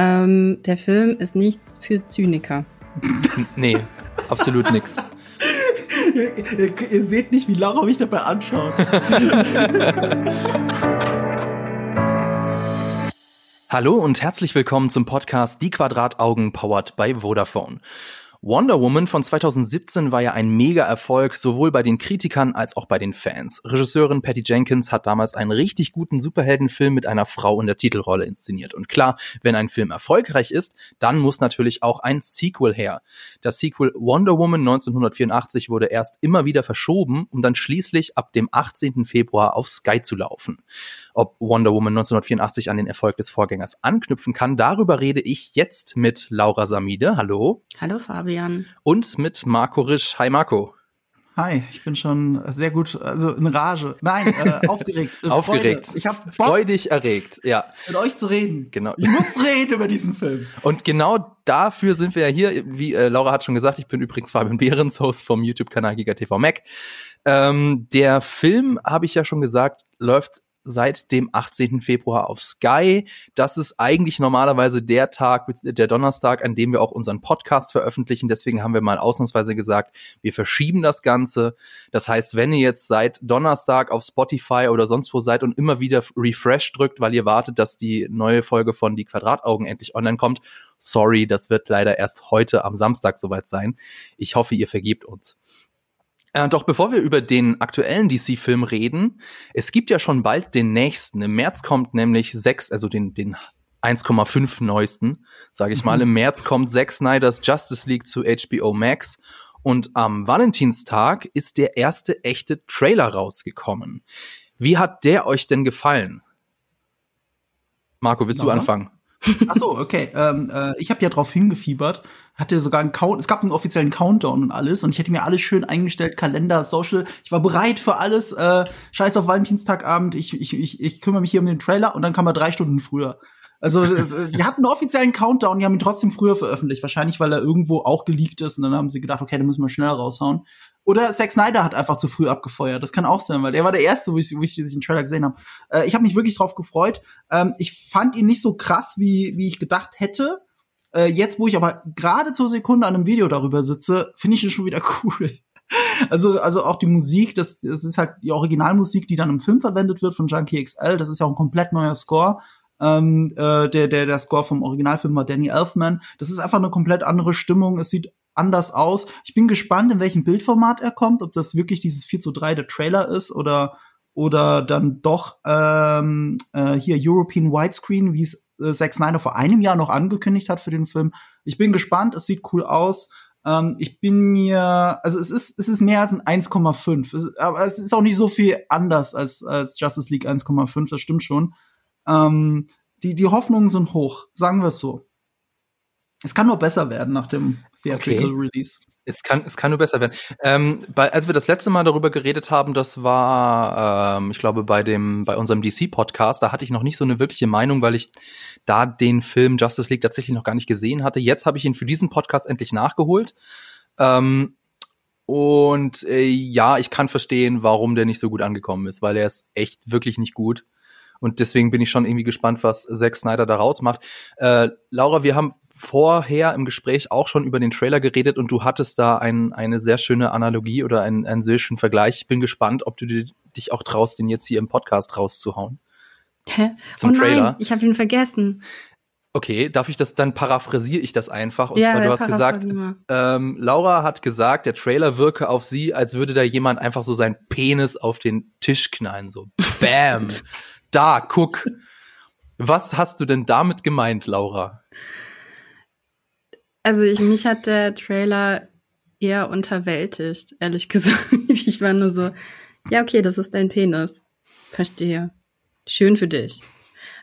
Ähm, der Film ist nichts für Zyniker. nee, absolut nichts. Ihr, ihr, ihr, seht nicht, wie Laura mich dabei anschaut. Hallo und herzlich willkommen zum Podcast Die Quadrataugen powered by Vodafone. Wonder Woman von 2017 war ja ein Mega-Erfolg, sowohl bei den Kritikern als auch bei den Fans. Regisseurin Patty Jenkins hat damals einen richtig guten Superheldenfilm mit einer Frau in der Titelrolle inszeniert. Und klar, wenn ein Film erfolgreich ist, dann muss natürlich auch ein Sequel her. Das Sequel Wonder Woman 1984 wurde erst immer wieder verschoben, um dann schließlich ab dem 18. Februar auf Sky zu laufen. Ob Wonder Woman 1984 an den Erfolg des Vorgängers anknüpfen kann, darüber rede ich jetzt mit Laura Samide. Hallo. Hallo Fabian. Und mit Marco Risch. Hi Marco. Hi, ich bin schon sehr gut, also in Rage. Nein, äh, aufgeregt. aufgeregt. Freude. Ich habe freudig erregt, ja. Mit euch zu reden. Genau. Ich muss reden über diesen Film. Und genau dafür sind wir ja hier. Wie äh, Laura hat schon gesagt, ich bin übrigens Fabian Behrens, Host vom YouTube-Kanal GigaTV Mac. Ähm, der Film, habe ich ja schon gesagt, läuft seit dem 18. Februar auf Sky. Das ist eigentlich normalerweise der Tag, der Donnerstag, an dem wir auch unseren Podcast veröffentlichen. Deswegen haben wir mal ausnahmsweise gesagt, wir verschieben das Ganze. Das heißt, wenn ihr jetzt seit Donnerstag auf Spotify oder sonst wo seid und immer wieder Refresh drückt, weil ihr wartet, dass die neue Folge von Die Quadrataugen endlich online kommt, sorry, das wird leider erst heute am Samstag soweit sein. Ich hoffe, ihr vergebt uns. Äh, doch bevor wir über den aktuellen DC-Film reden, es gibt ja schon bald den nächsten. Im März kommt nämlich sechs, also den, den 1,5 neuesten, sage ich mal. Im März kommt Zack Snyders Justice League zu HBO Max und am Valentinstag ist der erste echte Trailer rausgekommen. Wie hat der euch denn gefallen? Marco, willst du anfangen? Ach so, okay. Ähm, äh, ich habe ja drauf hingefiebert. Hatte sogar einen Count, es gab einen offiziellen Countdown und alles und ich hätte mir alles schön eingestellt, Kalender, Social. Ich war bereit für alles. Äh, Scheiß auf Valentinstagabend. Ich, ich, ich, ich kümmere mich hier um den Trailer und dann kam er drei Stunden früher. Also äh, die hatten einen offiziellen Countdown, die haben ihn trotzdem früher veröffentlicht. Wahrscheinlich, weil er irgendwo auch geleakt ist und dann haben sie gedacht, okay, dann müssen wir schneller raushauen. Oder Zack Snyder hat einfach zu früh abgefeuert. Das kann auch sein, weil er war der Erste, wo ich, wo ich den Trailer gesehen habe. Äh, ich habe mich wirklich drauf gefreut. Ähm, ich fand ihn nicht so krass, wie, wie ich gedacht hätte. Äh, jetzt, wo ich aber gerade zur Sekunde an einem Video darüber sitze, finde ich ihn schon wieder cool. Also, also auch die Musik, das, das ist halt die Originalmusik, die dann im Film verwendet wird von Junkie XL. Das ist ja auch ein komplett neuer Score. Ähm, äh, der, der, der Score vom Originalfilm war Danny Elfman. Das ist einfach eine komplett andere Stimmung. Es sieht anders aus. Ich bin gespannt, in welchem Bildformat er kommt, ob das wirklich dieses 4 zu 3 der Trailer ist oder, oder dann doch ähm, äh, hier European Widescreen, wie es äh, Zack Snyder vor einem Jahr noch angekündigt hat für den Film. Ich bin gespannt, es sieht cool aus. Ähm, ich bin mir, also es ist, es ist mehr als ein 1,5. Aber es ist auch nicht so viel anders als, als Justice League 1,5, das stimmt schon. Ähm, die, die Hoffnungen sind hoch, sagen wir es so. Es kann nur besser werden nach dem Theatrical okay. Release. Es kann, es kann nur besser werden. Ähm, bei, als wir das letzte Mal darüber geredet haben, das war, ähm, ich glaube, bei dem, bei unserem DC-Podcast, da hatte ich noch nicht so eine wirkliche Meinung, weil ich da den Film Justice League tatsächlich noch gar nicht gesehen hatte. Jetzt habe ich ihn für diesen Podcast endlich nachgeholt. Ähm, und äh, ja, ich kann verstehen, warum der nicht so gut angekommen ist, weil er ist echt wirklich nicht gut. Und deswegen bin ich schon irgendwie gespannt, was Zack Snyder da rausmacht. Äh, Laura, wir haben vorher im Gespräch auch schon über den Trailer geredet und du hattest da ein, eine sehr schöne Analogie oder einen, einen sehr schönen Vergleich. Ich bin gespannt, ob du dich auch traust, den jetzt hier im Podcast rauszuhauen. Hä? Zum oh Trailer. Nein, ich habe ihn vergessen. Okay, darf ich das, dann paraphrasiere ich das einfach. Und ja, du hast gesagt, ähm, Laura hat gesagt, der Trailer wirke auf sie, als würde da jemand einfach so sein Penis auf den Tisch knallen, so Bam! Da, guck. Was hast du denn damit gemeint, Laura? Also ich, mich hat der Trailer eher unterwältigt, ehrlich gesagt. Ich war nur so, ja, okay, das ist dein Penis. Verstehe. Schön für dich.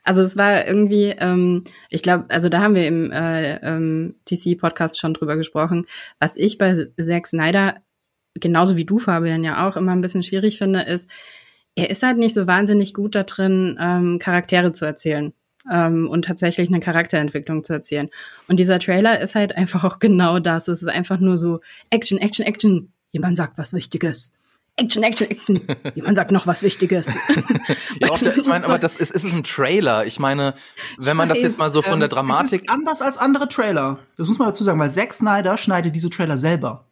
Also es war irgendwie, ähm, ich glaube, also da haben wir im äh, ähm, DC-Podcast schon drüber gesprochen. Was ich bei Zack Snyder, genauso wie du, Fabian, ja auch immer ein bisschen schwierig finde, ist, er ist halt nicht so wahnsinnig gut da drin, ähm, Charaktere zu erzählen ähm, und tatsächlich eine Charakterentwicklung zu erzählen. Und dieser Trailer ist halt einfach auch genau das. Es ist einfach nur so Action, Action, Action. Jemand sagt was Wichtiges. Action, Action, Action. Jemand sagt noch was Wichtiges. ja, auch der, ich meine, aber das ist, ist es ein Trailer. Ich meine, wenn man das jetzt mal so von der Dramatik. Ähm, es ist anders als andere Trailer. Das muss man dazu sagen, weil Zack Snyder schneidet diese Trailer selber.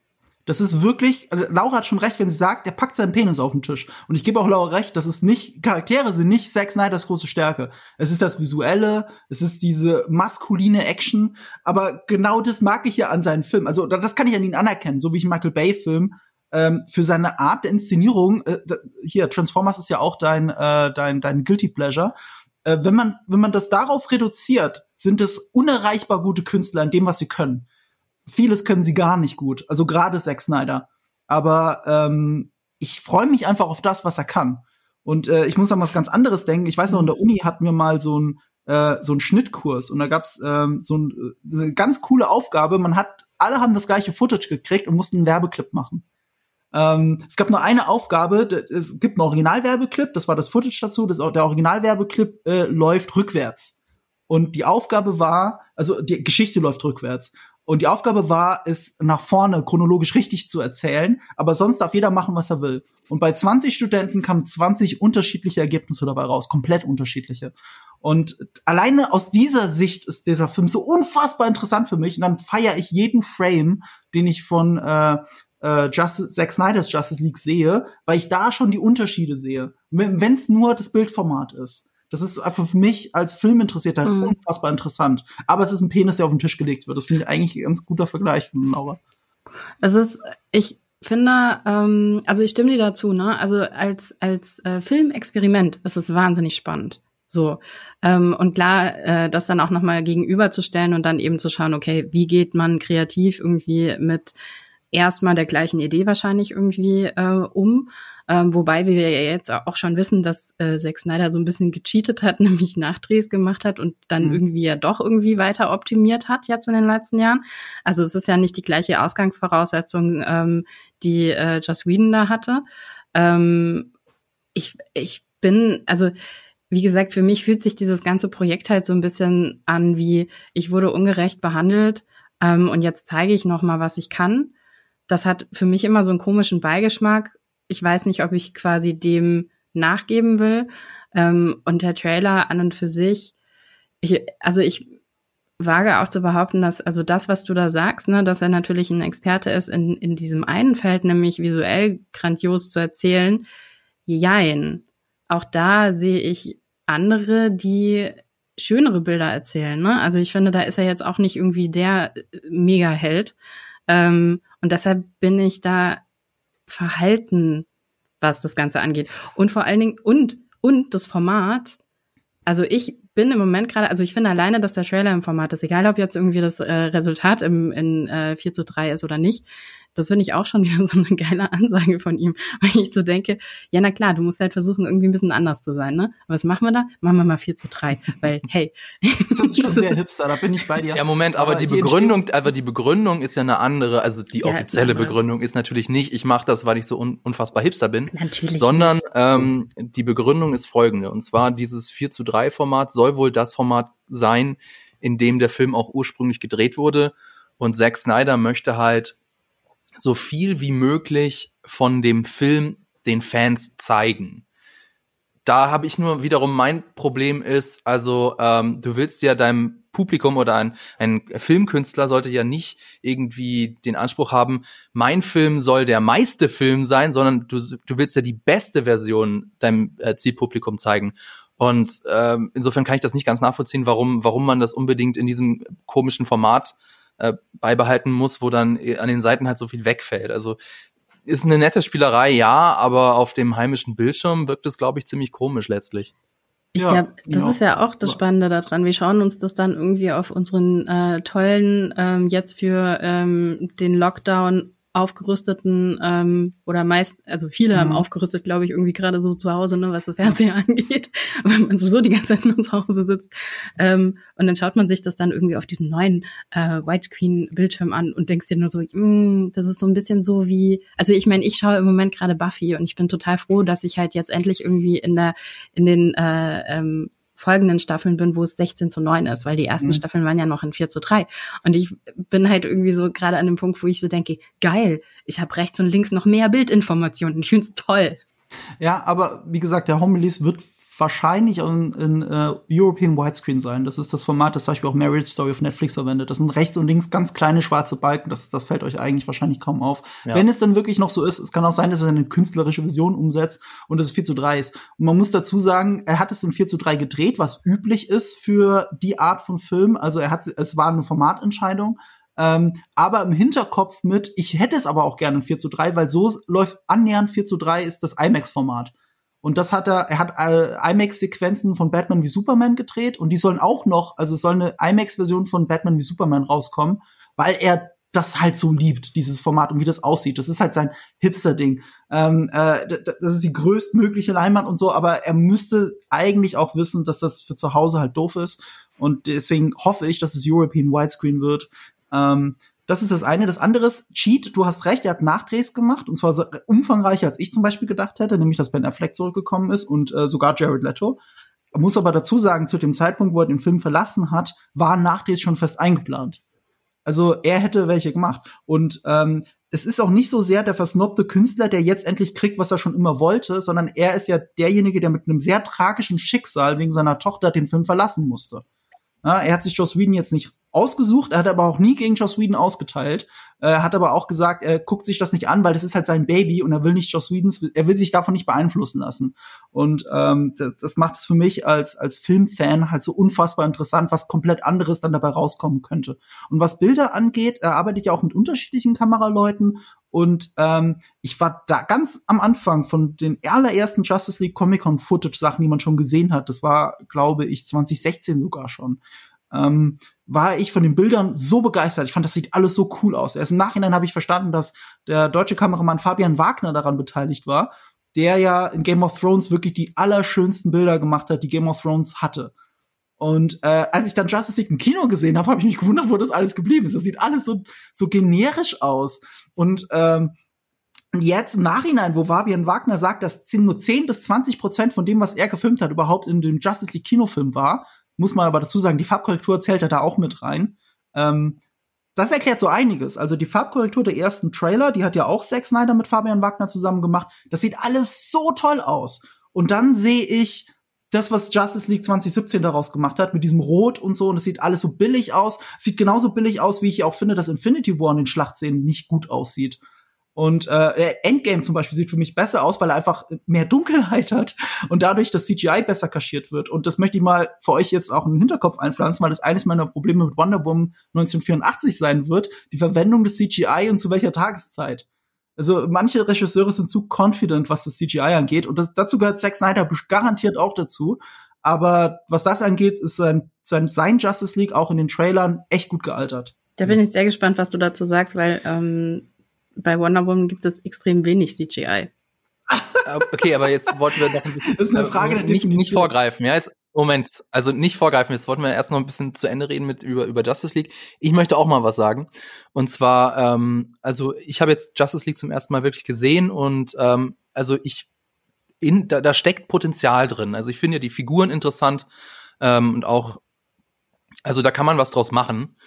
Das ist wirklich, also Laura hat schon recht, wenn sie sagt, er packt seinen Penis auf den Tisch. Und ich gebe auch Laura recht, das ist nicht, Charaktere sind nicht Zack Snyders große Stärke. Es ist das Visuelle, es ist diese maskuline Action, aber genau das mag ich ja an seinen Filmen. Also das kann ich an ihn anerkennen, so wie ich Michael Bay-Film ähm, für seine Art der Inszenierung, äh, hier, Transformers ist ja auch dein, äh, dein, dein Guilty Pleasure. Äh, wenn man, wenn man das darauf reduziert, sind es unerreichbar gute Künstler in dem, was sie können vieles können sie gar nicht gut. Also gerade Zack Snyder. Aber ähm, ich freue mich einfach auf das, was er kann. Und äh, ich muss an was ganz anderes denken. Ich weiß noch, in der Uni hatten wir mal so ein äh, so ein Schnittkurs und da gab's ähm, so ein, äh, eine ganz coole Aufgabe. Man hat alle haben das gleiche Footage gekriegt und mussten einen Werbeclip machen. Ähm, es gab nur eine Aufgabe. Es gibt einen Originalwerbeclip. Das war das Footage dazu. Das, der Originalwerbeclip äh, läuft rückwärts. Und die Aufgabe war, also die Geschichte läuft rückwärts. Und die Aufgabe war, es nach vorne chronologisch richtig zu erzählen, aber sonst darf jeder machen, was er will. Und bei 20 Studenten kamen 20 unterschiedliche Ergebnisse dabei raus, komplett unterschiedliche. Und alleine aus dieser Sicht ist dieser Film so unfassbar interessant für mich. Und dann feiere ich jeden Frame, den ich von äh, äh, Justice, Zack Snyder's Justice League sehe, weil ich da schon die Unterschiede sehe. Wenn es nur das Bildformat ist. Das ist einfach für mich als Filminteressierter mhm. unfassbar interessant. Aber es ist ein Penis, der auf den Tisch gelegt wird. Das finde ich eigentlich ein ganz guter Vergleich von Laura. Es ist, ich finde, ähm, also ich stimme dir dazu, ne? Also als, als äh, Filmexperiment ist es wahnsinnig spannend. So. Ähm, und klar, äh, das dann auch nochmal gegenüberzustellen und dann eben zu schauen, okay, wie geht man kreativ irgendwie mit erstmal der gleichen Idee wahrscheinlich irgendwie äh, um ähm, wobei wir ja jetzt auch schon wissen, dass äh, Zack Snyder so ein bisschen gecheatet hat, nämlich Nachdrehs gemacht hat und dann mhm. irgendwie ja doch irgendwie weiter optimiert hat jetzt in den letzten Jahren. Also es ist ja nicht die gleiche Ausgangsvoraussetzung, ähm, die äh, Joss Whedon da hatte. Ähm, ich, ich bin, also wie gesagt, für mich fühlt sich dieses ganze Projekt halt so ein bisschen an wie, ich wurde ungerecht behandelt ähm, und jetzt zeige ich noch mal, was ich kann. Das hat für mich immer so einen komischen Beigeschmack ich weiß nicht, ob ich quasi dem nachgeben will. Ähm, und der Trailer an und für sich, ich, also ich wage auch zu behaupten, dass also das, was du da sagst, ne, dass er natürlich ein Experte ist in, in diesem einen Feld, nämlich visuell grandios zu erzählen, jein. Auch da sehe ich andere, die schönere Bilder erzählen. Ne? Also ich finde, da ist er jetzt auch nicht irgendwie der Mega-Held. Ähm, und deshalb bin ich da Verhalten, was das Ganze angeht. Und vor allen Dingen, und, und das Format. Also ich bin im Moment gerade, also ich finde alleine, dass der Trailer im Format ist, egal ob jetzt irgendwie das äh, Resultat im, in äh, 4 zu 3 ist oder nicht, das finde ich auch schon wieder so eine geile Ansage von ihm. Weil ich so denke, ja, na klar, du musst halt versuchen, irgendwie ein bisschen anders zu sein, ne? Aber was machen wir da? Machen wir mal 4 zu 3. Weil, hey. Das ist schon sehr hipster, da bin ich bei dir. Ja, Moment, aber, aber die, die Begründung, aber die Begründung ist ja eine andere. Also die ja, offizielle Begründung ist natürlich nicht, ich mache das, weil ich so un unfassbar hipster bin. Natürlich. Sondern ähm, die Begründung ist folgende. Und zwar dieses 4 zu 3 Format soll wohl das Format sein, in dem der Film auch ursprünglich gedreht wurde. Und Zack Snyder möchte halt so viel wie möglich von dem Film den Fans zeigen. Da habe ich nur wiederum mein Problem ist, also ähm, du willst ja deinem Publikum oder ein, ein Filmkünstler sollte ja nicht irgendwie den Anspruch haben, mein Film soll der meiste Film sein, sondern du, du willst ja die beste Version deinem äh, Zielpublikum zeigen. Und ähm, insofern kann ich das nicht ganz nachvollziehen, warum, warum man das unbedingt in diesem komischen Format äh, beibehalten muss, wo dann äh, an den Seiten halt so viel wegfällt. Also ist eine nette Spielerei, ja, aber auf dem heimischen Bildschirm wirkt es, glaube ich, ziemlich komisch letztlich. Ich ja, glaube, das ja. ist ja auch das Spannende daran. Wir schauen uns das dann irgendwie auf unseren äh, tollen, ähm, jetzt für ähm, den Lockdown aufgerüsteten ähm, oder meist, also viele mhm. haben aufgerüstet, glaube ich, irgendwie gerade so zu Hause, ne, was so Fernseher angeht, wenn man sowieso die ganze Zeit nur zu Hause sitzt. Ähm, und dann schaut man sich das dann irgendwie auf diesem neuen äh, Widescreen-Bildschirm an und denkst dir nur so, mm, das ist so ein bisschen so wie, also ich meine, ich schaue im Moment gerade Buffy und ich bin total froh, dass ich halt jetzt endlich irgendwie in der, in den äh, ähm, folgenden Staffeln bin, wo es 16 zu 9 ist, weil die ersten mhm. Staffeln waren ja noch in 4 zu 3. Und ich bin halt irgendwie so gerade an dem Punkt, wo ich so denke, geil, ich habe rechts und links noch mehr Bildinformationen. Ich find's toll. Ja, aber wie gesagt, der Release wird wahrscheinlich in, in uh, European Widescreen sein. Das ist das Format, das zum Beispiel auch Marriage Story auf Netflix verwendet. Das sind rechts und links ganz kleine schwarze Balken. Das, das fällt euch eigentlich wahrscheinlich kaum auf. Ja. Wenn es dann wirklich noch so ist, es kann auch sein, dass er eine künstlerische Vision umsetzt und es 4 zu 3 ist. Und man muss dazu sagen, er hat es in 4 zu 3 gedreht, was üblich ist für die Art von Film. Also er hat, es war eine Formatentscheidung. Ähm, aber im Hinterkopf mit, ich hätte es aber auch gerne in 4 zu 3, weil so läuft annähernd 4 zu 3 ist das IMAX-Format. Und das hat er, er hat äh, IMAX-Sequenzen von Batman wie Superman gedreht und die sollen auch noch, also es soll eine IMAX-Version von Batman wie Superman rauskommen, weil er das halt so liebt, dieses Format und wie das aussieht. Das ist halt sein Hipster-Ding. Ähm, äh, das ist die größtmögliche Leinwand und so, aber er müsste eigentlich auch wissen, dass das für zu Hause halt doof ist. Und deswegen hoffe ich, dass es European Widescreen wird. Ähm, das ist das eine. Das andere ist, Cheat, du hast recht, er hat Nachdrehs gemacht und zwar umfangreicher, als ich zum Beispiel gedacht hätte, nämlich dass Ben Affleck zurückgekommen ist und äh, sogar Jared Leto. Er muss aber dazu sagen, zu dem Zeitpunkt, wo er den Film verlassen hat, waren Nachdrehs schon fest eingeplant. Also er hätte welche gemacht. Und ähm, es ist auch nicht so sehr der versnobte Künstler, der jetzt endlich kriegt, was er schon immer wollte, sondern er ist ja derjenige, der mit einem sehr tragischen Schicksal wegen seiner Tochter den Film verlassen musste. Ja, er hat sich Joss Whedon jetzt nicht ausgesucht, er hat aber auch nie gegen Joss Whedon ausgeteilt, äh, hat aber auch gesagt, er guckt sich das nicht an, weil das ist halt sein Baby und er will nicht Joss Whedons, er will sich davon nicht beeinflussen lassen. Und ähm, das, das macht es für mich als, als Filmfan halt so unfassbar interessant, was komplett anderes dann dabei rauskommen könnte. Und was Bilder angeht, er arbeitet ja auch mit unterschiedlichen Kameraleuten und ähm, ich war da ganz am Anfang von den allerersten Justice League Comic Con Footage Sachen, die man schon gesehen hat. Das war, glaube ich, 2016 sogar schon ähm, war ich von den Bildern so begeistert. Ich fand, das sieht alles so cool aus. Erst im Nachhinein habe ich verstanden, dass der deutsche Kameramann Fabian Wagner daran beteiligt war, der ja in Game of Thrones wirklich die allerschönsten Bilder gemacht hat, die Game of Thrones hatte. Und äh, als ich dann Justice League im Kino gesehen habe, habe ich mich gewundert, wo das alles geblieben ist. Das sieht alles so, so generisch aus. Und ähm, jetzt im Nachhinein, wo Fabian Wagner sagt, dass nur 10 bis 20 Prozent von dem, was er gefilmt hat, überhaupt in dem Justice League Kinofilm war, muss man aber dazu sagen, die Farbkorrektur zählt ja da auch mit rein. Ähm, das erklärt so einiges. Also die Farbkorrektur der ersten Trailer, die hat ja auch Zack Snyder mit Fabian Wagner zusammen gemacht. Das sieht alles so toll aus. Und dann sehe ich das, was Justice League 2017 daraus gemacht hat, mit diesem Rot und so, und es sieht alles so billig aus. Sieht genauso billig aus, wie ich auch finde, dass Infinity War in den Schlachtszenen nicht gut aussieht. Und äh, Endgame zum Beispiel sieht für mich besser aus, weil er einfach mehr Dunkelheit hat und dadurch das CGI besser kaschiert wird. Und das möchte ich mal für euch jetzt auch in den Hinterkopf einpflanzen, weil das eines meiner Probleme mit Wonder Woman 1984 sein wird, die Verwendung des CGI und zu welcher Tageszeit. Also manche Regisseure sind zu confident, was das CGI angeht. Und das, dazu gehört Zack Snyder garantiert auch dazu. Aber was das angeht, ist sein, sein, sein Justice League auch in den Trailern echt gut gealtert. Da bin ich sehr gespannt, was du dazu sagst, weil ähm, bei Wonder Woman gibt es extrem wenig CGI. Äh, okay, aber jetzt wollten wir noch ein bisschen. Das ist eine Frage der nicht, nicht vorgreifen. Ja, jetzt, Moment, also nicht vorgreifen. Jetzt wollten wir erst noch ein bisschen zu Ende reden mit über über Justice League. Ich möchte auch mal was sagen. Und zwar, ähm, also ich habe jetzt Justice League zum ersten Mal wirklich gesehen und ähm, also ich in, da, da steckt Potenzial drin. Also ich finde ja die Figuren interessant ähm, und auch, also da kann man was draus machen.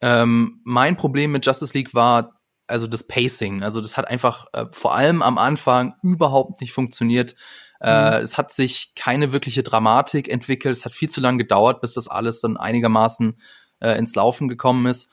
Ähm, mein Problem mit Justice League war also das Pacing. Also das hat einfach äh, vor allem am Anfang überhaupt nicht funktioniert. Äh, mhm. Es hat sich keine wirkliche Dramatik entwickelt. Es hat viel zu lange gedauert, bis das alles dann einigermaßen äh, ins Laufen gekommen ist.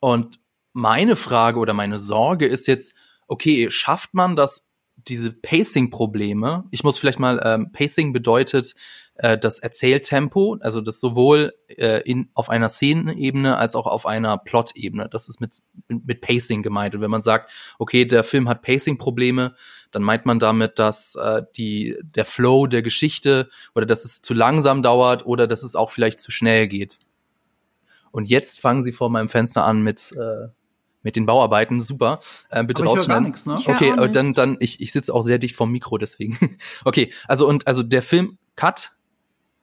Und meine Frage oder meine Sorge ist jetzt, okay, schafft man das, diese Pacing-Probleme? Ich muss vielleicht mal, ähm, Pacing bedeutet, äh, das Erzähltempo, also das sowohl äh, in, auf einer Szenenebene als auch auf einer Plot-Ebene. Das ist mit, mit Pacing gemeint. Und wenn man sagt, okay, der Film hat Pacing-Probleme, dann meint man damit, dass äh, die, der Flow der Geschichte oder dass es zu langsam dauert oder dass es auch vielleicht zu schnell geht. Und jetzt fangen sie vor meinem Fenster an mit äh, mit den Bauarbeiten, super. Äh, bitte Aber rausschneiden. Nix, ne? Okay, äh, dann, dann, ich, ich sitze auch sehr dicht vom Mikro, deswegen. okay, also und also der Film Cut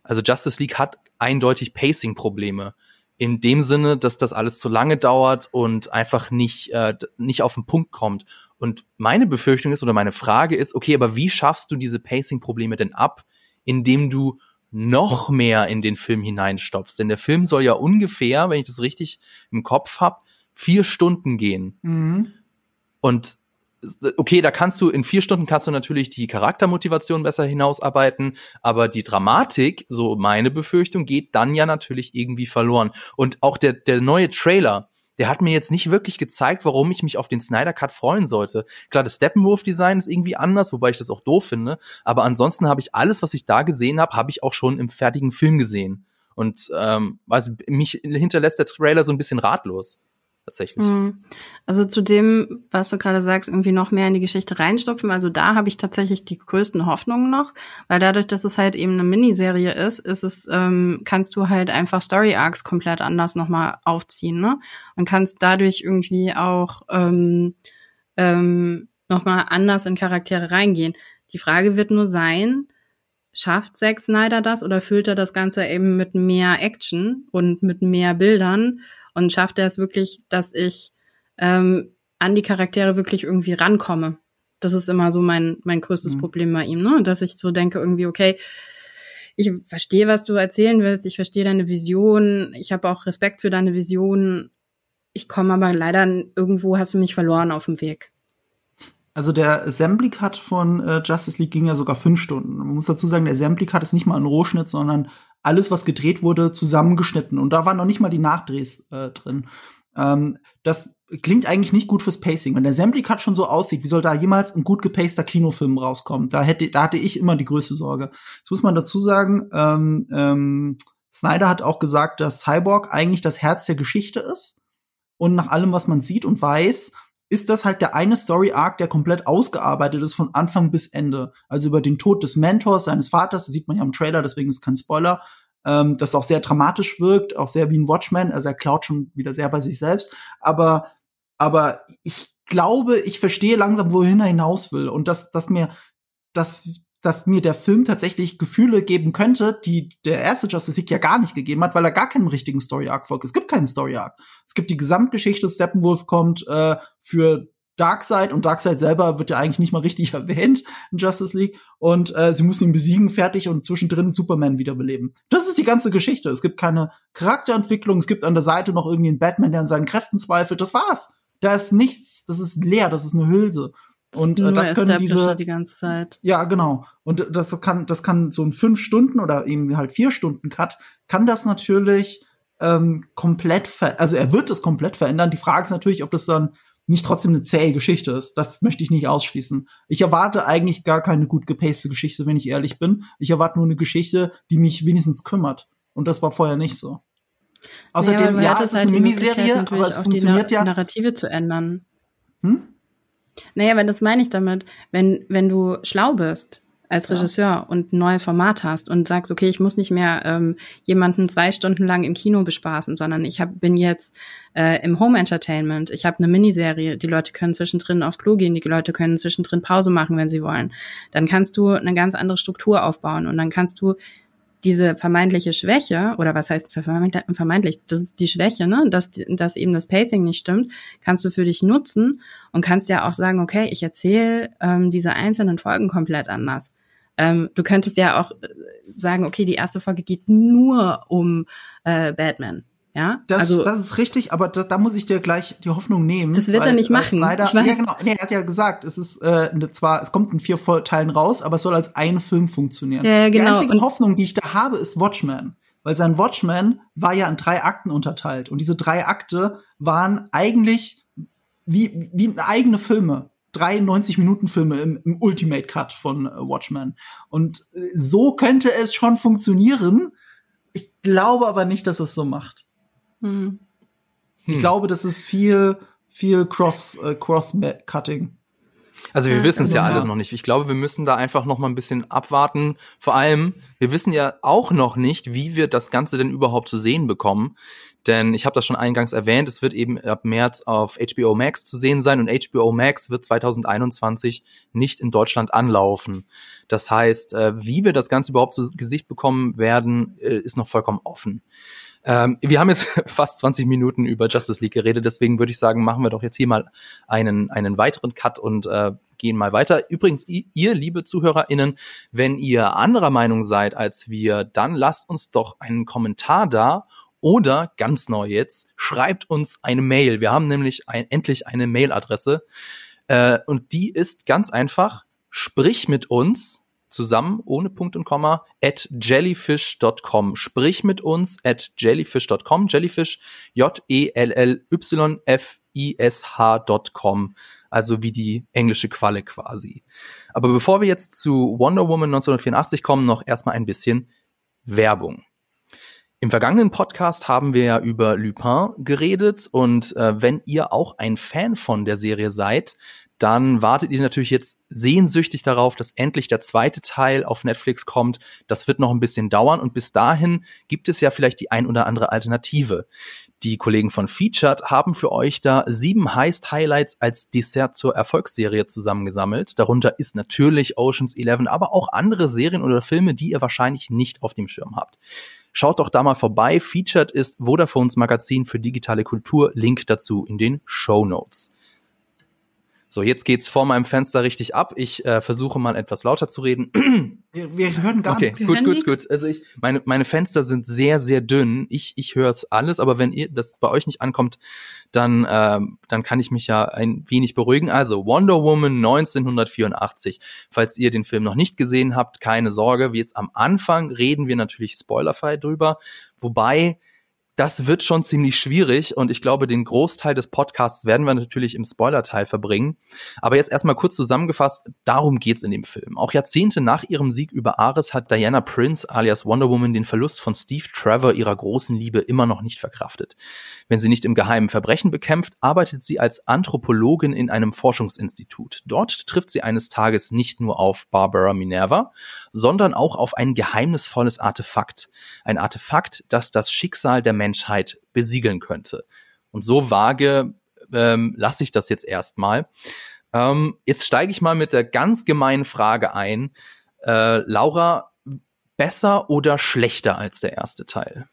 also Justice League hat eindeutig Pacing-Probleme. In dem Sinne, dass das alles zu lange dauert und einfach nicht, äh, nicht auf den Punkt kommt. Und meine Befürchtung ist oder meine Frage ist, okay, aber wie schaffst du diese Pacing-Probleme denn ab, indem du noch mehr in den Film hineinstopfst? Denn der Film soll ja ungefähr, wenn ich das richtig im Kopf habe, vier Stunden gehen. Mhm. Und okay, da kannst du in vier Stunden kannst du natürlich die Charaktermotivation besser hinausarbeiten, aber die Dramatik, so meine Befürchtung, geht dann ja natürlich irgendwie verloren. Und auch der, der neue Trailer, der hat mir jetzt nicht wirklich gezeigt, warum ich mich auf den Snyder Cut freuen sollte. Klar, das Steppenwolf-Design ist irgendwie anders, wobei ich das auch doof finde. Aber ansonsten habe ich alles, was ich da gesehen habe, habe ich auch schon im fertigen Film gesehen. Und ähm, also mich hinterlässt der Trailer so ein bisschen ratlos tatsächlich. Mhm. Also zu dem, was du gerade sagst, irgendwie noch mehr in die Geschichte reinstopfen. Also da habe ich tatsächlich die größten Hoffnungen noch, weil dadurch, dass es halt eben eine Miniserie ist, ist es, ähm, kannst du halt einfach Story Arcs komplett anders nochmal aufziehen, ne? Und kannst dadurch irgendwie auch ähm, ähm, nochmal anders in Charaktere reingehen. Die Frage wird nur sein, schafft Zack Snyder das oder füllt er das Ganze eben mit mehr Action und mit mehr Bildern? Und schafft er es wirklich, dass ich ähm, an die Charaktere wirklich irgendwie rankomme. Das ist immer so mein, mein größtes mhm. Problem bei ihm, ne? Dass ich so denke, irgendwie, okay, ich verstehe, was du erzählen willst, ich verstehe deine Vision, ich habe auch Respekt für deine Vision. Ich komme aber leider irgendwo hast du mich verloren auf dem Weg. Also der Assembly Cut von äh, Justice League ging ja sogar fünf Stunden. Man muss dazu sagen, der Assembly Cut ist nicht mal ein Rohschnitt, sondern alles, was gedreht wurde, zusammengeschnitten. Und da waren noch nicht mal die Nachdrehs äh, drin. Ähm, das klingt eigentlich nicht gut fürs Pacing. Wenn der Assembly Cut schon so aussieht, wie soll da jemals ein gut gepaster Kinofilm rauskommen? Da hätte, da hatte ich immer die größte Sorge. Jetzt muss man dazu sagen, ähm, ähm, Snyder hat auch gesagt, dass Cyborg eigentlich das Herz der Geschichte ist. Und nach allem, was man sieht und weiß, ist das halt der eine Story Arc, der komplett ausgearbeitet ist von Anfang bis Ende. Also über den Tod des Mentors seines Vaters, das sieht man ja im Trailer, deswegen ist kein Spoiler. Ähm, das auch sehr dramatisch wirkt, auch sehr wie ein Watchman, also er klaut schon wieder sehr bei sich selbst, aber aber ich glaube, ich verstehe langsam, wohin er hinaus will und dass dass mir dass dass mir der Film tatsächlich Gefühle geben könnte, die der erste Justice League ja gar nicht gegeben hat, weil er gar keinen richtigen Story Arc folgt. Es gibt keinen Story Arc. Es gibt die Gesamtgeschichte, Steppenwolf kommt äh, für Darkseid und Darkseid selber wird ja eigentlich nicht mal richtig erwähnt in Justice League und äh, sie müssen ihn besiegen, fertig und zwischendrin Superman wiederbeleben. Das ist die ganze Geschichte. Es gibt keine Charakterentwicklung, es gibt an der Seite noch irgendwie einen Batman, der an seinen Kräften zweifelt. Das war's. Da ist nichts, das ist leer, das ist eine Hülse. Und äh, das können diese die ganze Zeit. Ja, genau. Und das kann das kann so ein fünf Stunden oder eben halt vier Stunden Cut kann das natürlich ähm, komplett ver also er wird es komplett verändern. Die Frage ist natürlich, ob das dann nicht trotzdem eine zähe Geschichte ist. Das möchte ich nicht ausschließen. Ich erwarte eigentlich gar keine gut gepaste Geschichte, wenn ich ehrlich bin. Ich erwarte nur eine Geschichte, die mich wenigstens kümmert. Und das war vorher nicht so. Außerdem, naja, ja, es ist halt eine Miniserie, aber es funktioniert ja. Narrative zu ändern. Hm? Naja, wenn das meine ich damit, wenn, wenn du schlau bist als Regisseur ja. und ein neues Format hast und sagst, okay, ich muss nicht mehr ähm, jemanden zwei Stunden lang im Kino bespaßen, sondern ich hab, bin jetzt äh, im Home Entertainment, ich habe eine Miniserie, die Leute können zwischendrin aufs Klo gehen, die Leute können zwischendrin Pause machen, wenn sie wollen. Dann kannst du eine ganz andere Struktur aufbauen und dann kannst du diese vermeintliche Schwäche, oder was heißt vermeintlich, das ist die Schwäche, ne, dass, dass eben das Pacing nicht stimmt, kannst du für dich nutzen und kannst ja auch sagen, okay, ich erzähle ähm, diese einzelnen Folgen komplett anders. Ähm, du könntest ja auch äh, sagen, okay, die erste Folge geht nur um äh, Batman. Ja, das, also, das ist richtig, aber da, da muss ich dir gleich die Hoffnung nehmen. Das wird er nicht machen. Snyder, ich weiß. Ja, genau. Nee, er hat ja gesagt, es ist äh, ne, zwar, es kommt in vier Teilen raus, aber es soll als ein Film funktionieren. Ja, genau. Die einzige und Hoffnung, die ich da habe, ist Watchmen. Weil sein Watchmen war ja in drei Akten unterteilt. Und diese drei Akte waren eigentlich wie, wie eigene Filme. 93 Minuten Filme im, im Ultimate Cut von äh, Watchmen. Und äh, so könnte es schon funktionieren. Ich glaube aber nicht, dass es so macht. Hm. Ich glaube, das ist viel, viel Cross, äh, Cross-Cutting. Also wir ja, wissen es ja alles noch nicht. Ich glaube, wir müssen da einfach noch mal ein bisschen abwarten. Vor allem, wir wissen ja auch noch nicht, wie wir das Ganze denn überhaupt zu sehen bekommen. Denn ich habe das schon eingangs erwähnt, es wird eben ab März auf HBO Max zu sehen sein und HBO Max wird 2021 nicht in Deutschland anlaufen. Das heißt, äh, wie wir das Ganze überhaupt zu Gesicht bekommen werden, äh, ist noch vollkommen offen. Ähm, wir haben jetzt fast 20 Minuten über Justice League geredet, deswegen würde ich sagen, machen wir doch jetzt hier mal einen, einen weiteren Cut und äh, gehen mal weiter. Übrigens, ihr, liebe ZuhörerInnen, wenn ihr anderer Meinung seid als wir, dann lasst uns doch einen Kommentar da oder ganz neu jetzt, schreibt uns eine Mail. Wir haben nämlich ein, endlich eine Mailadresse Äh, und die ist ganz einfach, sprich mit uns zusammen, ohne Punkt und Komma, at jellyfish.com. Sprich mit uns at jellyfish.com. Jellyfish, J-E-L-L-Y-F-I-S-H.com. Also wie die englische Qualle quasi. Aber bevor wir jetzt zu Wonder Woman 1984 kommen, noch erstmal ein bisschen Werbung. Im vergangenen Podcast haben wir ja über Lupin geredet und äh, wenn ihr auch ein Fan von der Serie seid, dann wartet ihr natürlich jetzt sehnsüchtig darauf, dass endlich der zweite Teil auf Netflix kommt. Das wird noch ein bisschen dauern und bis dahin gibt es ja vielleicht die ein oder andere Alternative. Die Kollegen von Featured haben für euch da sieben Heist-Highlights als Dessert zur Erfolgsserie zusammengesammelt. Darunter ist natürlich Oceans 11, aber auch andere Serien oder Filme, die ihr wahrscheinlich nicht auf dem Schirm habt. Schaut doch da mal vorbei. Featured ist Vodafones Magazin für digitale Kultur. Link dazu in den Show Notes. So, jetzt geht's vor meinem Fenster richtig ab. Ich äh, versuche mal etwas lauter zu reden. Wir, wir hören gar okay, nichts. gut, gut, gut. Also ich, meine, meine Fenster sind sehr, sehr dünn. Ich, ich höre es alles, aber wenn ihr das bei euch nicht ankommt, dann, ähm, dann kann ich mich ja ein wenig beruhigen. Also Wonder Woman 1984. Falls ihr den Film noch nicht gesehen habt, keine Sorge. Wie jetzt am Anfang reden wir natürlich spoilerfrei drüber. Wobei das wird schon ziemlich schwierig und ich glaube, den Großteil des Podcasts werden wir natürlich im Spoiler-Teil verbringen. Aber jetzt erstmal kurz zusammengefasst, darum geht's in dem Film. Auch Jahrzehnte nach ihrem Sieg über Ares hat Diana Prince alias Wonder Woman den Verlust von Steve Trevor, ihrer großen Liebe, immer noch nicht verkraftet. Wenn sie nicht im geheimen Verbrechen bekämpft, arbeitet sie als Anthropologin in einem Forschungsinstitut. Dort trifft sie eines Tages nicht nur auf Barbara Minerva, sondern auch auf ein geheimnisvolles Artefakt. Ein Artefakt, das das Schicksal der Menschheit besiegeln könnte. Und so vage ähm, lasse ich das jetzt erstmal. Ähm, jetzt steige ich mal mit der ganz gemeinen Frage ein. Äh, Laura, besser oder schlechter als der erste Teil?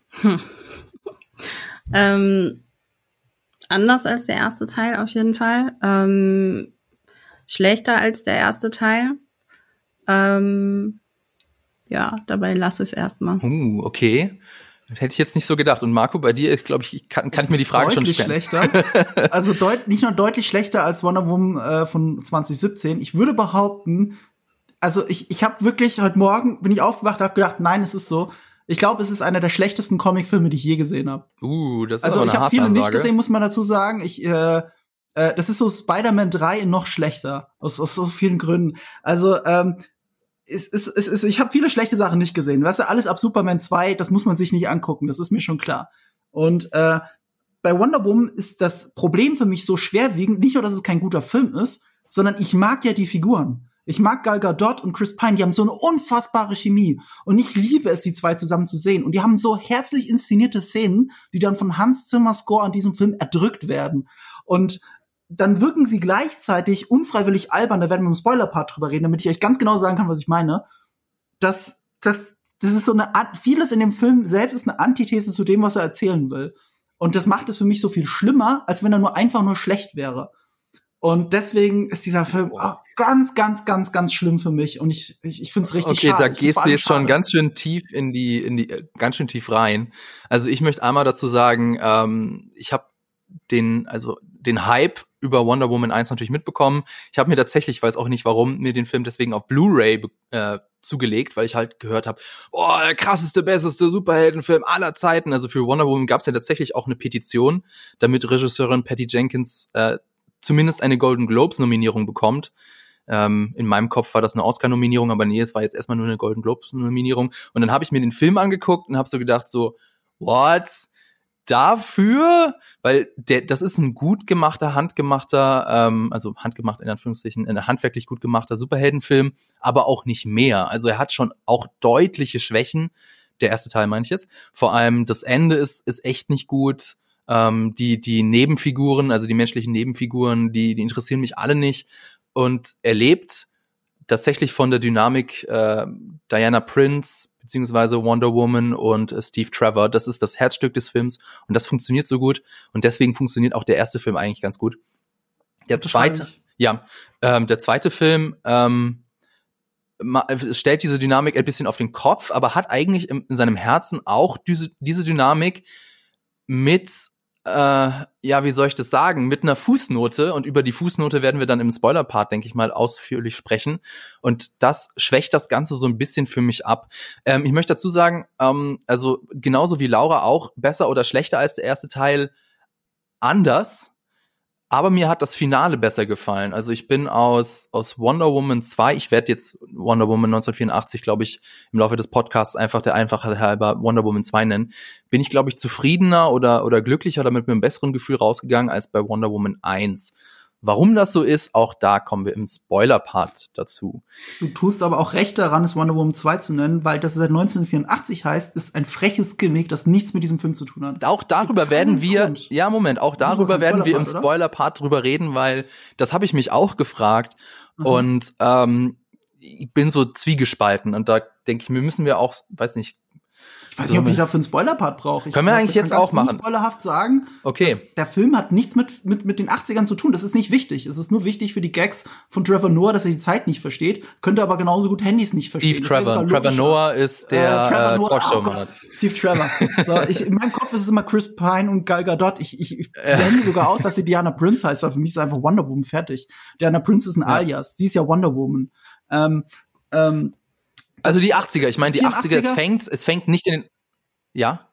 Ähm, anders als der erste Teil auf jeden Fall. Ähm, schlechter als der erste Teil. Ähm, ja, dabei lasse ich es erstmal. Uh, okay. Hätte ich jetzt nicht so gedacht. Und Marco, bei dir, glaube ich, kann, kann ich mir die Frage schon deutlich stellen. schlechter. Also deut nicht nur deutlich schlechter als Wonder Woman äh, von 2017. Ich würde behaupten, also ich, ich habe wirklich heute Morgen bin ich aufgewacht, habe gedacht, nein, es ist so. Ich glaube, es ist einer der schlechtesten Comicfilme, die ich je gesehen habe. Uh, das ist Also ich habe viele nicht gesehen, muss man dazu sagen. Ich, äh, äh, das ist so Spider-Man 3 in noch schlechter aus, aus so vielen Gründen. Also ähm, es, es, es, es, ich habe viele schlechte Sachen nicht gesehen. Weißt du, alles ab Superman 2, das muss man sich nicht angucken. Das ist mir schon klar. Und äh, bei Wonder Woman ist das Problem für mich so schwerwiegend, nicht nur, dass es kein guter Film ist, sondern ich mag ja die Figuren. Ich mag Gal Gadot und Chris Pine, die haben so eine unfassbare Chemie. Und ich liebe es, die zwei zusammen zu sehen. Und die haben so herzlich inszenierte Szenen, die dann von Hans Zimmer Score an diesem Film erdrückt werden. Und dann wirken sie gleichzeitig unfreiwillig albern. Da werden wir im Spoiler-Part drüber reden, damit ich euch ganz genau sagen kann, was ich meine. Das, das, das ist so eine vieles in dem Film selbst ist eine Antithese zu dem, was er erzählen will. Und das macht es für mich so viel schlimmer, als wenn er nur einfach nur schlecht wäre. Und deswegen ist dieser Film auch ganz, ganz, ganz, ganz schlimm für mich. Und ich, ich, ich finde es richtig Okay, schade. da Ich find's gehst du jetzt schon ganz schön tief in die, in die, äh, ganz schön tief rein. Also ich möchte einmal dazu sagen, ähm, ich habe den, also den Hype über Wonder Woman 1 natürlich mitbekommen. Ich habe mir tatsächlich, ich weiß auch nicht warum, mir den Film deswegen auf Blu-ray äh, zugelegt, weil ich halt gehört habe, oh, der krasseste, besteste Superheldenfilm aller Zeiten. Also für Wonder Woman gab es ja tatsächlich auch eine Petition, damit Regisseurin Patty Jenkins äh, zumindest eine Golden Globes Nominierung bekommt. Ähm, in meinem Kopf war das eine Oscar-Nominierung, aber nee, es war jetzt erstmal nur eine Golden Globes-Nominierung. Und dann habe ich mir den Film angeguckt und habe so gedacht, so, what? Dafür? Weil der, das ist ein gut gemachter, handgemachter, ähm, also handgemacht in Anführungszeichen, ein handwerklich gut gemachter Superheldenfilm, aber auch nicht mehr. Also er hat schon auch deutliche Schwächen. Der erste Teil meine ich jetzt. Vor allem das Ende ist, ist echt nicht gut. Ähm, die, die Nebenfiguren, also die menschlichen Nebenfiguren, die, die interessieren mich alle nicht. Und er lebt tatsächlich von der Dynamik äh, Diana Prince beziehungsweise Wonder Woman und äh, Steve Trevor. Das ist das Herzstück des Films und das funktioniert so gut und deswegen funktioniert auch der erste Film eigentlich ganz gut. Der zweite, ja, ähm, der zweite Film ähm, stellt diese Dynamik ein bisschen auf den Kopf, aber hat eigentlich im, in seinem Herzen auch diese, diese Dynamik mit äh, ja, wie soll ich das sagen, mit einer Fußnote und über die Fußnote werden wir dann im Spoiler-Part, denke ich mal, ausführlich sprechen. Und das schwächt das Ganze so ein bisschen für mich ab. Ähm, ich möchte dazu sagen, ähm, also genauso wie Laura auch besser oder schlechter als der erste Teil anders. Aber mir hat das Finale besser gefallen. Also ich bin aus, aus Wonder Woman 2, ich werde jetzt Wonder Woman 1984, glaube ich, im Laufe des Podcasts einfach der Einfachheit halber Wonder Woman 2 nennen, bin ich, glaube ich, zufriedener oder, oder glücklicher oder mit einem besseren Gefühl rausgegangen als bei Wonder Woman 1. Warum das so ist, auch da kommen wir im Spoiler-Part dazu. Du tust aber auch recht daran, es Wonder Woman 2 zu nennen, weil das seit 1984 heißt, ist ein freches Gimmick, das nichts mit diesem Film zu tun hat. Auch darüber werden wir, Grund. ja Moment, auch darüber werden wir im Spoiler-Part drüber reden, weil das habe ich mich auch gefragt mhm. und ähm, ich bin so zwiegespalten und da denke ich, mir müssen wir auch, weiß nicht, ich weiß nicht, ob ich dafür einen Spoiler-Part brauche. Können wir eigentlich jetzt auch machen? spoilerhaft sagen, okay. der Film hat nichts mit, mit, mit den 80ern zu tun. Das ist nicht wichtig. Es ist nur wichtig für die Gags von Trevor Noah, dass er die Zeit nicht versteht. Könnte aber genauso gut Handys nicht verstehen. Steve Trevor. Trevor Noah ist der äh, Noah, Talkshow oh Steve Trevor. so, ich, in meinem Kopf ist es immer Chris Pine und Gal Gadot. Ich, ich, ich blende sogar aus, dass sie Diana Prince heißt, weil für mich ist einfach Wonder Woman fertig. Diana Prince ist ein ja. Alias. Sie ist ja Wonder Woman. Ähm, ähm, also die 80er, ich meine die 80er, es fängt, es fängt nicht in den ja.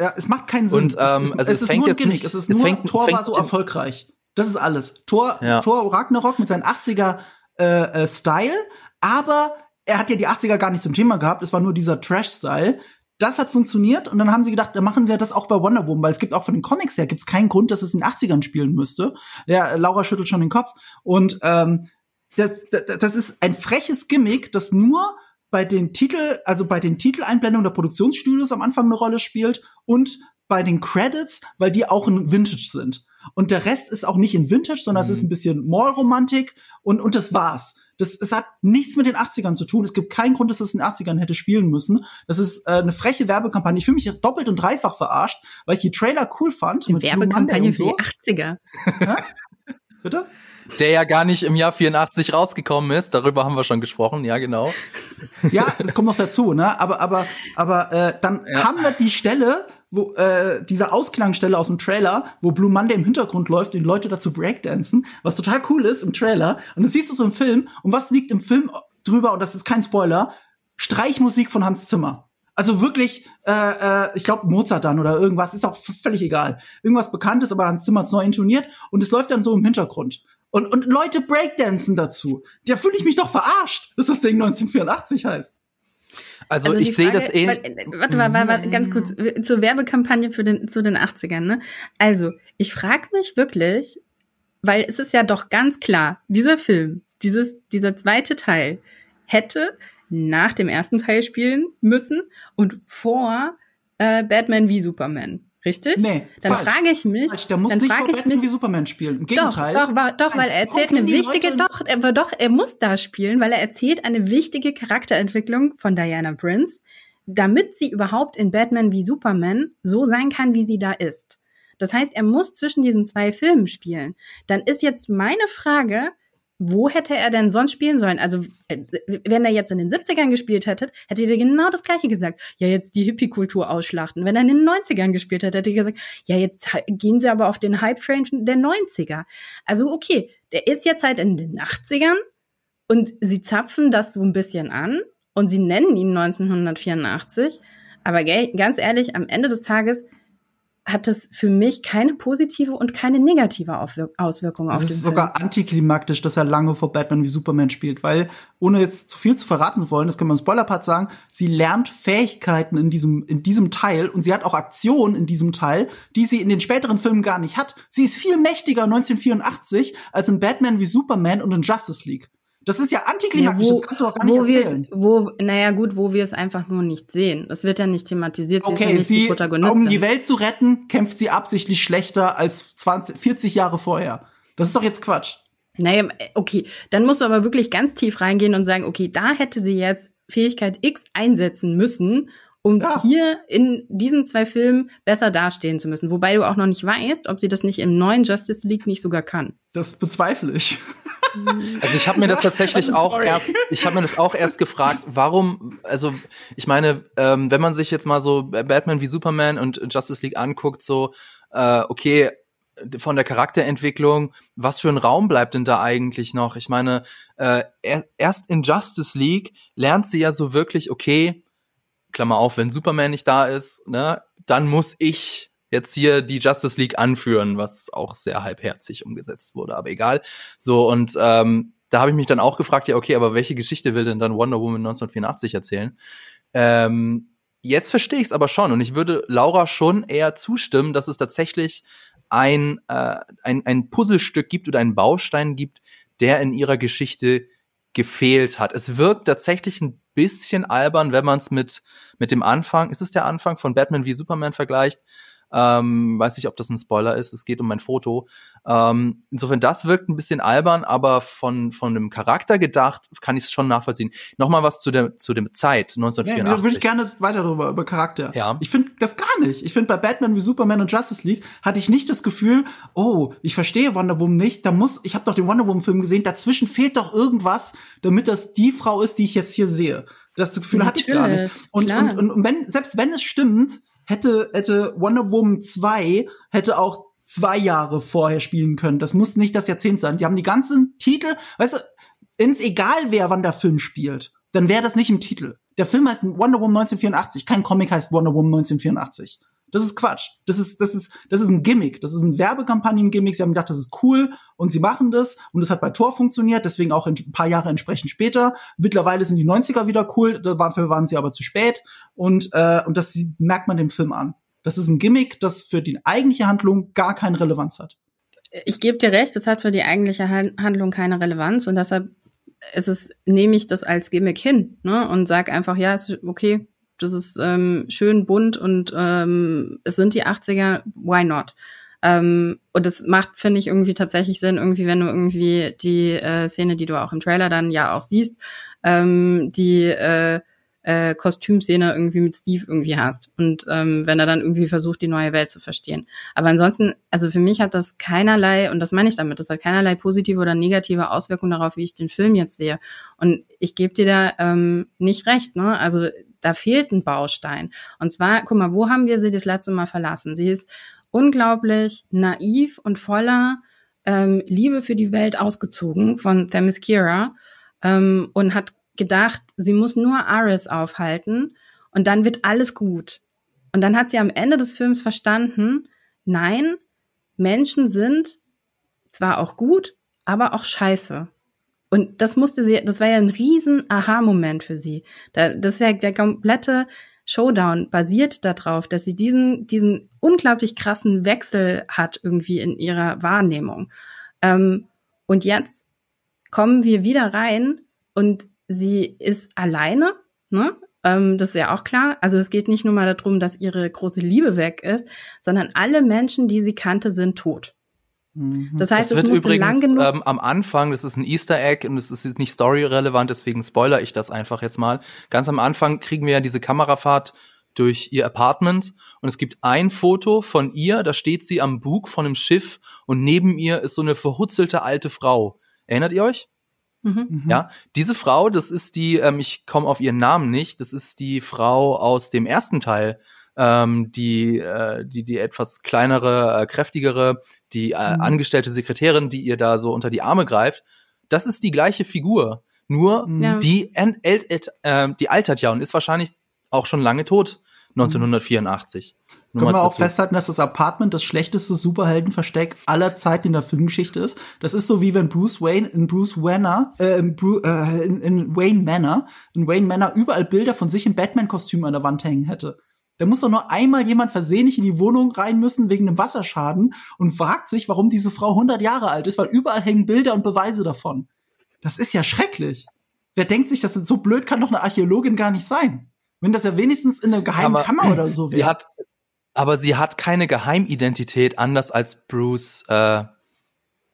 Ja, es macht keinen Sinn. Und, ähm, es, es, also es, es ist nur ein Gimmick. Nicht, es ist nur, fängt, Thor war so erfolgreich. Das ist alles. Thor, ja. Thor Ragnarok mit seinem 80er äh, äh, Style, aber er hat ja die 80er gar nicht zum Thema gehabt. Es war nur dieser Trash-Style. Das hat funktioniert und dann haben sie gedacht, dann machen wir das auch bei Wonder Woman, weil es gibt auch von den Comics her gibt's keinen Grund, dass es in den 80ern spielen müsste. Ja, Laura schüttelt schon den Kopf und ähm, das, das, das ist ein freches Gimmick, das nur bei den Titel, also bei den Titeleinblendungen der Produktionsstudios am Anfang eine Rolle spielt und bei den Credits, weil die auch in Vintage sind. Und der Rest ist auch nicht in Vintage, sondern mhm. es ist ein bisschen Mall-Romantik und, und das war's. Das, es hat nichts mit den 80ern zu tun. Es gibt keinen Grund, dass es in den 80ern hätte spielen müssen. Das ist äh, eine freche Werbekampagne. Ich fühle mich doppelt und dreifach verarscht, weil ich die Trailer cool fand. Eine Werbekampagne so. für die 80er. Bitte? der ja gar nicht im Jahr 84 rausgekommen ist. Darüber haben wir schon gesprochen, ja, genau. Ja, das kommt noch dazu, ne? Aber, aber, aber äh, dann ja. haben wir die Stelle, wo äh, diese Ausklangstelle aus dem Trailer, wo Blue Monday im Hintergrund läuft und die Leute dazu breakdancen, was total cool ist im Trailer. Und dann siehst du so im Film. Und was liegt im Film drüber? Und das ist kein Spoiler. Streichmusik von Hans Zimmer. Also wirklich, äh, äh, ich glaube Mozart dann oder irgendwas, ist auch völlig egal. Irgendwas Bekanntes, aber Hans Zimmer hat's neu intoniert und es läuft dann so im Hintergrund. Und, und Leute breakdancen dazu. Da fühle ich mich doch verarscht, dass das Ding 1984 heißt. Also, also ich sehe das ähnlich. Warte, warte, warte, warte, ganz kurz zur Werbekampagne für den, zu den 80ern. Ne? Also, ich frage mich wirklich, weil es ist ja doch ganz klar, dieser Film, dieses, dieser zweite Teil hätte nach dem ersten Teil spielen müssen und vor äh, Batman wie Superman. Richtig? Nee. Dann frage ich mich. Falsch. Der muss dann nicht frage ich mich, wie Superman spielen. Im Gegenteil. Doch, doch, doch, weil er erzählt eine wichtige, doch, aber doch, er muss da spielen, weil er erzählt eine wichtige Charakterentwicklung von Diana Prince, damit sie überhaupt in Batman wie Superman so sein kann, wie sie da ist. Das heißt, er muss zwischen diesen zwei Filmen spielen. Dann ist jetzt meine Frage, wo hätte er denn sonst spielen sollen? Also, äh, wenn er jetzt in den 70ern gespielt hätte, hätte er genau das Gleiche gesagt. Ja, jetzt die Hippie-Kultur ausschlachten. Wenn er in den 90ern gespielt hätte, hätte er gesagt, ja, jetzt gehen sie aber auf den Hype-Train der 90er. Also, okay, der ist jetzt halt in den 80ern und sie zapfen das so ein bisschen an und sie nennen ihn 1984. Aber ganz ehrlich, am Ende des Tages hat es für mich keine positive und keine negative Auswirkung auf den Es ist sogar antiklimaktisch, dass er lange vor Batman wie Superman spielt, weil, ohne jetzt zu viel zu verraten wollen, das kann man im Spoilerpart sagen, sie lernt Fähigkeiten in diesem, in diesem Teil und sie hat auch Aktionen in diesem Teil, die sie in den späteren Filmen gar nicht hat. Sie ist viel mächtiger 1984 als in Batman wie Superman und in Justice League. Das ist ja antiklimaktisch, ja, wo, das kannst du doch gar nicht wo erzählen. Wo, naja, gut, wo wir es einfach nur nicht sehen. Das wird ja nicht thematisiert. Okay, sie, ist ja nicht sie die Protagonistin. um die Welt zu retten, kämpft sie absichtlich schlechter als 20, 40 Jahre vorher. Das ist doch jetzt Quatsch. Naja, okay, dann musst du aber wirklich ganz tief reingehen und sagen, okay, da hätte sie jetzt Fähigkeit X einsetzen müssen, um ja. hier in diesen zwei Filmen besser dastehen zu müssen. Wobei du auch noch nicht weißt, ob sie das nicht im neuen Justice League nicht sogar kann. Das bezweifle ich. Also ich habe mir das tatsächlich also auch erst, ich habe mir das auch erst gefragt, warum, also ich meine, ähm, wenn man sich jetzt mal so Batman wie Superman und Justice League anguckt, so äh, okay, von der Charakterentwicklung, was für ein Raum bleibt denn da eigentlich noch? Ich meine, äh, erst in Justice League lernt sie ja so wirklich, okay, Klammer auf, wenn Superman nicht da ist, ne, dann muss ich jetzt hier die Justice League anführen, was auch sehr halbherzig umgesetzt wurde, aber egal. So, und ähm, da habe ich mich dann auch gefragt, ja, okay, aber welche Geschichte will denn dann Wonder Woman 1984 erzählen? Ähm, jetzt verstehe ich es aber schon und ich würde Laura schon eher zustimmen, dass es tatsächlich ein, äh, ein, ein Puzzlestück gibt oder einen Baustein gibt, der in ihrer Geschichte gefehlt hat. Es wirkt tatsächlich ein bisschen albern, wenn man es mit, mit dem Anfang, ist es der Anfang von Batman wie Superman vergleicht, ähm, weiß nicht, ob das ein Spoiler ist. Es geht um mein Foto. Ähm, insofern, das wirkt ein bisschen albern, aber von, von dem Charakter gedacht, kann ich es schon nachvollziehen. Nochmal was zu der, zu der Zeit, 1984. Ja, würde ich gerne weiter darüber, über Charakter. Ja. Ich finde das gar nicht. Ich finde, bei Batman wie Superman und Justice League hatte ich nicht das Gefühl, oh, ich verstehe Wonder Woman nicht. Da muss, ich habe doch den Wonder Woman Film gesehen, dazwischen fehlt doch irgendwas, damit das die Frau ist, die ich jetzt hier sehe. Das Gefühl Natürlich, hatte ich gar nicht. Und, und, und, und wenn, selbst wenn es stimmt, hätte, hätte Wonder Woman 2 hätte auch zwei Jahre vorher spielen können. Das muss nicht das Jahrzehnt sein. Die haben die ganzen Titel, weißt du, ins egal wer wann der Film spielt, dann wäre das nicht im Titel. Der Film heißt Wonder Woman 1984, kein Comic heißt Wonder Woman 1984. Das ist Quatsch. Das ist, das ist, das ist ein Gimmick. Das ist ein Werbekampagnen-Gimmick. Sie haben gedacht, das ist cool und sie machen das und das hat bei Tor funktioniert, deswegen auch ein paar Jahre entsprechend später. Mittlerweile sind die 90er wieder cool, dafür waren sie aber zu spät und, äh, und das merkt man dem Film an. Das ist ein Gimmick, das für die eigentliche Handlung gar keine Relevanz hat. Ich gebe dir recht, es hat für die eigentliche Handlung keine Relevanz und deshalb ist es, nehme ich das als Gimmick hin ne, und sag einfach, ja, ist okay, das ist ähm, schön bunt und ähm, es sind die 80er, why not? Ähm, und es macht, finde ich, irgendwie tatsächlich Sinn, irgendwie, wenn du irgendwie die äh, Szene, die du auch im Trailer dann ja auch siehst, ähm, die äh, äh, Kostümszene irgendwie mit Steve irgendwie hast und ähm, wenn er dann irgendwie versucht, die neue Welt zu verstehen. Aber ansonsten, also für mich hat das keinerlei, und das meine ich damit, das hat keinerlei positive oder negative Auswirkungen darauf, wie ich den Film jetzt sehe. Und ich gebe dir da ähm, nicht recht, ne? Also da fehlt ein Baustein. Und zwar, guck mal, wo haben wir sie das letzte Mal verlassen? Sie ist unglaublich naiv und voller ähm, Liebe für die Welt ausgezogen von Themyscira ähm, und hat gedacht, sie muss nur Aris aufhalten und dann wird alles gut. Und dann hat sie am Ende des Films verstanden, nein, Menschen sind zwar auch gut, aber auch scheiße. Und das musste sie, das war ja ein riesen Aha-Moment für sie. Da, das ist ja der komplette Showdown basiert darauf, dass sie diesen, diesen unglaublich krassen Wechsel hat irgendwie in ihrer Wahrnehmung. Ähm, und jetzt kommen wir wieder rein und sie ist alleine, ne? Ähm, das ist ja auch klar. Also es geht nicht nur mal darum, dass ihre große Liebe weg ist, sondern alle Menschen, die sie kannte, sind tot. Mhm. Das heißt, es, es wird übrigens lang genug ähm, am Anfang, das ist ein Easter Egg und es ist nicht storyrelevant, deswegen spoiler ich das einfach jetzt mal. Ganz am Anfang kriegen wir ja diese Kamerafahrt durch ihr Apartment und es gibt ein Foto von ihr, da steht sie am Bug von einem Schiff und neben ihr ist so eine verhutzelte alte Frau. Erinnert ihr euch? Mhm. mhm. Ja, diese Frau, das ist die, ähm, ich komme auf ihren Namen nicht, das ist die Frau aus dem ersten Teil ähm, die, äh, die, die etwas kleinere, äh, kräftigere, die äh, mhm. angestellte Sekretärin, die ihr da so unter die Arme greift, das ist die gleiche Figur. Nur mhm. ja. die, äh, die altert ja und ist wahrscheinlich auch schon lange tot, 1984. Mhm. Können wir auch festhalten, dass das Apartment das schlechteste Superheldenversteck aller Zeiten in der Filmgeschichte ist. Das ist so wie wenn Bruce Wayne in Bruce Wayne, äh, in, Bru äh, in, in Wayne Manor, in Wayne Manor überall Bilder von sich im Batman-Kostüm an der Wand hängen hätte. Da muss doch nur einmal jemand versehentlich in die Wohnung rein müssen wegen einem Wasserschaden und fragt sich, warum diese Frau 100 Jahre alt ist, weil überall hängen Bilder und Beweise davon. Das ist ja schrecklich. Wer denkt sich, dass das so blöd kann doch eine Archäologin gar nicht sein? Wenn das ja wenigstens in einer geheimen aber, Kammer oder so wäre. aber sie hat keine Geheimidentität, anders als Bruce, äh,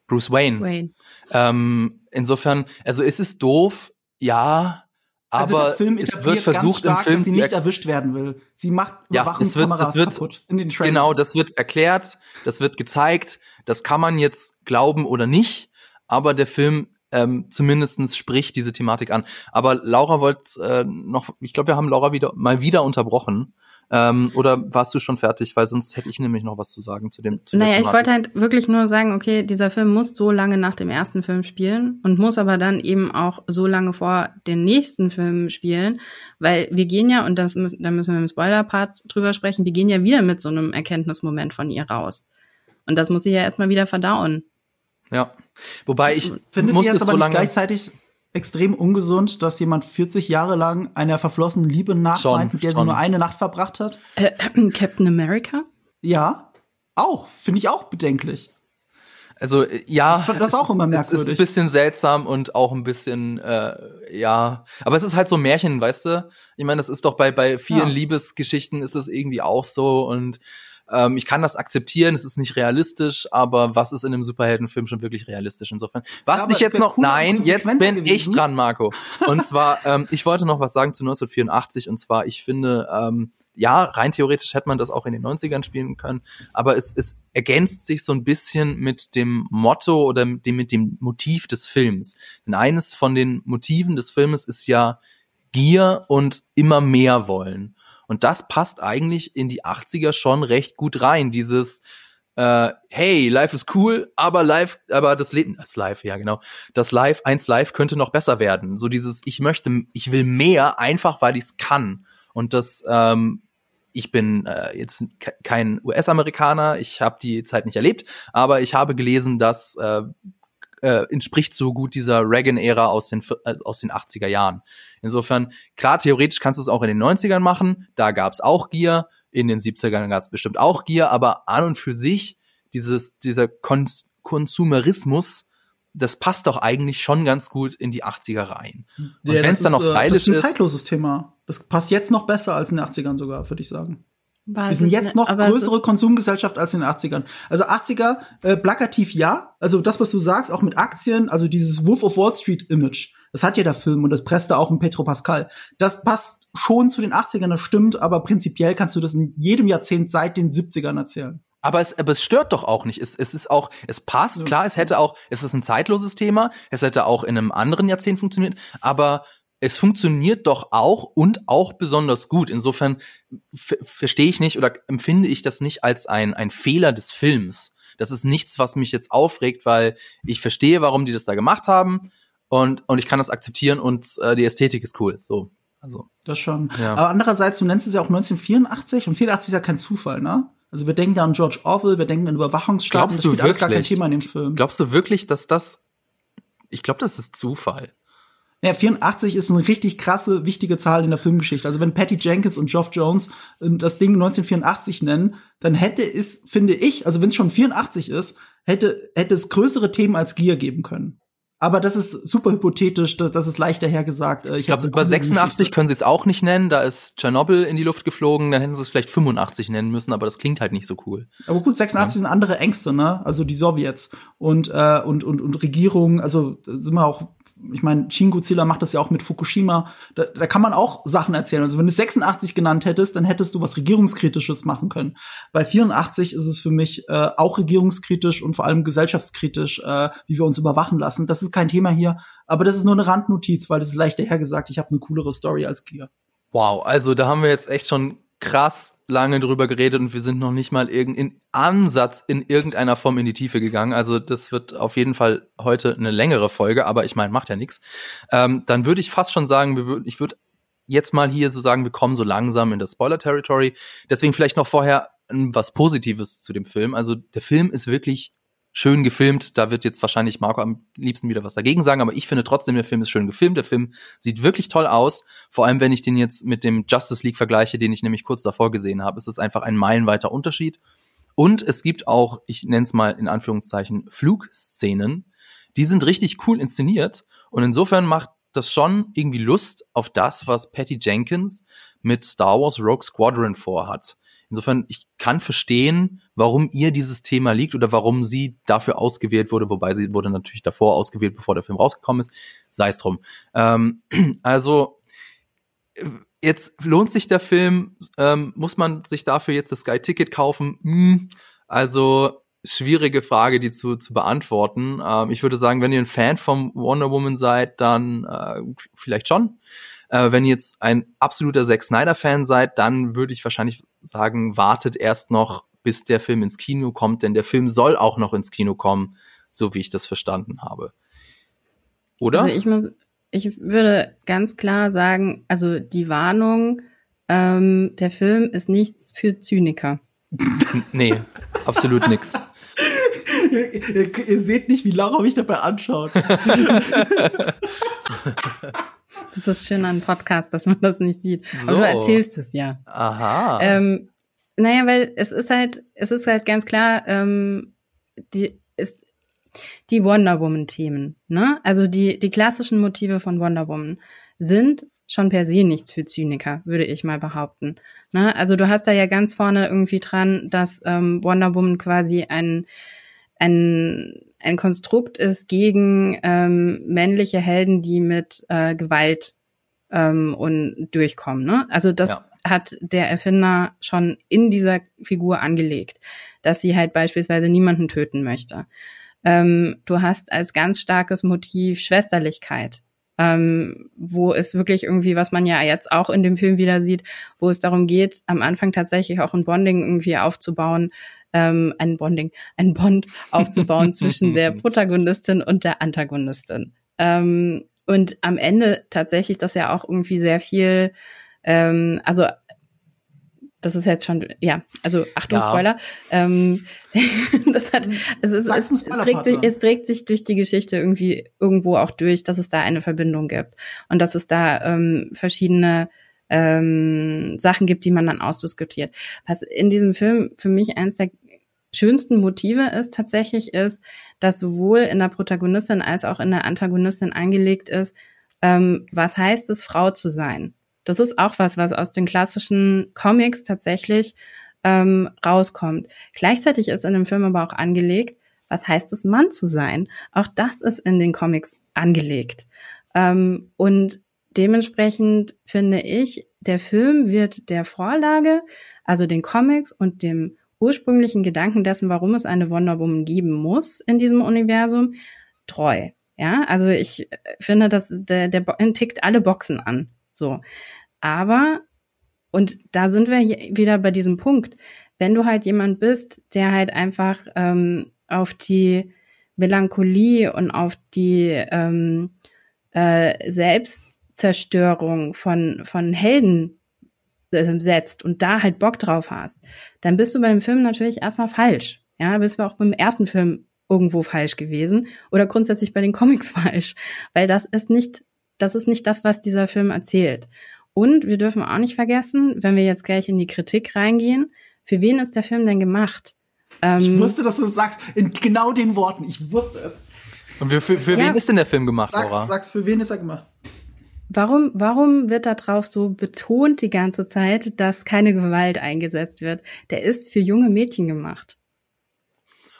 Bruce Wayne. Wayne. Ähm, insofern, also ist es doof, ja, aber also es wird versucht stark, im Film, dass sie nicht erwischt werden will. Sie macht ja, es wird, es wird, kaputt in den Trailern. Genau, das wird erklärt, das wird gezeigt. Das kann man jetzt glauben oder nicht. Aber der Film ähm, zumindestens spricht diese Thematik an. Aber Laura wollte äh, noch, ich glaube, wir haben Laura wieder mal wieder unterbrochen. Ähm, oder warst du schon fertig? Weil sonst hätte ich nämlich noch was zu sagen zu dem. Zu naja, ich wollte halt wirklich nur sagen, okay, dieser Film muss so lange nach dem ersten Film spielen und muss aber dann eben auch so lange vor den nächsten Film spielen, weil wir gehen ja, und das müssen, da müssen wir im Spoiler-Part drüber sprechen, wir gehen ja wieder mit so einem Erkenntnismoment von ihr raus. Und das muss sie ja erstmal wieder verdauen. Ja. Wobei ich findet ihr es aber so nicht gleichzeitig extrem ungesund, dass jemand 40 Jahre lang einer verflossenen Liebe nachweint, mit der schon. sie nur eine Nacht verbracht hat? Äh, Captain America? Ja, auch. Finde ich auch bedenklich. Also äh, ja, ich fand das auch immer merkwürdig. Es ist ein bisschen seltsam und auch ein bisschen äh, ja, aber es ist halt so Märchen, weißt du? Ich meine, das ist doch bei bei vielen ja. Liebesgeschichten ist es irgendwie auch so und ähm, ich kann das akzeptieren, es ist nicht realistisch, aber was ist in einem Superheldenfilm schon wirklich realistisch insofern? Was ja, ich jetzt noch, nein, jetzt bin gewesen. ich dran, Marco. Und zwar, ähm, ich wollte noch was sagen zu 1984 und zwar, ich finde, ähm, ja, rein theoretisch hätte man das auch in den 90ern spielen können, aber es, es ergänzt sich so ein bisschen mit dem Motto oder mit dem, mit dem Motiv des Films. Denn eines von den Motiven des Filmes ist ja Gier und immer mehr wollen. Und das passt eigentlich in die 80er schon recht gut rein. Dieses, äh, hey, live ist cool, aber live, aber das Leben, das Live, ja genau, das Live, eins Live könnte noch besser werden. So dieses, ich möchte, ich will mehr, einfach weil ich es kann. Und das, ähm, ich bin äh, jetzt kein US-Amerikaner, ich habe die Zeit nicht erlebt, aber ich habe gelesen, dass äh, äh, entspricht so gut dieser Reagan-Ära aus den, äh, aus den 80er Jahren. Insofern, klar, theoretisch kannst du es auch in den 90ern machen, da gab's auch Gier, in den 70ern gab's bestimmt auch Gier, aber an und für sich, dieses, dieser Kon Konsumerismus, das passt doch eigentlich schon ganz gut in die 80er rein. Und ja, wenn es dann noch stylisch ist. Das ist ein zeitloses Thema. Das passt jetzt noch besser als in den 80ern sogar, würde ich sagen. War wir sind jetzt noch größere Konsumgesellschaft als in den 80ern. Also 80er, äh, plakativ ja. Also das, was du sagst, auch mit Aktien, also dieses Wolf of Wall Street Image, das hat ja der Film und das presste auch in Petro Pascal. Das passt schon zu den 80ern, das stimmt, aber prinzipiell kannst du das in jedem Jahrzehnt seit den 70ern erzählen. Aber es, aber es stört doch auch nicht. Es, es ist auch, es passt, klar, es hätte auch, es ist ein zeitloses Thema, es hätte auch in einem anderen Jahrzehnt funktioniert, aber es funktioniert doch auch und auch besonders gut. Insofern verstehe ich nicht oder empfinde ich das nicht als ein, ein Fehler des Films. Das ist nichts, was mich jetzt aufregt, weil ich verstehe, warum die das da gemacht haben und, und ich kann das akzeptieren und äh, die Ästhetik ist cool. So. Also. Das schon. Ja. Aber andererseits, du nennst es ja auch 1984 und 84 ist ja kein Zufall, ne? Also wir denken da an George Orwell, wir denken an Überwachungsstaat, Glaubst du das spielt wirklich? alles gar kein Thema in dem Film. Glaubst du wirklich, dass das ich glaube, das ist Zufall. Naja, 84 ist eine richtig krasse, wichtige Zahl in der Filmgeschichte. Also wenn Patty Jenkins und Geoff Jones ähm, das Ding 1984 nennen, dann hätte es, finde ich, also wenn es schon 84 ist, hätte, hätte es größere Themen als Gier geben können. Aber das ist super hypothetisch, das, das ist leichter hergesagt. Äh, ich, ich glaube, über 86 können sie es auch nicht nennen, da ist Tschernobyl in die Luft geflogen, dann hätten sie es vielleicht 85 nennen müssen, aber das klingt halt nicht so cool. Aber gut, 86 ja. sind andere Ängste, ne? Also die Sowjets und äh, und und und Regierungen, also sind wir auch ich meine, Shin Godzilla macht das ja auch mit Fukushima. Da, da kann man auch Sachen erzählen. Also wenn du 86 genannt hättest, dann hättest du was regierungskritisches machen können. Bei 84 ist es für mich äh, auch regierungskritisch und vor allem gesellschaftskritisch, äh, wie wir uns überwachen lassen. Das ist kein Thema hier, aber das ist nur eine Randnotiz, weil das ist leicht dahergesagt. Ich habe eine coolere Story als Gier. Wow, also da haben wir jetzt echt schon krass lange drüber geredet und wir sind noch nicht mal irgendein Ansatz in irgendeiner Form in die Tiefe gegangen. Also das wird auf jeden Fall heute eine längere Folge, aber ich meine, macht ja nichts. Ähm, dann würde ich fast schon sagen, würd, ich würde jetzt mal hier so sagen, wir kommen so langsam in das Spoiler-Territory. Deswegen vielleicht noch vorher was Positives zu dem Film. Also der Film ist wirklich schön gefilmt. Da wird jetzt wahrscheinlich Marco am liebsten wieder was dagegen sagen, aber ich finde trotzdem, der Film ist schön gefilmt. Der Film sieht wirklich toll aus. Vor allem, wenn ich den jetzt mit dem Justice League vergleiche, den ich nämlich kurz davor gesehen habe, ist es einfach ein meilenweiter Unterschied. Und es gibt auch, ich nenne es mal in Anführungszeichen, Flugszenen. Die sind richtig cool inszeniert. Und insofern macht das schon irgendwie Lust auf das, was Patty Jenkins mit Star Wars Rogue Squadron vorhat. Insofern, ich kann verstehen, warum ihr dieses Thema liegt oder warum sie dafür ausgewählt wurde, wobei sie wurde natürlich davor ausgewählt, bevor der Film rausgekommen ist. Sei es drum. Ähm, also, jetzt lohnt sich der Film, ähm, muss man sich dafür jetzt das Sky-Ticket kaufen? Hm, also, schwierige Frage, die zu, zu beantworten. Ähm, ich würde sagen, wenn ihr ein Fan von Wonder Woman seid, dann äh, vielleicht schon. Äh, wenn ihr jetzt ein absoluter Zack Snyder-Fan seid, dann würde ich wahrscheinlich sagen, wartet erst noch, bis der Film ins Kino kommt, denn der Film soll auch noch ins Kino kommen, so wie ich das verstanden habe. Oder? Also ich muss, ich würde ganz klar sagen, also die Warnung, ähm, der Film ist nichts für Zyniker. nee, absolut nix. ihr, ihr, ihr, seht nicht, wie Laura mich dabei anschaut. das ist schön an Podcast, dass man das nicht sieht. Aber du erzählst es ja. Aha. Ähm, naja, weil es ist halt, es ist halt ganz klar, ähm, die ist die Wonder Woman-Themen, ne? Also die, die klassischen Motive von Wonder Woman sind schon per se nichts für Zyniker, würde ich mal behaupten. Ne? Also du hast da ja ganz vorne irgendwie dran, dass ähm, Wonder Woman quasi ein, ein, ein Konstrukt ist gegen ähm, männliche Helden, die mit äh, Gewalt ähm, und durchkommen. Ne? Also das ja. hat der Erfinder schon in dieser Figur angelegt, dass sie halt beispielsweise niemanden töten möchte. Ähm, du hast als ganz starkes Motiv Schwesterlichkeit ähm, wo es wirklich irgendwie, was man ja jetzt auch in dem Film wieder sieht, wo es darum geht, am Anfang tatsächlich auch ein Bonding irgendwie aufzubauen, ähm, ein Bonding, ein Bond aufzubauen zwischen der Protagonistin und der Antagonistin. Ähm, und am Ende tatsächlich das ja auch irgendwie sehr viel, ähm, also das ist jetzt schon, ja, also Achtung, ja. Spoiler. Ähm, das hat, also es, es, es, trägt sich, es trägt sich durch die Geschichte irgendwie irgendwo auch durch, dass es da eine Verbindung gibt und dass es da ähm, verschiedene ähm, Sachen gibt, die man dann ausdiskutiert. Was in diesem Film für mich eines der schönsten Motive ist tatsächlich ist, dass sowohl in der Protagonistin als auch in der Antagonistin angelegt ist, ähm, was heißt es, Frau zu sein? Das ist auch was, was aus den klassischen Comics tatsächlich ähm, rauskommt. Gleichzeitig ist in dem Film aber auch angelegt, was heißt es, Mann zu sein? Auch das ist in den Comics angelegt. Ähm, und dementsprechend finde ich, der Film wird der Vorlage, also den Comics und dem ursprünglichen Gedanken dessen, warum es eine Wonder Woman geben muss in diesem Universum, treu. Ja, also ich finde, dass der, der tickt alle Boxen an. So. Aber, und da sind wir wieder bei diesem Punkt, wenn du halt jemand bist, der halt einfach ähm, auf die Melancholie und auf die ähm, äh, Selbstzerstörung von, von Helden äh, setzt und da halt Bock drauf hast, dann bist du beim Film natürlich erstmal falsch. Ja, bist du auch beim ersten Film irgendwo falsch gewesen oder grundsätzlich bei den Comics falsch, weil das ist nicht das ist nicht das, was dieser Film erzählt. Und wir dürfen auch nicht vergessen, wenn wir jetzt gleich in die Kritik reingehen, für wen ist der Film denn gemacht? Ähm, ich wusste, dass du es sagst, in genau den Worten. Ich wusste es. Und für, für, für ja. wen ist denn der Film gemacht, sag's, Laura? Sag's, für wen ist er gemacht? Warum, warum wird da drauf so betont die ganze Zeit, dass keine Gewalt eingesetzt wird? Der ist für junge Mädchen gemacht.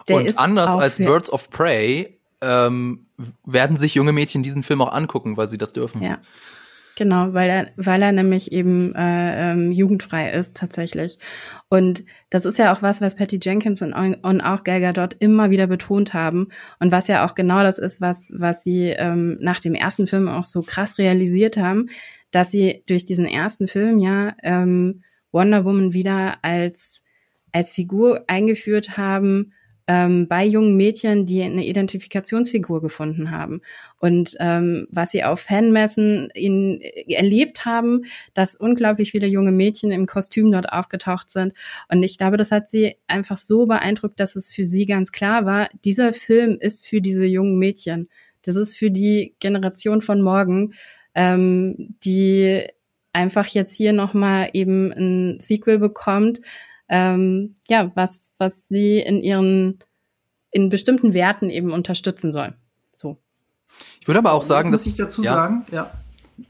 Der Und anders als Birds of Prey ähm, werden sich junge Mädchen diesen Film auch angucken, weil sie das dürfen. Ja. Genau, weil er, weil er nämlich eben äh, ähm, jugendfrei ist tatsächlich. Und das ist ja auch was, was Patty Jenkins und, und auch Gal Gadot immer wieder betont haben und was ja auch genau das ist, was was sie ähm, nach dem ersten Film auch so krass realisiert haben, dass sie durch diesen ersten Film ja ähm, Wonder Woman wieder als als Figur eingeführt haben, ähm, bei jungen Mädchen, die eine Identifikationsfigur gefunden haben. Und ähm, was sie auf Fanmessen in, erlebt haben, dass unglaublich viele junge Mädchen im Kostüm dort aufgetaucht sind. Und ich glaube, das hat sie einfach so beeindruckt, dass es für sie ganz klar war, dieser Film ist für diese jungen Mädchen. Das ist für die Generation von morgen, ähm, die einfach jetzt hier nochmal eben ein Sequel bekommt, ähm, ja, was, was sie in ihren, in bestimmten Werten eben unterstützen soll. So. Ich würde aber auch sagen, dass ich dazu ja. sagen, ja,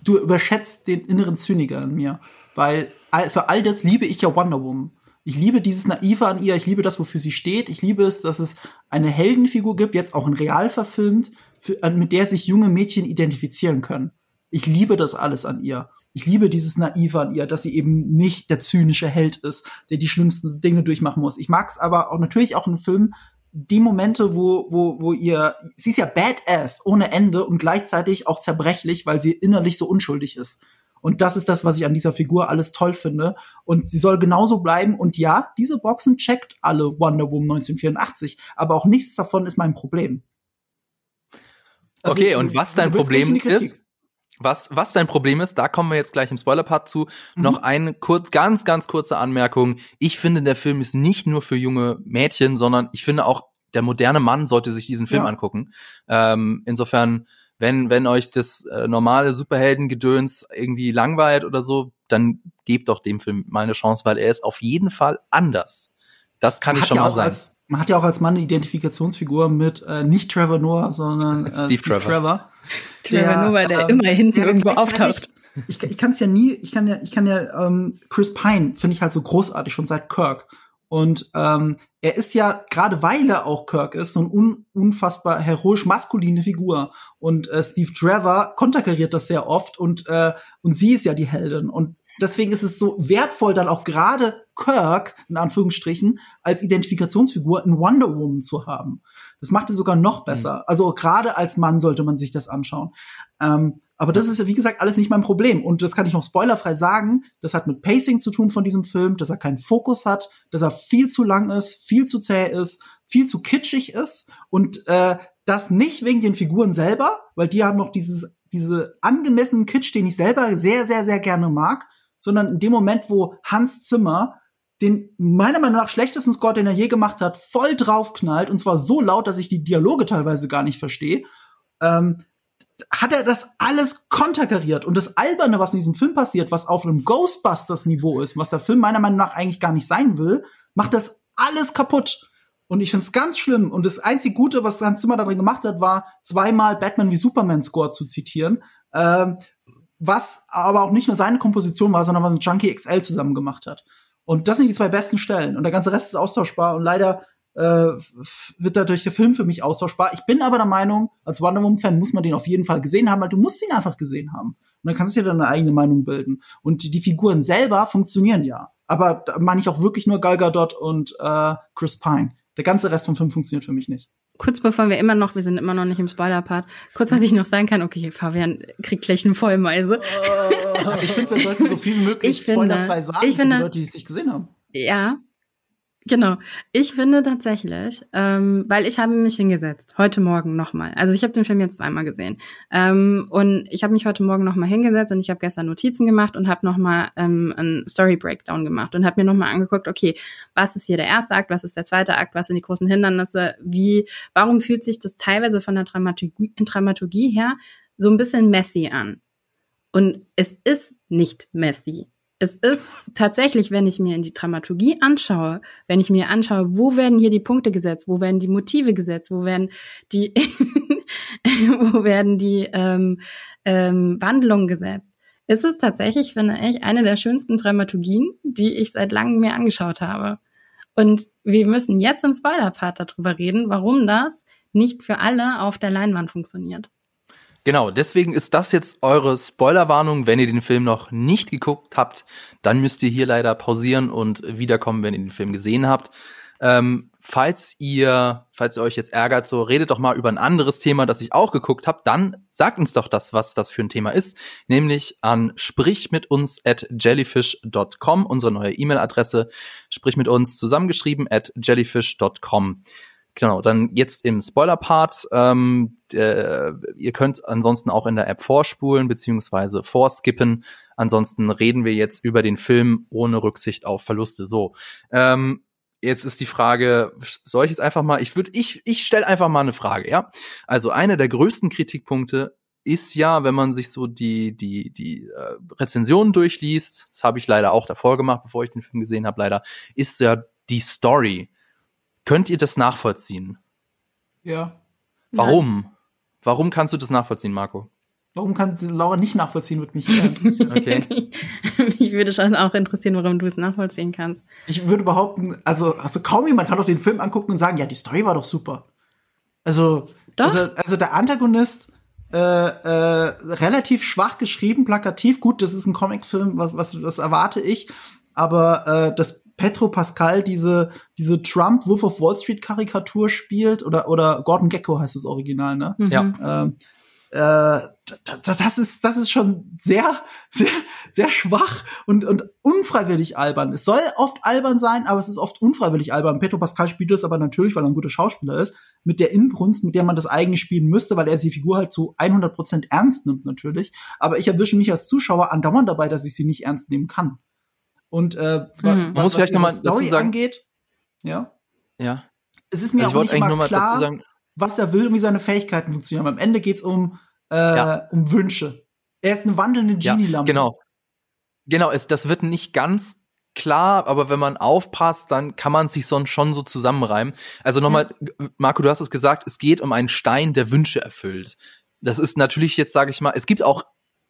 du überschätzt den inneren Zyniker in mir, weil für all das liebe ich ja Wonder Woman. Ich liebe dieses Naive an ihr, ich liebe das, wofür sie steht. Ich liebe es, dass es eine Heldenfigur gibt, jetzt auch in real verfilmt, für, mit der sich junge Mädchen identifizieren können. Ich liebe das alles an ihr ich liebe dieses Naive an ihr, dass sie eben nicht der zynische Held ist, der die schlimmsten Dinge durchmachen muss. Ich mag es aber auch natürlich auch einen Film, die Momente, wo, wo, wo ihr, sie ist ja badass ohne Ende und gleichzeitig auch zerbrechlich, weil sie innerlich so unschuldig ist. Und das ist das, was ich an dieser Figur alles toll finde. Und sie soll genauso bleiben. Und ja, diese Boxen checkt alle Wonder Woman 1984. Aber auch nichts davon ist mein Problem. Also, okay, und was dein Problem ist, was, was dein Problem ist, da kommen wir jetzt gleich im Spoiler-Part zu. Mhm. Noch eine kurz, ganz, ganz kurze Anmerkung. Ich finde, der Film ist nicht nur für junge Mädchen, sondern ich finde auch, der moderne Mann sollte sich diesen Film ja. angucken. Ähm, insofern, wenn, wenn euch das äh, normale Superheldengedöns irgendwie langweilt oder so, dann gebt doch dem Film mal eine Chance, weil er ist auf jeden Fall anders. Das kann ich schon ja mal sagen. Als, man hat ja auch als Mann eine Identifikationsfigur mit äh, nicht Trevor Noah, sondern äh, Steve, Steve Trevor. Trevor. Trevor Noah, der ähm, immer hinten irgendwo auftaucht. Ich, ich kann es ja nie, ich kann ja, ich kann ja, ähm, Chris Pine finde ich halt so großartig schon seit Kirk. Und ähm, er ist ja, gerade weil er auch Kirk ist, so eine un unfassbar heroisch maskuline Figur. Und äh, Steve Trevor konterkariert das sehr oft und, äh, und sie ist ja die Heldin. Und deswegen ist es so wertvoll, dann auch gerade Kirk, in Anführungsstrichen, als Identifikationsfigur in Wonder Woman zu haben. Das macht es sogar noch besser. Mhm. Also gerade als Mann sollte man sich das anschauen. Ähm, aber das ist ja, wie gesagt, alles nicht mein Problem. Und das kann ich noch spoilerfrei sagen. Das hat mit Pacing zu tun von diesem Film, dass er keinen Fokus hat, dass er viel zu lang ist, viel zu zäh ist, viel zu kitschig ist und äh, das nicht wegen den Figuren selber, weil die haben noch dieses, diese angemessenen Kitsch, den ich selber sehr, sehr, sehr gerne mag, sondern in dem Moment, wo Hans Zimmer den meiner Meinung nach schlechtesten Score, den er je gemacht hat, voll draufknallt und zwar so laut, dass ich die Dialoge teilweise gar nicht verstehe, ähm, hat er das alles konterkariert und das Alberne, was in diesem Film passiert, was auf einem Ghostbusters-Niveau ist, was der Film meiner Meinung nach eigentlich gar nicht sein will, macht das alles kaputt. Und ich finde es ganz schlimm. Und das einzig Gute, was Hans Zimmer darin gemacht hat, war zweimal Batman wie Superman Score zu zitieren. Ähm, was aber auch nicht nur seine Komposition war, sondern was ein Junkie XL zusammen gemacht hat. Und das sind die zwei besten Stellen. Und der ganze Rest ist austauschbar. Und leider äh, wird dadurch der Film für mich austauschbar. Ich bin aber der Meinung, als Wonder Woman-Fan muss man den auf jeden Fall gesehen haben, weil du musst ihn einfach gesehen haben. Und dann kannst du dir dann eine eigene Meinung bilden. Und die, die Figuren selber funktionieren ja. Aber da meine ich auch wirklich nur Gal Gadot und äh, Chris Pine. Der ganze Rest vom Film funktioniert für mich nicht kurz bevor wir immer noch, wir sind immer noch nicht im Spoiler-Part, kurz, was ich noch sagen kann, okay, Fabian kriegt gleich eine Vollmeise. Oh, ich finde, wir sollten so viel wie möglich spoilerfrei sagen ich finde, für die Leute, die es nicht gesehen haben. Ja, Genau. Ich finde tatsächlich, ähm, weil ich habe mich hingesetzt, heute Morgen nochmal. Also ich habe den Film jetzt zweimal gesehen. Ähm, und ich habe mich heute Morgen nochmal hingesetzt und ich habe gestern Notizen gemacht und habe nochmal ähm, einen Story-Breakdown gemacht und habe mir nochmal angeguckt, okay, was ist hier der erste Akt, was ist der zweite Akt, was sind die großen Hindernisse, wie, warum fühlt sich das teilweise von der Dramaturgie, Dramaturgie her so ein bisschen messy an? Und es ist nicht messy es ist tatsächlich, wenn ich mir in die Dramaturgie anschaue, wenn ich mir anschaue, wo werden hier die Punkte gesetzt, wo werden die Motive gesetzt, wo werden die, wo werden die ähm, ähm, Wandlungen gesetzt, ist es tatsächlich, finde ich, eine der schönsten Dramaturgien, die ich seit langem mir angeschaut habe. Und wir müssen jetzt im Spoiler-Part darüber reden, warum das nicht für alle auf der Leinwand funktioniert. Genau, deswegen ist das jetzt eure Spoilerwarnung. Wenn ihr den Film noch nicht geguckt habt, dann müsst ihr hier leider pausieren und wiederkommen, wenn ihr den Film gesehen habt. Ähm, falls ihr, falls ihr euch jetzt ärgert, so redet doch mal über ein anderes Thema, das ich auch geguckt habe, dann sagt uns doch das, was das für ein Thema ist, nämlich an sprich mit uns at jellyfish.com, unsere neue E-Mail-Adresse, sprich mit uns zusammengeschrieben at jellyfish.com. Genau, dann jetzt im Spoiler-Part. Ähm, äh, ihr könnt ansonsten auch in der App vorspulen beziehungsweise vorskippen. Ansonsten reden wir jetzt über den Film ohne Rücksicht auf Verluste. So, ähm, jetzt ist die Frage, soll ich jetzt einfach mal, ich würde, ich, ich stelle einfach mal eine Frage, ja? Also einer der größten Kritikpunkte ist ja, wenn man sich so die, die, die äh, Rezensionen durchliest, das habe ich leider auch davor gemacht, bevor ich den Film gesehen habe, leider, ist ja die Story Könnt ihr das nachvollziehen? Ja. Warum? Nein. Warum kannst du das nachvollziehen, Marco? Warum kann Laura nicht nachvollziehen, würde mich interessieren. Okay. mich würde schon auch interessieren, warum du es nachvollziehen kannst. Ich würde behaupten, also, also kaum jemand kann doch den Film angucken und sagen, ja, die Story war doch super. Also, doch? also, also der Antagonist äh, äh, relativ schwach geschrieben, plakativ. Gut, das ist ein Comicfilm, was, was, was erwarte ich. Aber äh, das Petro Pascal diese, diese Trump Wolf of Wall Street Karikatur spielt oder, oder Gordon Gecko heißt das Original, ne? Mhm. Ja. Ähm, äh, das ist, das ist schon sehr, sehr, sehr schwach und, und unfreiwillig albern. Es soll oft albern sein, aber es ist oft unfreiwillig albern. Petro Pascal spielt das aber natürlich, weil er ein guter Schauspieler ist, mit der Inbrunst, mit der man das eigentlich spielen müsste, weil er die Figur halt zu 100% ernst nimmt natürlich. Aber ich erwische mich als Zuschauer andauernd dabei, dass ich sie nicht ernst nehmen kann. Und äh, Mhm. Man muss vielleicht ihre noch mal dazu sagen- angeht, ja, Ja. es ist mir Also ich auch wollte nicht eigentlich nur immer mal klar, dazu sagen, was er will und wie seine Fähigkeiten funktionieren. Aber am Ende geht's um, äh, Ja. um Wünsche. Er ist eine wandelnde Ja, Genie-Lampe. genau. Genau, es, das wird nicht ganz klar, aber wenn man aufpasst, dann kann man sich sonst schon so zusammenreimen. Also nochmal, Marco, du hast es gesagt, es geht um einen Stein, der Wünsche erfüllt. Das ist natürlich jetzt, sage ich mal, es gibt auch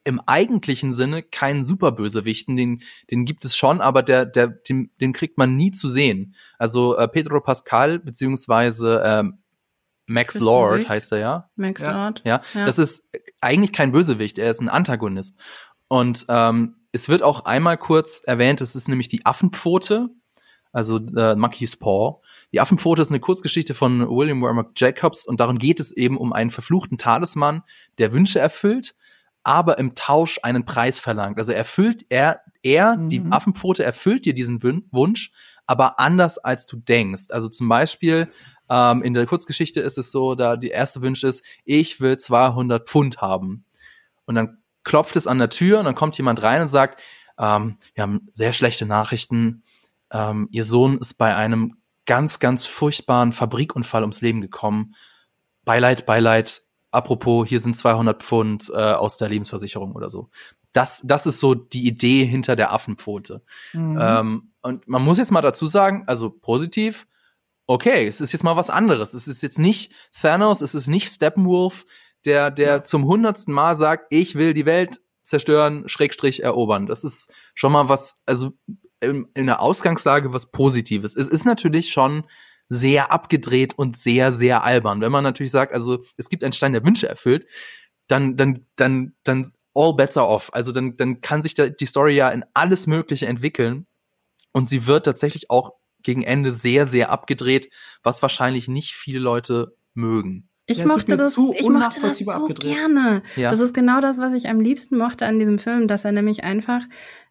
im eigentlichen Sinne keinen Superbösewichten, den, den gibt es schon, aber der, der, den, den kriegt man nie zu sehen. Also äh, Pedro Pascal beziehungsweise ähm, Max Christian Lord heißt er ja. Max Ja. Lord. Ja, Ja. das ist eigentlich kein Bösewicht, er ist ein Antagonist. Und ähm, es wird auch einmal kurz erwähnt, es ist nämlich die Affenpfote, also äh, Monkey's Paw. Die Affenpfote ist eine Kurzgeschichte von William Warnock Jacobs und darum geht es eben um einen verfluchten Talisman, der Wünsche erfüllt, aber im Tausch einen Preis verlangt. Also erfüllt er, er, die Mhm. Affenpfote erfüllt dir diesen Wunsch, aber anders als du denkst. Also zum Beispiel ähm, in der Kurzgeschichte ist es so, da die erste Wunsch ist, ich will 200 Pfund haben. Und dann klopft es an der Tür und dann kommt jemand rein und sagt, ähm, wir haben sehr schlechte Nachrichten. Ähm, ihr Sohn ist bei einem ganz, ganz furchtbaren Fabrikunfall ums Leben gekommen. Beileid, Beileid. Apropos, hier sind 200 Pfund äh, aus der Lebensversicherung oder so. Das, das ist so die Idee hinter der Affenpfote. Mhm. Ähm, und man muss jetzt mal dazu sagen, also positiv, okay, es ist jetzt mal was anderes. Es ist jetzt nicht Thanos, es ist nicht Steppenwolf, der, der Ja. zum hundertsten Mal sagt, ich will die Welt zerstören, Schrägstrich erobern. Das ist schon mal was, also in, in der Ausgangslage was Positives. Es ist natürlich schon sehr abgedreht und sehr, sehr albern. Wenn man natürlich sagt, also es gibt einen Stein, der Wünsche erfüllt, dann, dann, dann, dann all bets are off. Also dann, dann kann sich da die Story ja in alles Mögliche entwickeln. Und sie wird tatsächlich auch gegen Ende sehr, sehr abgedreht, was wahrscheinlich nicht viele Leute mögen. Ich Ja, mochte das, zu ich mochte das unnachvollziehbar so abgedreht. gerne. Ja. Das ist genau das, was ich am liebsten mochte an diesem Film, dass er nämlich einfach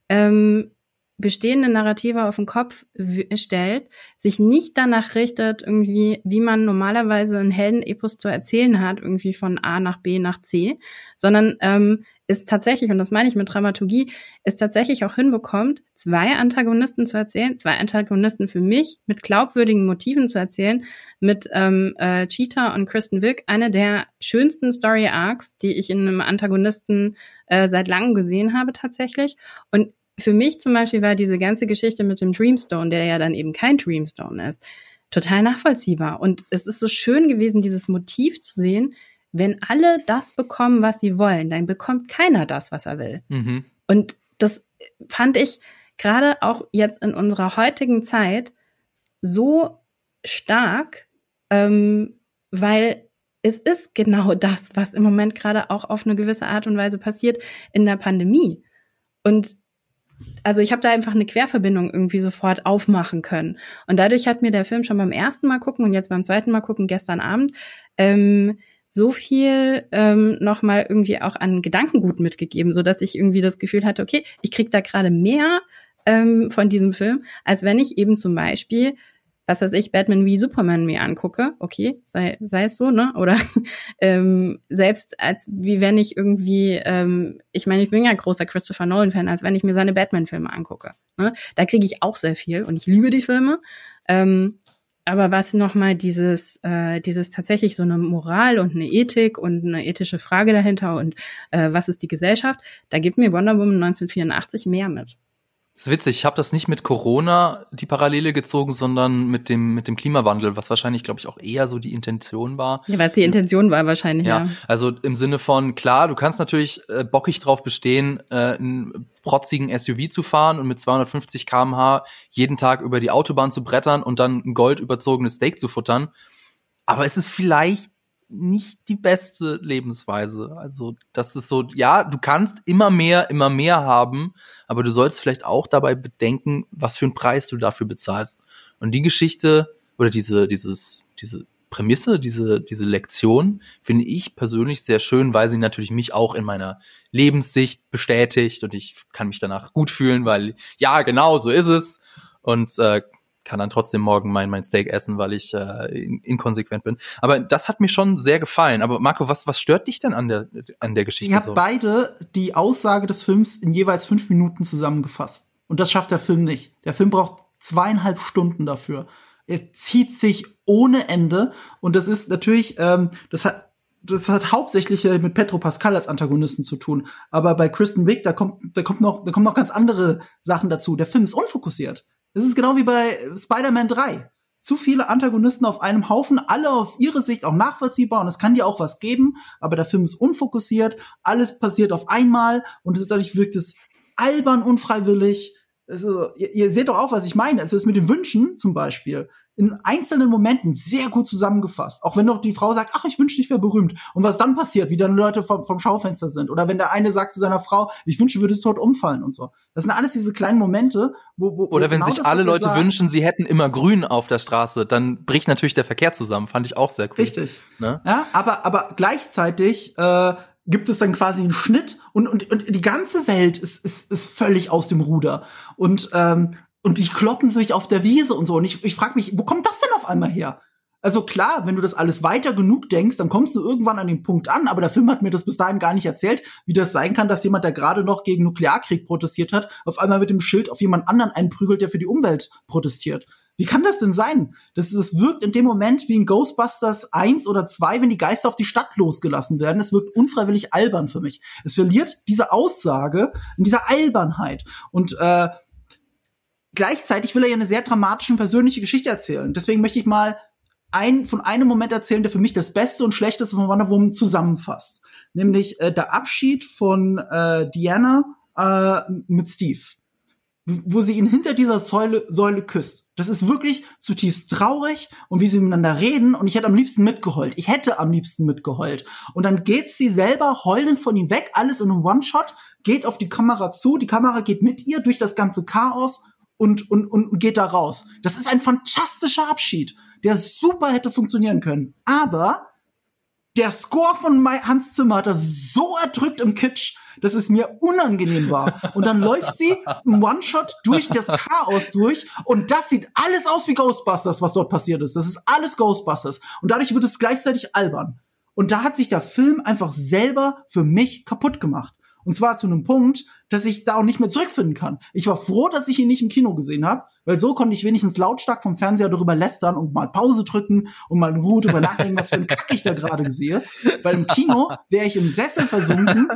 ähm, bestehende Narrative auf den Kopf stellt, sich nicht danach richtet, irgendwie, wie man normalerweise einen Heldenepos zu erzählen hat, irgendwie von A nach B nach C, sondern ähm, ist tatsächlich, und das meine ich mit Dramaturgie, ist tatsächlich auch hinbekommt, zwei Antagonisten zu erzählen, zwei Antagonisten für mich mit glaubwürdigen Motiven zu erzählen, mit ähm, äh, Cheetah und Kristen Wiig, eine der schönsten Story Arcs, die ich in einem Antagonisten äh, seit langem gesehen habe tatsächlich. Und für mich zum Beispiel war diese ganze Geschichte mit dem Dreamstone, der ja dann eben kein Dreamstone ist, total nachvollziehbar. Und es ist so schön gewesen, dieses Motiv zu sehen, wenn alle das bekommen, was sie wollen, dann bekommt keiner das, was er will. Mhm. Und das fand ich gerade auch jetzt in unserer heutigen Zeit so stark, ähm, weil es ist genau das, was im Moment gerade auch auf eine gewisse Art und Weise passiert in der Pandemie. Und also ich habe da einfach eine Querverbindung irgendwie sofort aufmachen können. Und dadurch hat mir der Film schon beim ersten Mal gucken und jetzt beim zweiten Mal gucken gestern Abend ähm, so viel ähm, nochmal irgendwie auch an Gedankengut mitgegeben, so dass ich irgendwie das Gefühl hatte, okay, ich krieg da gerade mehr ähm, von diesem Film, als wenn ich eben zum Beispiel, was weiß ich, Batman wie Superman mir angucke, okay, sei, sei es so, ne? Oder ähm, selbst als wie wenn ich irgendwie, ähm, ich meine, ich bin ja großer Christopher Nolan-Fan, als wenn ich mir seine Batman-Filme angucke. Ne? Da kriege ich auch sehr viel und ich liebe die Filme. Ähm, aber was nochmal dieses, äh, dieses tatsächlich so eine Moral und eine Ethik und eine ethische Frage dahinter und äh, was ist die Gesellschaft, da gibt mir Wonder Woman 1984 mehr mit. Das ist witzig, ich habe das nicht mit Corona die Parallele gezogen, sondern mit dem, mit dem Klimawandel, was wahrscheinlich, glaube ich, auch eher so die Intention war. Ja, was die Intention war wahrscheinlich, Ja, ja. also im Sinne von, klar, du kannst natürlich äh, bockig drauf bestehen, äh, einen protzigen SUV zu fahren und mit 250 kmh jeden Tag über die Autobahn zu brettern und dann ein gold überzogenes Steak zu futtern. Aber es ist vielleicht nicht die beste Lebensweise. Also, das ist so, ja, du kannst immer mehr, immer mehr haben, aber du sollst vielleicht auch dabei bedenken, was für einen Preis du dafür bezahlst. Und die Geschichte oder diese, dieses, diese Prämisse, diese, diese Lektion finde ich persönlich sehr schön, weil sie natürlich mich auch in meiner Lebenssicht bestätigt und ich kann mich danach gut fühlen, weil ja, genau, so ist es. Und äh, kann dann trotzdem morgen mein, mein Steak essen, weil ich äh, inkonsequent bin. Aber das hat mir schon sehr gefallen. Aber Marco, was, was stört dich denn an der, an der Geschichte? Ihr habt so? beide die Aussage des Films in jeweils fünf Minuten zusammengefasst. Und das schafft der Film nicht. Der Film braucht zweieinhalb Stunden dafür. Er zieht sich ohne Ende. Und das ist natürlich, ähm, das hat das hat hauptsächlich mit Petro Pascal als Antagonisten zu tun. Aber bei Kristen Wiig, da kommt, da kommt noch, da kommen noch ganz andere Sachen dazu. Der Film ist unfokussiert. Das ist genau wie bei Spider-Man 3. Zu viele Antagonisten auf einem Haufen, alle auf ihre Sicht auch nachvollziehbar und es kann dir auch was geben, aber der Film ist unfokussiert, alles passiert auf einmal und dadurch wirkt es albern unfreiwillig. Also, ihr, ihr seht doch auch, was ich meine. Also, das mit den Wünschen zum Beispiel in einzelnen Momenten sehr gut zusammengefasst. Auch wenn doch die Frau sagt, ach, ich wünschte, ich wäre berühmt. Und was dann passiert, wie dann Leute vom, vom Schaufenster sind. Oder wenn der eine sagt zu seiner Frau, ich wünsche, würdest tot umfallen und so. Das sind alles diese kleinen Momente, wo, wo Oder wenn genau sich das, alle Leute sagt, wünschen, sie hätten immer grün auf der Straße, dann bricht natürlich der Verkehr zusammen. Fand ich auch sehr cool. Richtig. Ne? Ja, aber, aber gleichzeitig äh, gibt es dann quasi einen Schnitt und, und, und die ganze Welt ist, ist, ist völlig aus dem Ruder. Und ähm, und die kloppen sich auf der Wiese und so. Und ich, ich frage mich, wo kommt das denn auf einmal her? Also klar, wenn du das alles weiter genug denkst, dann kommst du irgendwann an den Punkt an, aber der Film hat mir das bis dahin gar nicht erzählt, wie das sein kann, dass jemand, der gerade noch gegen Nuklearkrieg protestiert hat, auf einmal mit dem Schild auf jemand anderen einprügelt, der für die Umwelt protestiert. Wie kann das denn sein? Das, das wirkt in dem Moment wie in Ghostbusters 1 oder 2, wenn die Geister auf die Stadt losgelassen werden. Es wirkt unfreiwillig albern für mich. Es verliert diese Aussage in dieser Albernheit. Und äh, gleichzeitig will er ja eine sehr dramatische und persönliche Geschichte erzählen. Deswegen möchte ich mal ein, von einem Moment erzählen, der für mich das Beste und Schlechteste von Wonder Woman zusammenfasst. Nämlich äh, der Abschied von äh, Diana äh, mit Steve. Wo sie ihn hinter dieser Säule, Säule küsst. Das ist wirklich zutiefst traurig und wie sie miteinander reden und ich hätte am liebsten mitgeheult. Ich hätte am liebsten mitgeheult. Und dann geht sie selber heulend von ihm weg, alles in einem One-Shot, geht auf die Kamera zu, die Kamera geht mit ihr durch das ganze Chaos und, und, und geht da raus. Das ist ein fantastischer Abschied, der super hätte funktionieren können. Aber der Score von Hans Zimmer hat das so erdrückt im Kitsch, dass es mir unangenehm war. Und dann läuft sie im One-Shot durch das Chaos durch und das sieht alles aus wie Ghostbusters, was dort passiert ist. Das ist alles Ghostbusters. Und dadurch wird es gleichzeitig albern. Und da hat sich der Film einfach selber für mich kaputt gemacht. Und zwar zu einem Punkt, dass ich da auch nicht mehr zurückfinden kann. Ich war froh, dass ich ihn nicht im Kino gesehen habe, weil so konnte ich wenigstens lautstark vom Fernseher darüber lästern und mal Pause drücken und mal in Ruhe darüber nachdenken, was für ein Kack ich da gerade sehe. Weil im Kino wäre ich im Sessel versunken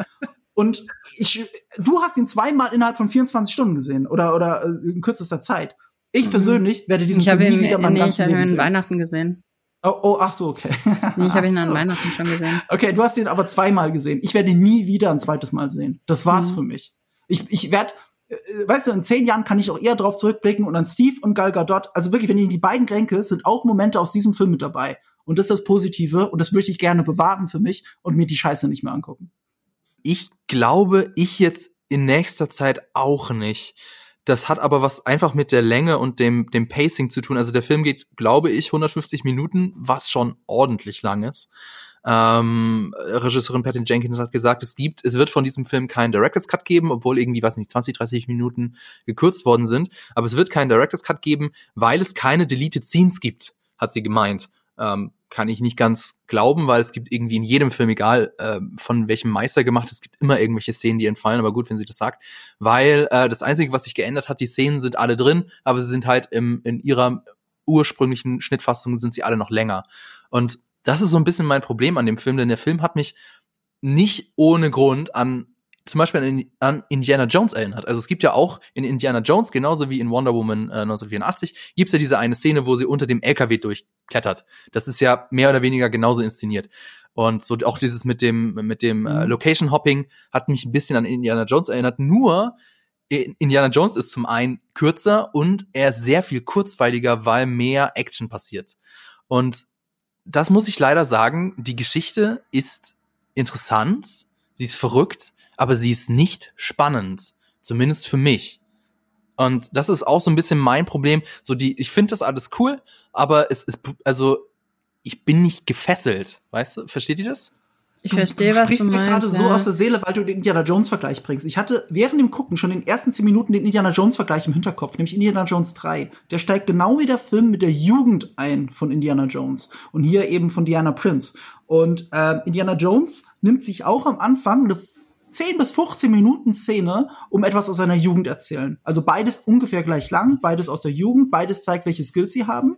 und ich, du hast ihn zweimal innerhalb von 24 Stunden gesehen oder, oder äh, in kürzester Zeit. Ich mhm. persönlich werde diesen ich Film nie wieder mein ganzes Leben sehen. Weihnachten gesehen. Oh, oh, ach so, okay. Nee, ich habe ihn an Weihnachten schon gesehen. Okay, du hast ihn aber zweimal gesehen. Ich werde ihn nie wieder ein zweites Mal sehen. Das war's mhm. für mich. Ich, ich werde, äh, weißt du, in zehn Jahren kann ich auch eher drauf zurückblicken und an Steve und Gal Gadot, also wirklich, wenn ich die beiden denke, sind auch Momente aus diesem Film mit dabei. Und das ist das Positive und das möchte ich gerne bewahren für mich und mir die Scheiße nicht mehr angucken. Ich glaube, ich jetzt in nächster Zeit auch nicht. Das hat aber was einfach mit der Länge und dem, dem Pacing zu tun. Also der Film geht, glaube ich, 150 Minuten, was schon ordentlich lang ist. Ähm, Regisseurin Patty Jenkins hat gesagt, es gibt, es wird von diesem Film keinen Director's Cut geben, obwohl irgendwie, weiß nicht, 20, 30 Minuten gekürzt worden sind. Aber es wird keinen Director's Cut geben, weil es keine Deleted Scenes gibt, hat sie gemeint. Ähm, kann ich nicht ganz glauben, weil es gibt irgendwie in jedem Film, egal äh, von welchem Meister gemacht, es gibt immer irgendwelche Szenen, die entfallen, aber gut, wenn sie das sagt. Weil äh, das Einzige, was sich geändert hat, die Szenen sind alle drin, aber sie sind halt im, in ihrer ursprünglichen Schnittfassung sind sie alle noch länger. Und das ist so ein bisschen mein Problem an dem Film, denn der Film hat mich nicht ohne Grund an zum Beispiel an, Indiana Jones erinnert. Also es gibt ja auch in Indiana Jones, genauso wie in Wonder Woman äh, 1984, gibt's ja diese eine Szene, wo sie unter dem LKW durchklettert. Das ist ja mehr oder weniger genauso inszeniert. Und so auch dieses mit dem, mit dem äh, mhm. Location Hopping hat mich ein bisschen an Indiana Jones erinnert. Nur Indiana Jones ist zum einen kürzer und er ist sehr viel kurzweiliger, weil mehr Action passiert. Und das muss ich leider sagen, die Geschichte ist interessant, sie ist verrückt, aber sie ist nicht spannend. Zumindest für mich. Und das ist auch so ein bisschen mein Problem. So die, ich finde das alles cool, aber es ist, also, ich bin nicht gefesselt. Weißt du? Versteht ihr das? Ich verstehe, was du sprichst mir meinst. gerade so ja. aus der Seele, weil du den Indiana Jones Vergleich bringst. Ich hatte während dem Gucken schon in den ersten zehn Minuten den Indiana Jones Vergleich im Hinterkopf, nämlich Indiana Jones 3. Der steigt genau wie der Film mit der Jugend ein von Indiana Jones und hier eben von Diana Prince. Und äh, Indiana Jones nimmt sich auch am Anfang eine 10 bis 15 Minuten Szene, um etwas aus seiner Jugend erzählen. Also beides ungefähr gleich lang, beides aus der Jugend, beides zeigt, welche Skills sie haben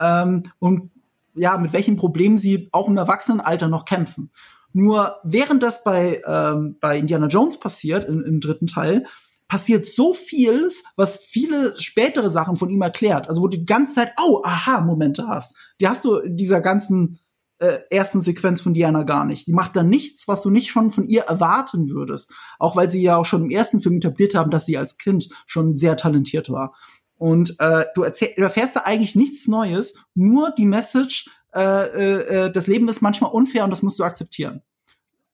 ähm, und ja, mit welchen Problemen sie auch im Erwachsenenalter noch kämpfen. Nur während das bei, ähm, bei Indiana Jones passiert, im, im dritten Teil, passiert so vieles, was viele spätere Sachen von ihm erklärt. Also wo du die ganze Zeit, oh, aha, Momente hast. Die hast du in dieser ganzen äh, ersten Sequenz von Diana gar nicht. Die macht dann nichts, was du nicht schon von ihr erwarten würdest. Auch weil sie ja auch schon im ersten Film etabliert haben, dass sie als Kind schon sehr talentiert war. Und äh, du, erzähl, du erfährst da eigentlich nichts Neues, nur die Message, äh, äh, äh, das Leben ist manchmal unfair und das musst du akzeptieren.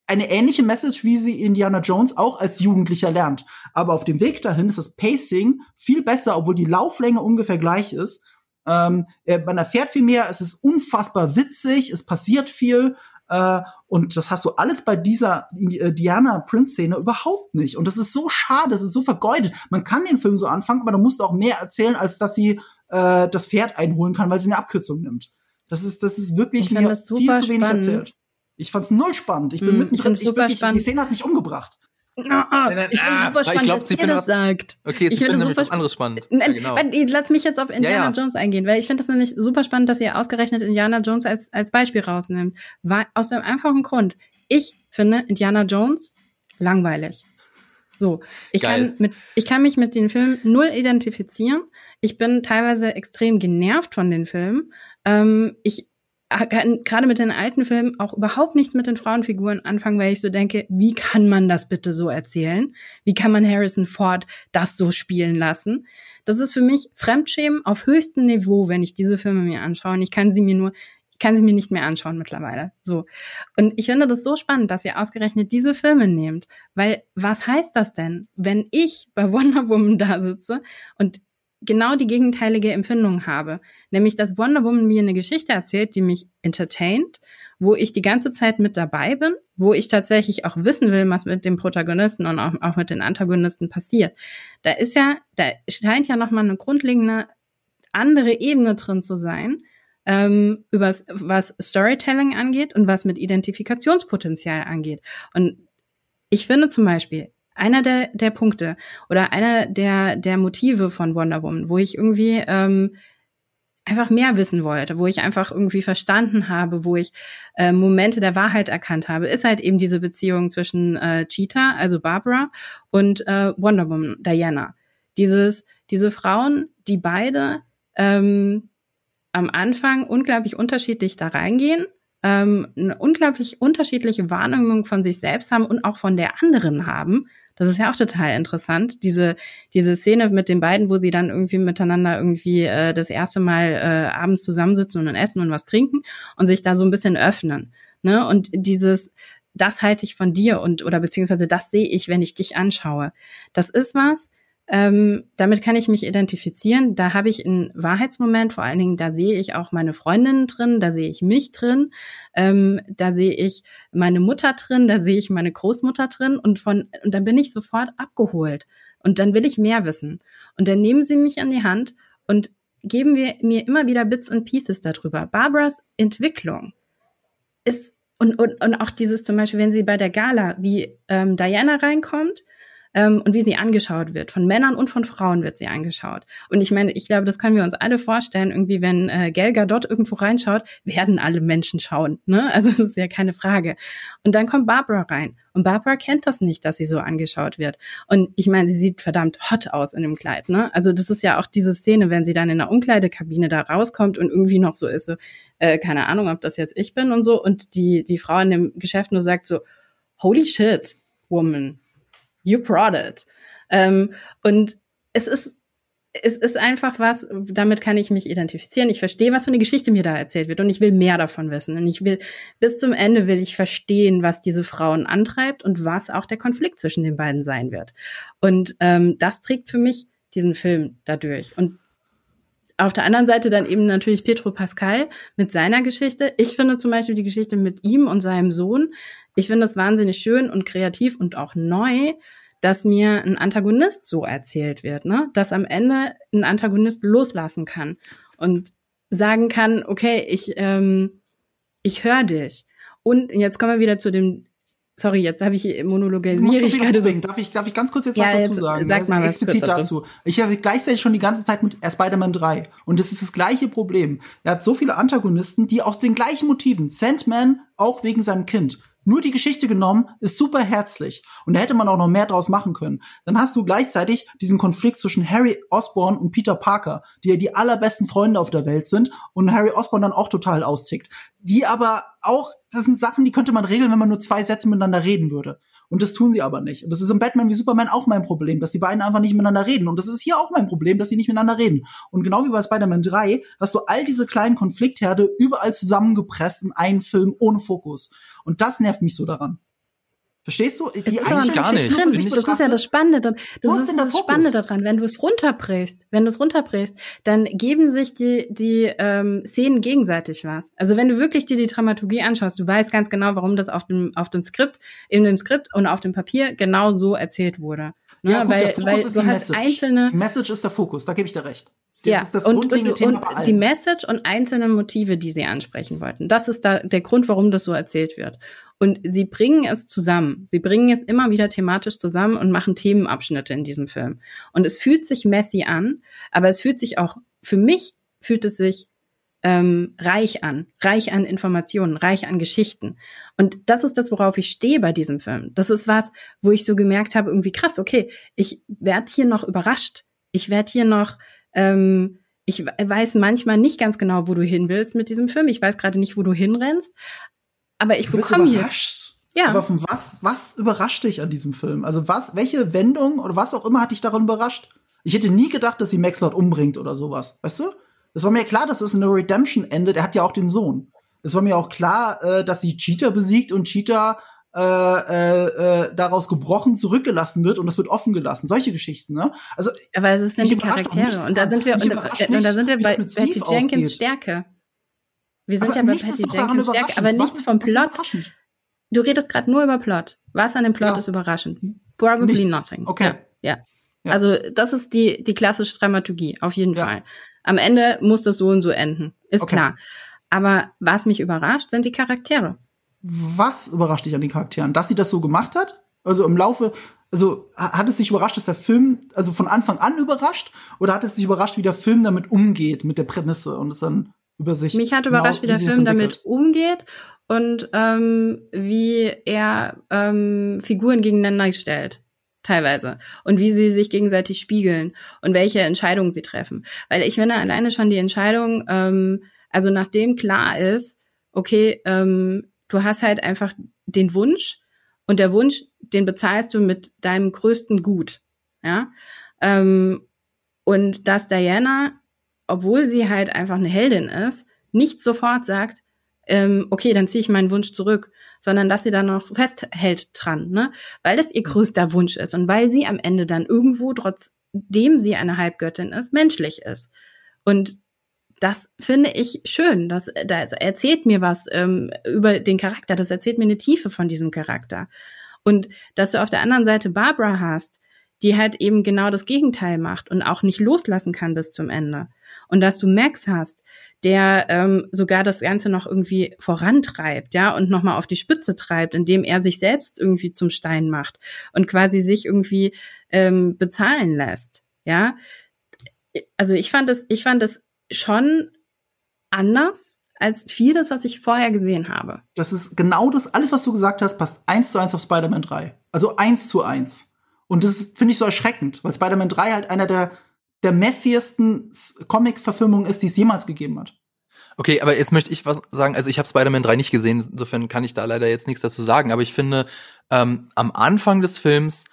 Eine ähnliche Message, wie sie Indiana Jones auch als Jugendlicher lernt. Aber auf dem Weg dahin ist das Pacing viel besser, obwohl die Lauflänge ungefähr gleich ist. Ähm, äh, man erfährt viel mehr, es ist unfassbar witzig, es passiert viel. Äh, und das hast du alles bei dieser äh, Diana Prince-Szene überhaupt nicht. Und das ist so schade, das ist so vergeudet. Man kann den Film so anfangen, aber da musst du auch mehr erzählen, als dass sie äh, das Pferd einholen kann, weil sie eine Abkürzung nimmt. Das ist, das ist wirklich mir viel zu wenig spannend. erzählt. Ich fand's null spannend. Ich bin Mm, find's drin. Ich wirklich, spannend. Die Szene hat mich umgebracht. Ah, ich finde Ah, super spannend, glaub, dass ihr das was- sagt. Okay, Ich finde das super anderes spannend. Ja, genau. lass mich jetzt auf Indiana Ja, ja. Jones eingehen, weil ich finde das nämlich super spannend, dass ihr ausgerechnet Indiana Jones als, als Beispiel rausnimmt. Weil, aus dem einfachen Grund. Ich finde Indiana Jones langweilig. So, ich Geil. kann, mit, ich kann mich mit den Filmen null identifizieren. Ich bin teilweise extrem genervt von den Filmen. Ähm, ich gerade mit den alten Filmen auch überhaupt nichts mit den Frauenfiguren anfangen, weil ich so denke, wie kann man das bitte so erzählen? Wie kann man Harrison Ford das so spielen lassen? Das ist für mich Fremdschämen auf höchstem Niveau, wenn ich diese Filme mir anschaue. Und ich kann sie mir nur, ich kann sie mir nicht mehr anschauen mittlerweile. So. Und ich finde das so spannend, dass ihr ausgerechnet diese Filme nehmt. Weil was heißt das denn, wenn ich bei Wonder Woman da sitze und genau die gegenteilige Empfindung habe. Nämlich, dass Wonder Woman mir eine Geschichte erzählt, die mich entertaint, wo ich die ganze Zeit mit dabei bin, wo ich tatsächlich auch wissen will, was mit dem Protagonisten und auch, auch mit den Antagonisten passiert. Da ist ja, da scheint ja nochmal eine grundlegende andere Ebene drin zu sein, ähm, übers, was Storytelling angeht und was mit Identifikationspotenzial angeht. Und ich finde zum Beispiel, einer der, der Punkte oder einer der, der Motive von Wonder Woman, wo ich irgendwie ähm, einfach mehr wissen wollte, wo ich einfach irgendwie verstanden habe, wo ich äh, Momente der Wahrheit erkannt habe, ist halt eben diese Beziehung zwischen äh, Cheetah, also Barbara, und äh, Wonder Woman, Diana. Dieses, diese Frauen, die beide ähm, am Anfang unglaublich unterschiedlich da reingehen, ähm, eine unglaublich unterschiedliche Wahrnehmung von sich selbst haben und auch von der anderen haben. Das ist ja auch total interessant, diese, diese Szene mit den beiden, wo sie dann irgendwie miteinander irgendwie äh, das erste Mal äh, abends zusammensitzen und dann essen und was trinken und sich da so ein bisschen öffnen. Ne? Und dieses, das halte ich von dir und oder beziehungsweise das sehe ich, wenn ich dich anschaue. Das ist was, ähm, damit kann ich mich identifizieren. Da habe ich einen Wahrheitsmoment, vor allen Dingen, da sehe ich auch meine Freundinnen drin, da sehe ich mich drin, ähm, da sehe ich meine Mutter drin, da sehe ich meine Großmutter drin. Und von und dann bin ich sofort abgeholt. Und dann will ich mehr wissen. Und dann nehmen sie mich an die Hand und geben wir mir immer wieder Bits und Pieces darüber. Barbaras Entwicklung ist und, und, und auch dieses zum Beispiel, wenn sie bei der Gala, wie ähm, Diana reinkommt ähm, und wie sie angeschaut wird. Von Männern und von Frauen wird sie angeschaut. Und ich meine, ich glaube, das können wir uns alle vorstellen. Irgendwie, wenn äh, Gal Gadot irgendwo reinschaut, werden alle Menschen schauen. Ne? Also das ist ja keine Frage. Und dann kommt Barbara rein. Und Barbara kennt das nicht, dass sie so angeschaut wird. Und ich meine, sie sieht verdammt hot aus in dem Kleid. Ne? Also das ist ja auch diese Szene, wenn sie dann in der Umkleidekabine da rauskommt und irgendwie noch so ist, so, äh, keine Ahnung, ob das jetzt ich bin und so. Und die, die Frau in dem Geschäft nur sagt so, holy shit, woman, you brought it. Ähm, und es ist, es ist einfach was, damit kann ich mich identifizieren. Ich verstehe, was für eine Geschichte mir da erzählt wird und ich will mehr davon wissen. Und ich will, bis zum Ende will ich verstehen, was diese Frauen antreibt und was auch der Konflikt zwischen den beiden sein wird. Und ähm, das trägt für mich diesen Film dadurch. Und auf der anderen Seite dann eben natürlich Petro Pascal mit seiner Geschichte. Ich finde zum Beispiel die Geschichte mit ihm und seinem Sohn, ich finde das wahnsinnig schön und kreativ und auch neu, dass mir ein Antagonist so erzählt wird, ne? Dass am Ende ein Antagonist loslassen kann und sagen kann, okay, ich, ähm, ich höre dich. Und jetzt kommen wir wieder zu dem, sorry, jetzt habe ich monologisiere ich gerade so. Darf ich, darf ich ganz kurz jetzt ja, was dazu jetzt sagen? Sag mal was Explizit dazu. dazu. Ich habe gleichzeitig schon die ganze Zeit mit Spider-Man 3. Und das ist das gleiche Problem. Er hat so viele Antagonisten, die auch den gleichen Motiven. Sandman auch wegen seinem Kind nur die Geschichte genommen, ist super herzlich. Und da hätte man auch noch mehr draus machen können. Dann hast du gleichzeitig diesen Konflikt zwischen Harry Osborn und Peter Parker, die ja die allerbesten Freunde auf der Welt sind und Harry Osborn dann auch total austickt. Die aber auch, das sind Sachen, die könnte man regeln, wenn man nur zwei Sätze miteinander reden würde. Und das tun sie aber nicht. Und das ist im Batman wie Superman auch mein Problem, dass die beiden einfach nicht miteinander reden. Und das ist hier auch mein Problem, dass sie nicht miteinander reden. Und genau wie bei Spider-Man 3 hast du all diese kleinen Konfliktherde überall zusammengepresst in einen Film ohne Fokus. Und das nervt mich so daran. Verstehst du? Die es ist eigentlich gar nicht. Drin. Das ist ja das Spannende. Das, das ist das Spannende daran. Wenn du es runterbrichst, wenn du es runterbrichst, dann geben sich die, die ähm, Szenen gegenseitig was. Also wenn du wirklich dir die Dramaturgie anschaust, du weißt ganz genau, warum das auf dem, auf dem Skript, in dem Skript und auf dem Papier genau so erzählt wurde. Ne? Ja, gut, weil, der Fokus weil ist die Message. einzelne. Die Message ist der Fokus, da gebe ich dir recht. Das ja, ist das und, und, Thema und die Message und einzelne Motive, die sie ansprechen wollten. Das ist da der Grund, warum das so erzählt wird. Und sie bringen es zusammen. Sie bringen es immer wieder thematisch zusammen und machen Themenabschnitte in diesem Film. Und es fühlt sich messy an, aber es fühlt sich auch, für mich fühlt es sich ähm, reich an, reich an Informationen, reich an Geschichten. Und das ist das, worauf ich stehe bei diesem Film. Das ist was, wo ich so gemerkt habe, irgendwie krass, okay, ich werde hier noch überrascht. Ich werde hier noch ähm, ich weiß manchmal nicht ganz genau, wo du hin willst mit diesem Film. Ich weiß gerade nicht, wo du hinrennst. Aber ich bekomme hier. Ja. Aber von was, was überrascht dich an diesem Film? Also was, welche Wendung oder was auch immer hat dich daran überrascht? Ich hätte nie gedacht, dass sie Max Lord umbringt oder sowas. Weißt du? Es war mir klar, dass es eine Redemption endet. Er hat ja auch den Sohn. Es war mir auch klar, äh, dass sie Cheetah besiegt und Cheetah äh, äh, äh, daraus gebrochen zurückgelassen wird und das wird offen gelassen. Solche Geschichten, ne? Also, aber es sind die Charaktere und da sind wir und, und, da sind wir bei Patty Jenkins Stärke. Wir sind aber ja bei Patty Jenkins Stärke, aber nichts vom Plot. Du redest gerade nur über Plot. Was an dem Plot ja. ist überraschend? Probably nichts. nothing. Okay. Ja, ja. Also das ist die die klassische Dramaturgie auf jeden. Fall. Am Ende muss das so und so enden, ist okay. klar. Aber was mich überrascht, sind die Charaktere. Was überrascht dich an den Charakteren? Dass sie das so gemacht hat? Also im Laufe, also hat es dich überrascht, dass der Film, also von Anfang an überrascht? Oder hat es dich überrascht, wie der Film damit umgeht, mit der Prämisse und es dann über sich. Mich hat überrascht, wie der Film damit umgeht und ähm, wie er ähm, Figuren gegeneinander stellt. Teilweise. Und wie sie sich gegenseitig spiegeln und welche Entscheidungen sie treffen. Weil ich finde alleine schon die Entscheidung, ähm, also nachdem klar ist, okay, ähm, du hast halt einfach den Wunsch und der Wunsch, den bezahlst du mit deinem größten Gut. Ja. Ähm, und dass Diana obwohl sie halt einfach eine Heldin ist, nicht sofort sagt, ähm, okay, dann ziehe ich meinen Wunsch zurück, sondern dass sie da noch festhält dran, ne? Weil das ihr größter Wunsch ist und weil sie am Ende dann irgendwo, trotzdem sie eine Halbgöttin ist, menschlich ist. Und das finde ich schön. Das, das erzählt mir was ähm, über den Charakter. Das erzählt mir eine Tiefe von diesem Charakter. Und dass du auf der anderen Seite Barbara hast, die halt eben genau das Gegenteil macht und auch nicht loslassen kann bis zum Ende und dass du Max hast, der ähm, sogar das Ganze noch irgendwie vorantreibt, ja, und nochmal auf die Spitze treibt, indem er sich selbst irgendwie zum Stein macht und quasi sich irgendwie ähm, bezahlen lässt, ja. Also ich fand es, ich fand es schon anders als vieles, was ich vorher gesehen habe. Das ist genau das, alles, was du gesagt hast, passt eins zu eins auf Spider-Man 3. Also eins zu eins. Und das finde ich so erschreckend, weil Spider-Man 3 halt einer der der messiesten Comic-Verfilmung ist, die es jemals gegeben hat. Okay, aber jetzt möchte ich was sagen. Also ich habe Spider-Man 3 nicht gesehen, insofern kann ich da leider jetzt nichts dazu sagen. Aber ich finde, ähm, am Anfang des Films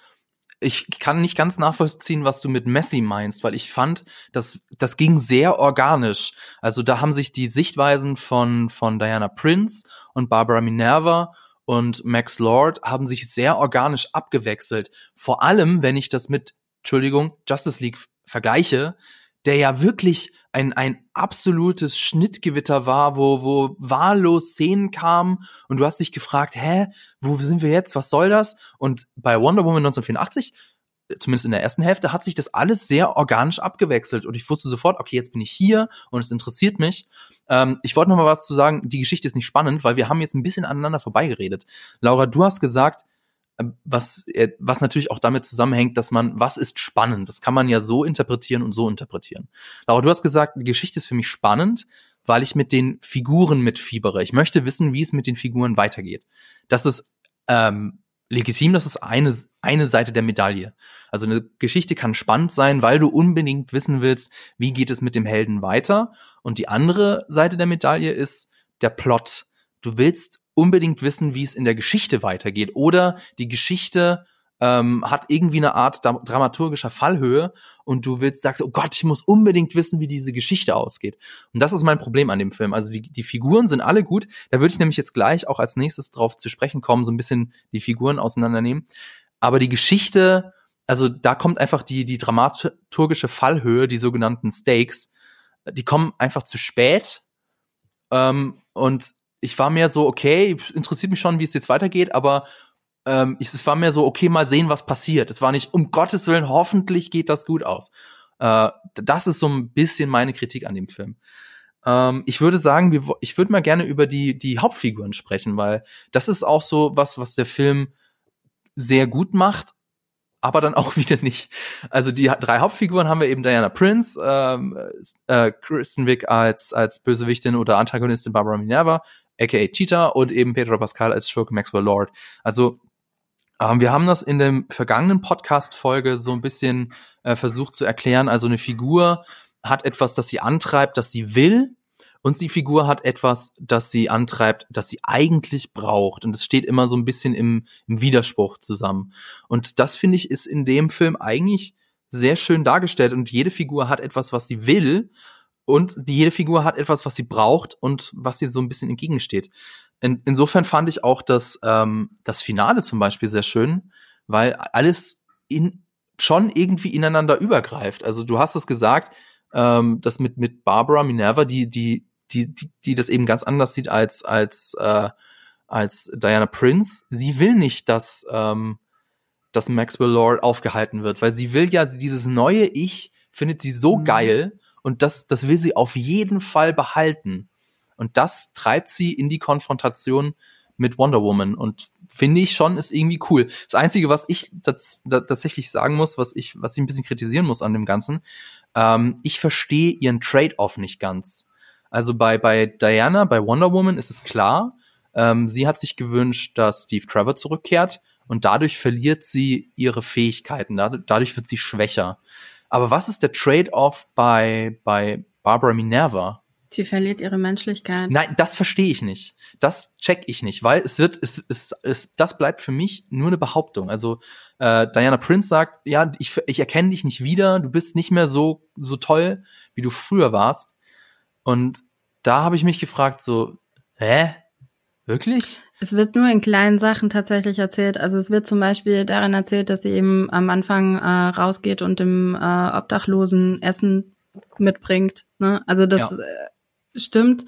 ich kann nicht ganz nachvollziehen, was du mit Messi meinst, weil ich fand, das, das ging sehr organisch. Also da haben sich die Sichtweisen von, von Diana Prince und Barbara Minerva und Max Lord haben sich sehr organisch abgewechselt. Vor allem, wenn ich das mit, Entschuldigung, Justice League vergleiche, der ja wirklich ein, ein absolutes Schnittgewitter war, wo, wo wahllos Szenen kamen und du hast dich gefragt, hä, wo sind wir jetzt, was soll das? Und bei Wonder Woman 1984 zumindest in der ersten Hälfte, hat sich das alles sehr organisch abgewechselt und ich wusste sofort, okay, jetzt bin ich hier und es interessiert mich. Ähm, ich wollte noch mal was zu sagen, die Geschichte ist nicht spannend, weil wir haben jetzt ein bisschen aneinander vorbeigeredet. Laura, du hast gesagt, äh, was, äh, was natürlich auch damit zusammenhängt, dass man, was ist spannend? Das kann man ja so interpretieren und so interpretieren. Laura, du hast gesagt, die Geschichte ist für mich spannend, weil ich mit den Figuren mitfiebere. Ich möchte wissen, wie es mit den Figuren weitergeht. Das ist ähm, legitim, das ist eine, eine Seite der Medaille. Also eine Geschichte kann spannend sein, weil du unbedingt wissen willst, wie geht es mit dem Helden weiter. Und die andere Seite der Medaille ist der Plot. Du willst unbedingt wissen, wie es in der Geschichte weitergeht. Oder die Geschichte ähm, hat irgendwie eine Art dramaturgischer Fallhöhe und du willst, sagst, oh Gott, ich muss unbedingt wissen, wie diese Geschichte ausgeht. Und das ist mein Problem an dem Film. Also die, die Figuren sind alle gut. Da würde ich nämlich jetzt gleich auch als nächstes drauf zu sprechen kommen, so ein bisschen die Figuren auseinandernehmen. Aber die Geschichte, also da kommt einfach die, die dramaturgische Fallhöhe, die sogenannten Stakes, die kommen einfach zu spät. Ähm, und ich war mehr so, okay, interessiert mich schon, wie es jetzt weitergeht, aber ähm, ich, es war mehr so, okay, mal sehen, was passiert. Es war nicht, um Gottes Willen, hoffentlich geht das gut aus. Äh, das ist so ein bisschen meine Kritik an dem Film. Ähm, ich würde sagen, wir, ich würde mal gerne über die, die Hauptfiguren sprechen, weil das ist auch so was, was der Film sehr gut macht, aber dann auch wieder nicht. Also die drei Hauptfiguren haben wir eben Diana Prince, ähm, äh, Kristen Wick als, als Bösewichtin oder Antagonistin Barbara Minerva, aka Cheetah und eben Pedro Pascal als Schurke Maxwell Lord. Also ähm, wir haben das in dem vergangenen Podcast-Folge so ein bisschen äh, versucht zu erklären. Also eine Figur hat etwas, das sie antreibt, das sie will. Und die Figur hat etwas, das sie antreibt, das sie eigentlich braucht. Und es steht immer so ein bisschen im, im Widerspruch zusammen. Und das finde ich ist in dem Film eigentlich sehr schön dargestellt. Und jede Figur hat etwas, was sie will. Und jede Figur hat etwas, was sie braucht und was ihr so ein bisschen entgegensteht in, insofern fand ich auch das, ähm, das Finale zum Beispiel sehr schön, weil alles in, schon irgendwie ineinander übergreift. Also du hast es gesagt, ähm, das mit, mit Barbara Minerva, die, die, die, die, die das eben ganz anders sieht als, als, äh, als Diana Prince. Sie will nicht, dass, ähm, dass Maxwell Lord aufgehalten wird, weil sie will ja dieses neue Ich findet sie so mhm. geil und das, das will sie auf jeden Fall behalten. Und das treibt sie in die Konfrontation mit Wonder Woman und finde ich schon ist irgendwie cool. Das einzige, was ich das, tatsächlich sagen muss, was ich was ich ein bisschen kritisieren muss an dem Ganzen, ähm, ich verstehe ihren Trade-off nicht ganz. Also bei bei Diana, bei Wonder Woman ist es klar, ähm, sie hat sich gewünscht, dass Steve Trevor zurückkehrt und dadurch verliert sie ihre Fähigkeiten, dadurch wird sie schwächer. Aber was ist der Trade-off bei bei Barbara Minerva? Sie verliert ihre Menschlichkeit. Nein, das verstehe ich nicht. Das check ich nicht, weil es wird, es, es, es das bleibt für mich nur eine Behauptung. Also äh, Diana Prince sagt, ja, ich, ich erkenne dich nicht wieder, du bist nicht mehr so so toll, wie du früher warst. Und da habe ich mich gefragt, so, hä, wirklich? Es wird nur in kleinen Sachen tatsächlich erzählt. Also es wird zum Beispiel daran erzählt, dass sie eben am Anfang äh, rausgeht und dem äh, Obdachlosen Essen mitbringt. Ne? Also das ja. Äh, stimmt.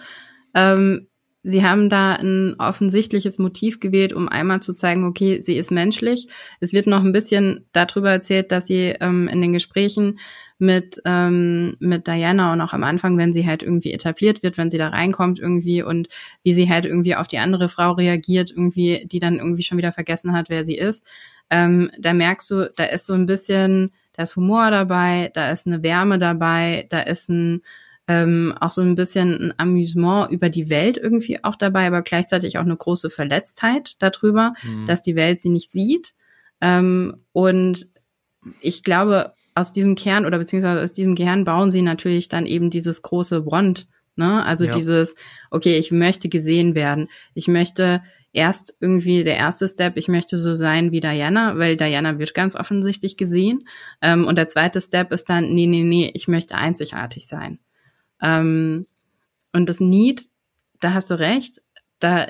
Ähm, sie haben da ein offensichtliches Motiv gewählt, um einmal zu zeigen, okay, sie ist menschlich. Es wird noch ein bisschen darüber erzählt, dass sie ähm, in den Gesprächen mit, ähm, mit Diana und auch am Anfang, wenn sie halt irgendwie etabliert wird, wenn sie da reinkommt irgendwie und wie sie halt irgendwie auf die andere Frau reagiert, irgendwie, die dann irgendwie schon wieder vergessen hat, wer sie ist. Ähm, da merkst du, da ist so ein bisschen, da ist Humor dabei, da ist eine Wärme dabei, da ist ein, ähm, auch so ein bisschen ein Amüsement über die Welt irgendwie auch dabei, aber gleichzeitig auch eine große Verletztheit darüber, mhm. dass die Welt sie nicht sieht. Ähm, und ich glaube, aus diesem Kern oder beziehungsweise aus diesem Kern bauen sie natürlich dann eben dieses große Want, ne? Also ja. dieses, okay, ich möchte gesehen werden, ich möchte erst irgendwie der erste Step, ich möchte so sein wie Diana, weil Diana wird ganz offensichtlich gesehen. Ähm, und der zweite Step ist dann, nee, nee, nee, ich möchte einzigartig sein. Ähm, und das Need, da hast du recht, da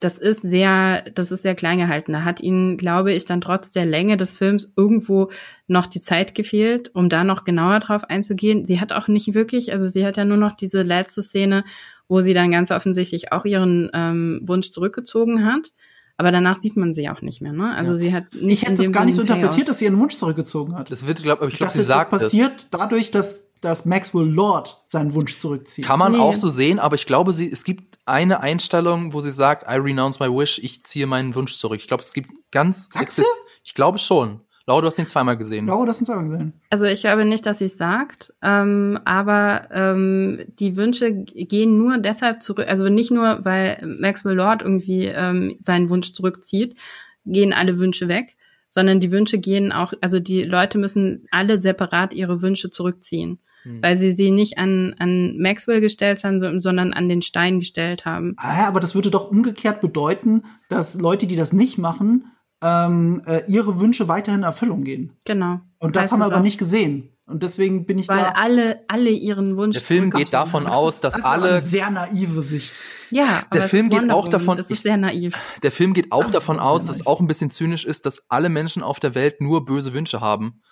das ist sehr, das ist sehr klein gehalten. Da hat ihnen, glaube ich, dann trotz der Länge des Films irgendwo noch die Zeit gefehlt, um da noch genauer drauf einzugehen. Sie hat auch nicht wirklich, also sie hat ja nur noch diese letzte Szene, wo sie dann ganz offensichtlich auch ihren ähm, Wunsch zurückgezogen hat. Aber danach sieht man sie auch nicht mehr, ne? Also ja. sie hat nicht. Ich hätte das gar nicht so interpretiert, dass sie ihren Wunsch zurückgezogen hat. Das wird, glaube ich, glaube, sie sagt das passiert das. dadurch, dass dass Maxwell Lord seinen Wunsch zurückzieht. Kann man nee. auch so sehen, aber ich glaube, sie, es gibt eine Einstellung, wo sie sagt, I renounce my wish, ich ziehe meinen Wunsch zurück. Ich glaube, es gibt ganz. Sagt sie? Ich glaube schon. Laura, du hast ihn zweimal gesehen. Laura, du hast ihn zweimal gesehen. Also ich glaube nicht, dass sie es sagt, ähm, aber ähm, die Wünsche gehen nur deshalb zurück, also nicht nur, weil Maxwell Lord irgendwie ähm, seinen Wunsch zurückzieht, gehen alle Wünsche weg, sondern die Wünsche gehen auch, also die Leute müssen alle separat ihre Wünsche zurückziehen hm. weil sie sie nicht an, an Maxwell gestellt haben, sondern an den Stein gestellt haben. Ah, aber das würde doch umgekehrt bedeuten, dass Leute, die das nicht machen, ähm, äh, ihre Wünsche weiterhin in Erfüllung gehen. Genau. Und das heißt haben wir aber auch. nicht gesehen. Und deswegen bin ich Weil da. Weil alle, alle ihren Wunsch. Der Film geht davon das aus, dass das alle. Eine sehr naive Sicht. Ja, der Film geht auch davon. Das ist sehr naiv. Der Film geht auch das davon aus, dass auch ein bisschen zynisch ist, dass alle Menschen auf der Welt nur böse Wünsche haben.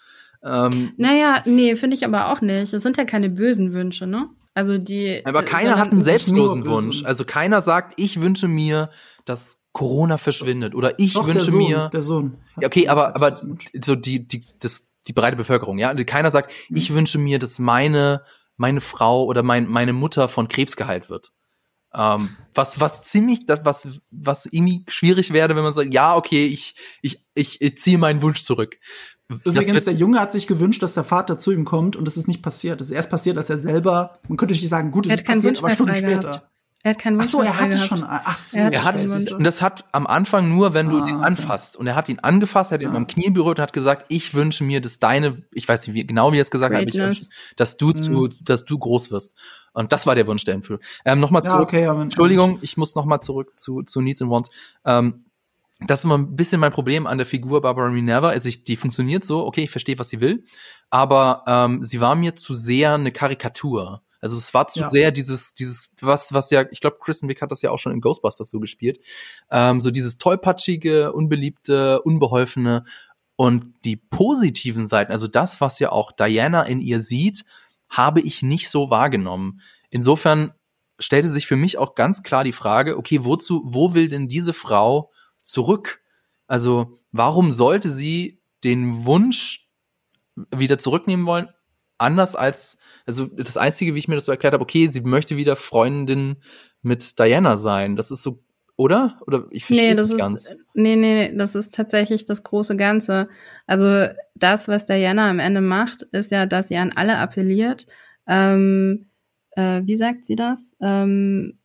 Ähm, naja, nee, finde ich aber auch nicht. Das sind ja keine bösen Wünsche, ne? Also die. Aber keiner hat einen selbstlosen Wunsch. Also keiner sagt, ich wünsche mir, dass Corona verschwindet oder ich Doch, wünsche der Sohn, mir. Der Sohn. Ja, okay, aber aber so die die das die breite Bevölkerung, ja. Keiner sagt, mhm. ich wünsche mir, dass meine meine Frau oder mein, meine Mutter von Krebs geheilt wird. Ähm, was, was ziemlich, das, was, was irgendwie schwierig wäre, wenn man sagt, ja, okay, ich, ich, ich, ich ziehe meinen Wunsch zurück. Übrigens, der Junge hat sich gewünscht, dass der Vater zu ihm kommt und das ist nicht passiert. Das ist erst passiert, als er selber, man könnte nicht sagen, gut, es ist passiert, aber Stunden später. Gehabt. Er hat keinen Wunsch Ach so, er hatte schon. Ach so, er, er hat und das hat am Anfang nur, wenn du ah, ihn anfasst. Okay. Und er hat ihn angefasst, er hat ihn ah. am Knie berührt und hat gesagt, ich wünsche mir, dass deine, ich weiß nicht wie, genau wie er es gesagt hat, wünsche, dass du zu, mhm. dass du groß wirst. Und das war der Wunsch der Empfehlung. Ähm, nochmal zurück. Ja, okay, aber, Entschuldigung, ich muss nochmal zurück zu, zu Needs and Wants. Ähm, das ist immer ein bisschen mein Problem an der Figur Barbara Minerva. Also ich, die funktioniert so, okay, ich verstehe, was sie will, aber ähm, sie war mir zu sehr eine Karikatur. Also es war zu ja. sehr dieses, dieses, was, was ja, ich glaube, Kristen Wick hat das ja auch schon in Ghostbusters so gespielt. Ähm, so dieses tollpatschige, unbeliebte, unbeholfene und die positiven Seiten, also das, was ja auch Diana in ihr sieht, habe ich nicht so wahrgenommen. Insofern stellte sich für mich auch ganz klar die Frage, okay, wozu, wo will denn diese Frau zurück? Also, warum sollte sie den Wunsch wieder zurücknehmen wollen? Anders als also das Einzige, wie ich mir das so erklärt habe, okay, sie möchte wieder Freundin mit Diana sein. Das ist so, oder? Oder ich verstehe nee, das nicht ist, ganz. Nee, nee, das ist tatsächlich das große Ganze. Also das, was Diana am Ende macht, ist ja, dass sie an alle appelliert. Ähm, äh, wie sagt sie das? Ähm,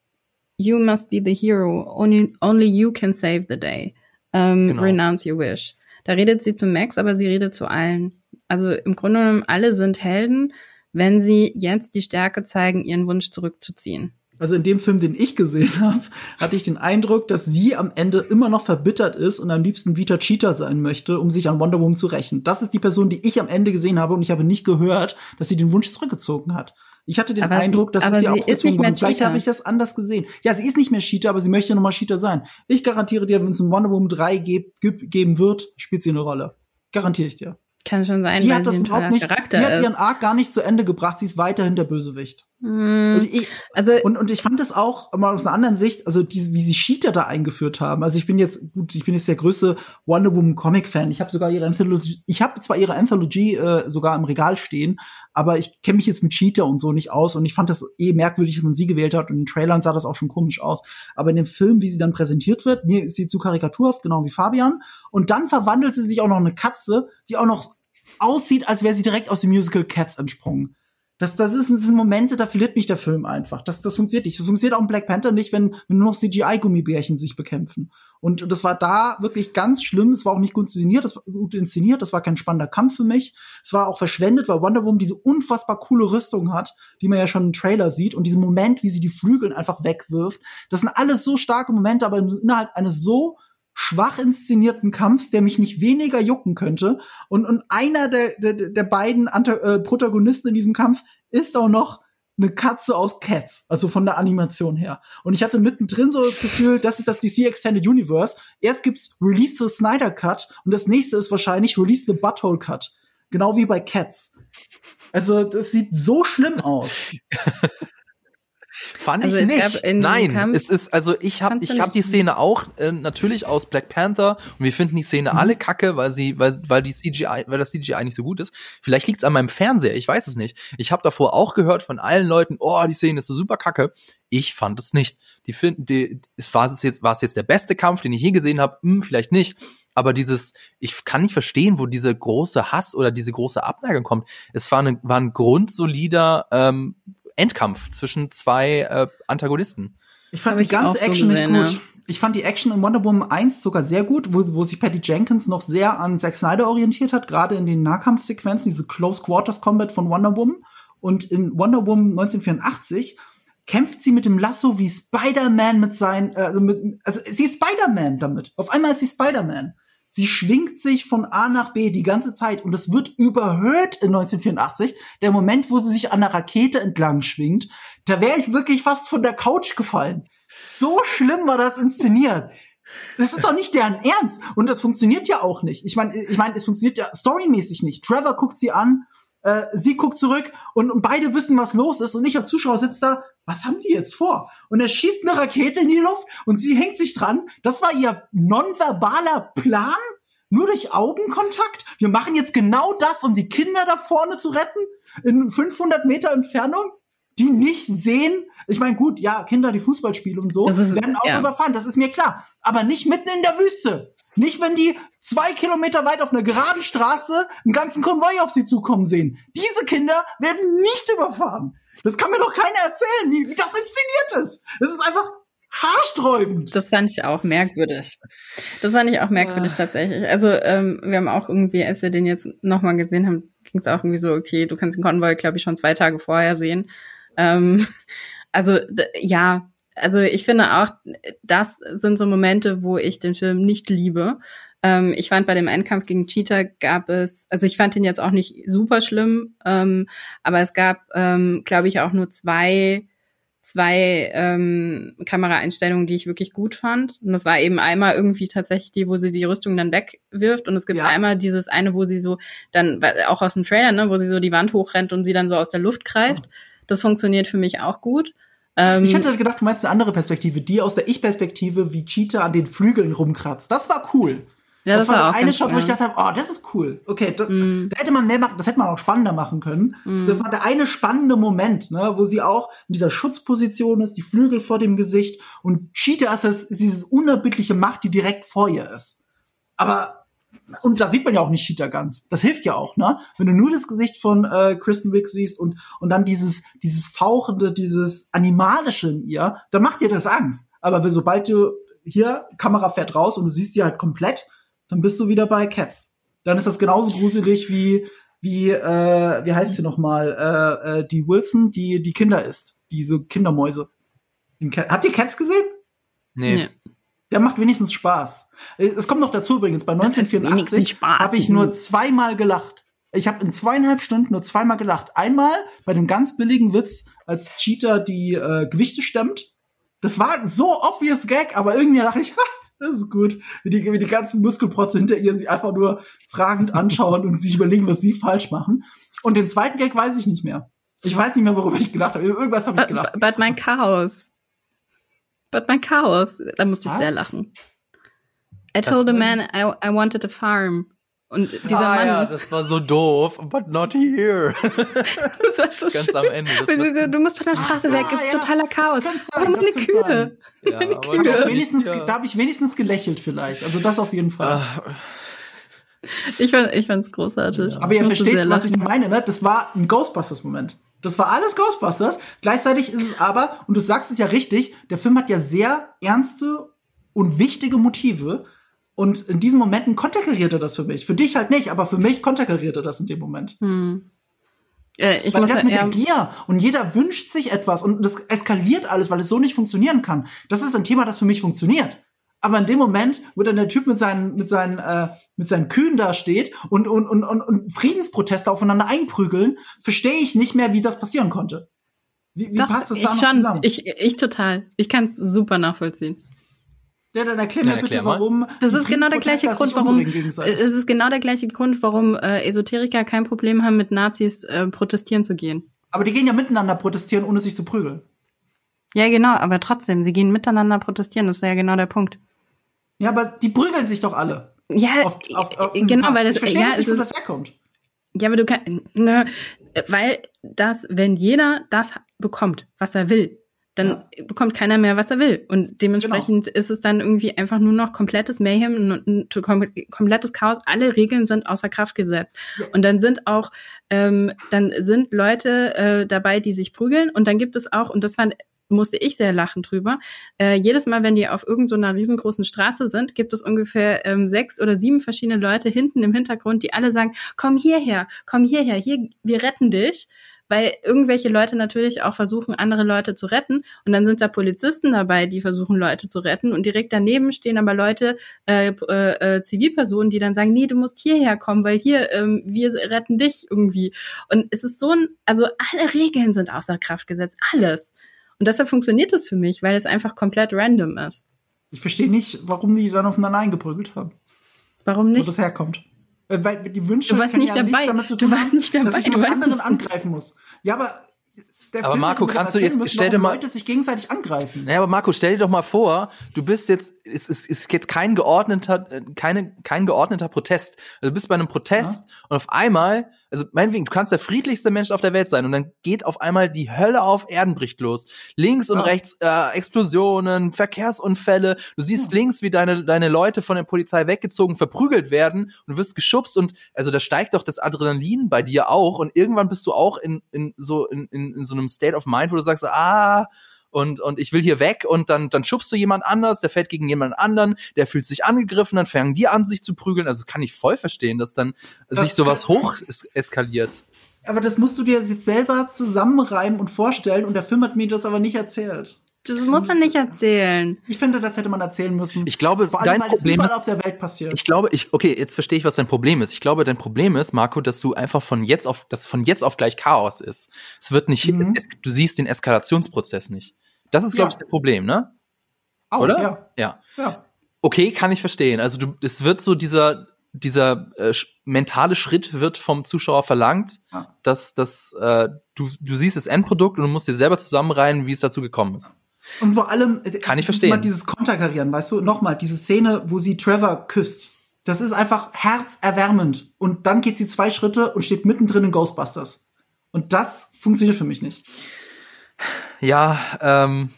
you must be the hero. Only, only you can save the day. Ähm, genau. Renounce your wish. Da redet sie zu Max, aber sie redet zu allen. Also im Grunde genommen, alle sind Helden wenn sie jetzt die Stärke zeigen, ihren Wunsch zurückzuziehen. Also in dem Film, den ich gesehen habe, hatte ich den Eindruck, dass sie am Ende immer noch verbittert ist und am liebsten Vita Cheetah sein möchte, um sich an Wonder Woman zu rächen. Das ist die Person, die ich am Ende gesehen habe und ich habe nicht gehört, dass sie den Wunsch zurückgezogen hat. Ich hatte den aber Eindruck, dass es sie aufgezogen wurde. Vielleicht habe ich das anders gesehen. Ja, sie ist nicht mehr Cheetah, aber sie möchte nochmal Cheetah sein. Ich garantiere dir, wenn es ein Wonder Woman 3 gibt, geben wird, spielt sie eine Rolle. Garantiere ich dir. Kann schon sein, die weil hat das überhaupt nicht. Charakter die hat ihren Arc gar nicht zu Ende gebracht. Sie ist weiterhin der Bösewicht. Mm, und, ich, also und, und ich fand es auch mal aus einer anderen Sicht, also die, wie sie Cheater da eingeführt haben. Also ich bin jetzt gut, ich bin jetzt der größte Wonder Woman Comic Fan. Ich habe sogar ihre Anthologie, ich habe zwar ihre Anthologie äh, sogar im Regal stehen, aber ich kenne mich jetzt mit Cheater und so nicht aus und ich fand das eh merkwürdig, dass man sie gewählt hat und in den Trailern sah das auch schon komisch aus. Aber in dem Film, wie sie dann präsentiert wird, mir ist sie zu karikaturhaft, genau wie Fabian. Und dann verwandelt sie sich auch noch eine Katze, die auch noch aussieht, als wäre sie direkt aus dem Musical Cats entsprungen. Das, das, ist, das sind Momente, da verliert mich der Film einfach. Das, das funktioniert nicht. Das funktioniert auch in Black Panther nicht, wenn, wenn nur noch CGI-Gummibärchen sich bekämpfen. Und das war da wirklich ganz schlimm. Es war auch nicht gut inszeniert, das war gut inszeniert, das war kein spannender Kampf für mich. Es war auch verschwendet, weil Wonder Woman diese unfassbar coole Rüstung hat, die man ja schon im Trailer sieht. Und diesen Moment, wie sie die Flügel einfach wegwirft, das sind alles so starke Momente, aber innerhalb eines so schwach inszenierten Kampfs, der mich nicht weniger jucken könnte. Und, und einer der, der, der beiden Anta äh, Protagonisten in diesem Kampf ist auch noch eine Katze aus Cats, also von der Animation her. Und ich hatte mittendrin so das Gefühl, das ist das DC Extended Universe. Erst gibt's Release the Snyder Cut und das nächste ist wahrscheinlich Release the Butthole Cut. Genau wie bei Cats. Also, das sieht so schlimm aus. Fand also ich nicht. Nein, Kampf es ist also ich habe ich habe die Szene auch äh, natürlich aus Black Panther und wir finden die Szene mhm. alle kacke, weil sie weil weil die CGI weil das CGI nicht so gut ist. Vielleicht liegt's an meinem Fernseher, ich weiß es nicht. Ich habe davor auch gehört von allen Leuten, oh, die Szene ist so super kacke. Ich fand es nicht. Die finden die es war es jetzt war es jetzt der beste Kampf, den ich je gesehen habe? Hm, vielleicht nicht, aber dieses, ich kann nicht verstehen, wo diese große Hass oder diese große Abneigung kommt. Es war, eine, war ein grundsolider ähm, Endkampf zwischen zwei äh, Antagonisten. Ich fand Hab die ganze Action so gesehen, nicht gut. Ja. Ich fand die Action in Wonder Woman 1 sogar sehr gut, wo, wo sich Patty Jenkins noch sehr an Zack Snyder orientiert hat, gerade in den Nahkampfsequenzen, diese Close Quarters Combat von Wonder Woman. Und in Wonder Woman 1984 kämpft sie mit dem Lasso wie Spider-Man mit seinen, äh, also, mit, also sie ist Spider-Man damit. Auf einmal ist sie Spider-Man. Sie schwingt sich von A nach B die ganze Zeit und es wird überhöht in 1984. Der Moment, wo sie sich an der Rakete entlang schwingt, da wäre ich wirklich fast von der Couch gefallen. So schlimm war das inszeniert. Das ist doch nicht deren Ernst. Und das funktioniert ja auch nicht. Ich meine, ich meine, es funktioniert ja storymäßig nicht. Trevor guckt sie an, äh, sie guckt zurück und, und beide wissen, was los ist. Und ich als Zuschauer sitze da, was haben die jetzt vor? Und er schießt eine Rakete in die Luft und sie hängt sich dran. Das war ihr nonverbaler Plan? Nur durch Augenkontakt? Wir machen jetzt genau das, um die Kinder da vorne zu retten? In 500 Meter Entfernung? Die nicht sehen? Ich meine, gut, ja, Kinder, die Fußball spielen und so, ist, werden auch ja. überfahren, das ist mir klar. Aber nicht mitten in der Wüste. Nicht, wenn die zwei Kilometer weit auf einer geraden Straße einen ganzen Konvoi auf sie zukommen sehen. Diese Kinder werden nicht überfahren. Das kann mir doch keiner erzählen, wie, wie das inszeniert ist. Es ist einfach haarsträubend. Das fand ich auch merkwürdig. Das fand ich auch merkwürdig ah. tatsächlich. Also ähm, wir haben auch irgendwie, als wir den jetzt nochmal gesehen haben, ging es auch irgendwie so, okay, du kannst den Konvoi, glaube ich, schon zwei Tage vorher sehen. Ähm, also ja, also ich finde auch, das sind so Momente, wo ich den Film nicht liebe. Ähm, ich fand bei dem Endkampf gegen Cheetah gab es, also ich fand den jetzt auch nicht super schlimm, ähm, aber es gab, ähm, glaube ich, auch nur zwei zwei ähm, Kameraeinstellungen, die ich wirklich gut fand. Und das war eben einmal irgendwie tatsächlich die, wo sie die Rüstung dann wegwirft. Und es gibt ja. einmal dieses eine, wo sie so dann, auch aus dem Trailer, ne, wo sie so die Wand hochrennt und sie dann so aus der Luft greift. Oh. Das funktioniert für mich auch gut. Ähm, ich hatte gedacht, du meinst eine andere Perspektive, die aus der Ich-Perspektive, wie Cheetah an den Flügeln rumkratzt. Das war cool. Ja, das, das war, war eine Shot, wo ich gedacht habe, oh, das ist cool. Okay, da, mm. da hätte man mehr machen, das hätte man auch spannender machen können. Mm. Das war der eine spannende Moment, ne, wo sie auch in dieser Schutzposition ist, die Flügel vor dem Gesicht und Cheetah ist, das, ist dieses unerbittliche Macht, die direkt vor ihr ist. Aber und da sieht man ja auch nicht Cheetah ganz. Das hilft ja auch, ne? Wenn du nur das Gesicht von äh, Kristen Wick siehst und und dann dieses dieses fauchende, dieses animalische in ihr, dann macht dir das Angst. Aber sobald du hier Kamera fährt raus und du siehst die halt komplett, dann bist du wieder bei Cats. Dann ist das genauso gruselig wie wie äh, wie heißt sie noch mal äh, äh, die Wilson, die die Kinder isst, diese Kindermäuse. Habt ihr Cats gesehen? Nee. nee. Der macht wenigstens Spaß. Es kommt noch dazu übrigens, bei 1984 habe ich nur zweimal gelacht. Ich habe in zweieinhalb Stunden nur zweimal gelacht. Einmal bei dem ganz billigen Witz, als Cheater die äh, Gewichte stemmt. Das war so obvious Gag, aber irgendwie dachte ich, ha, das ist gut. Wie die, wie die ganzen Muskelprotze hinter ihr sie einfach nur fragend anschauen und sich überlegen, was sie falsch machen. Und den zweiten Gag weiß ich nicht mehr. Ich weiß nicht mehr, worüber ich gelacht habe. Irgendwas habe ich gelacht. But, but mein Chaos. But mein Chaos. Da musste ich Was? sehr lachen. I told a man I, I wanted a farm. Und dieser ah, Mann. Ja, das war so doof, but not here. das war so Ganz schön. am Ende. So, du musst von der Straße Ach, weg, es ist ja, totaler Chaos. Warum meine Kühe? Ja, meine Kühe. Da habe ich, ja. hab ich wenigstens gelächelt vielleicht. Also das auf jeden Fall. Ah. Ich fand ich fand's großartig. Aber ihr versteht, was ich meine, ne? Das war ein Ghostbusters-Moment. Das war alles Ghostbusters. Gleichzeitig ist es aber, und du sagst es ja richtig, der Film hat ja sehr ernste und wichtige Motive. Und in diesen Momenten konterkariert er das für mich. Für dich halt nicht, aber für mich konterkariert er das in dem Moment. Hm. Äh, ich weil muss das mit der Gier und jeder wünscht sich etwas und das eskaliert alles, weil es so nicht funktionieren kann. Das ist ein Thema, das für mich funktioniert. Aber in dem Moment, wo dann der Typ mit seinen, mit seinen, äh, mit seinen Kühen da steht und, und, und, und, und Friedensproteste aufeinander einprügeln, verstehe ich nicht mehr, wie das passieren konnte. Wie, wie doch, passt das da noch schon, zusammen? Ich, ich total. Ich kann es super nachvollziehen. Ja, dann erklär Ja, mir bitte, erklär mal. warum. Das ist genau der gleiche Grund, warum es ist genau der gleiche Grund, warum äh, Esoteriker kein Problem haben, mit Nazis äh, protestieren zu gehen. Aber die gehen ja miteinander protestieren, ohne sich zu prügeln. Ja, genau, aber trotzdem, sie gehen miteinander protestieren, das ist ja genau der Punkt. Ja, aber die prügeln sich doch alle. Ja, Auf, auf, auf Äh, genau, weil das ich verstehe ja, nicht, es wo ist- das herkommt. Ja, aber du kannst, ne, weil das, wenn jeder das bekommt, was er will, dann bekommt keiner mehr, was er will. Und dementsprechend Genau. ist es dann irgendwie einfach nur noch komplettes Mayhem, ein, ein, kom- komplettes Chaos. Alle Regeln sind außer Kraft gesetzt. Ja. Und dann sind auch, ähm, dann sind Leute äh, dabei, die sich prügeln. Und dann gibt es auch, und das fand musste ich sehr lachen drüber. Äh, jedes Mal, wenn die auf irgendeiner so einer riesengroßen Straße sind, gibt es ungefähr ähm, sechs oder sieben verschiedene Leute hinten im Hintergrund, die alle sagen, komm hierher, komm hierher, hier, wir retten dich. Weil irgendwelche Leute natürlich auch versuchen, andere Leute zu retten. Und dann sind da Polizisten dabei, die versuchen, Leute zu retten. Und direkt daneben stehen aber Leute, äh, äh, äh, Zivilpersonen, die dann sagen, nee, du musst hierher kommen, weil hier, ähm, wir retten dich irgendwie. Und es ist so ein, also alle Regeln sind außer Kraft gesetzt, alles. Und deshalb funktioniert es für mich, weil es einfach komplett random ist. Ich verstehe nicht, warum die dann aufeinander eingeprügelt haben. Warum Wo nicht? das herkommt. Äh, Weil die Wünsche Du warst nicht ja dabei. Damit zu Du tun warst haben, nicht dabei. Dass ich Du jemand anderen angreifen muss. Ja, aber der Aber Film, Marco, kannst du jetzt- müssen, stell dir mal- Leute sich gegenseitig angreifen. Naja, aber Marco, stell dir doch mal vor, du bist jetzt, es ist, ist jetzt kein geordneter, äh, keine, kein geordneter Protest. Also du bist bei einem Protest und auf einmal, also meinetwegen, du kannst der friedlichste Mensch auf der Welt sein und dann geht auf einmal die Hölle auf Erden bricht los. Links und Ja. rechts äh, Explosionen, Verkehrsunfälle. Du siehst links, wie deine, deine Leute von der Polizei weggezogen, verprügelt werden und du wirst geschubst und also da steigt doch das Adrenalin bei dir auch und irgendwann bist du auch in, in so in, in, in so einem State of Mind, wo du sagst, ah, und, und ich will hier weg und dann, dann schubst du jemand anders, der fällt gegen jemand anderen, der fühlt sich angegriffen, dann fangen die an, sich zu prügeln. Also das kann ich voll verstehen, dass dann Das sich sowas hoch es eskaliert. Aber das musst du dir jetzt selber zusammenreimen und vorstellen und der Film hat mir das aber nicht erzählt. Das muss man nicht erzählen. Ich finde, das hätte man erzählen müssen. Ich glaube, Vor allem, dein weil Problem überall ist, auf der Welt passiert. ich glaube, ich, okay, jetzt verstehe ich, was dein Problem ist. Ich glaube, dein Problem ist, Marco, dass du einfach von jetzt auf, dass von jetzt auf gleich Chaos ist. Es wird nicht, Mhm. es, du siehst den Eskalationsprozess nicht. Das ist, glaube Ja. ich, das Problem, ne? Auch, Oder? Ja. Ja. ja. Okay, kann ich verstehen. Also du, es wird so dieser dieser äh, mentale Schritt wird vom Zuschauer verlangt, Ja. dass dass äh, du du siehst das Endprodukt und du musst dir selber zusammenreihen, wie es dazu gekommen ist. Und vor allem, äh, Kann ich dieses verstehen. Mal dieses Konterkarieren, weißt du, nochmal, diese Szene, wo sie Trevor küsst. Das ist einfach herzerwärmend. Und dann geht sie zwei Schritte und steht mittendrin in Ghostbusters. Und das funktioniert für mich nicht. Ja, ähm,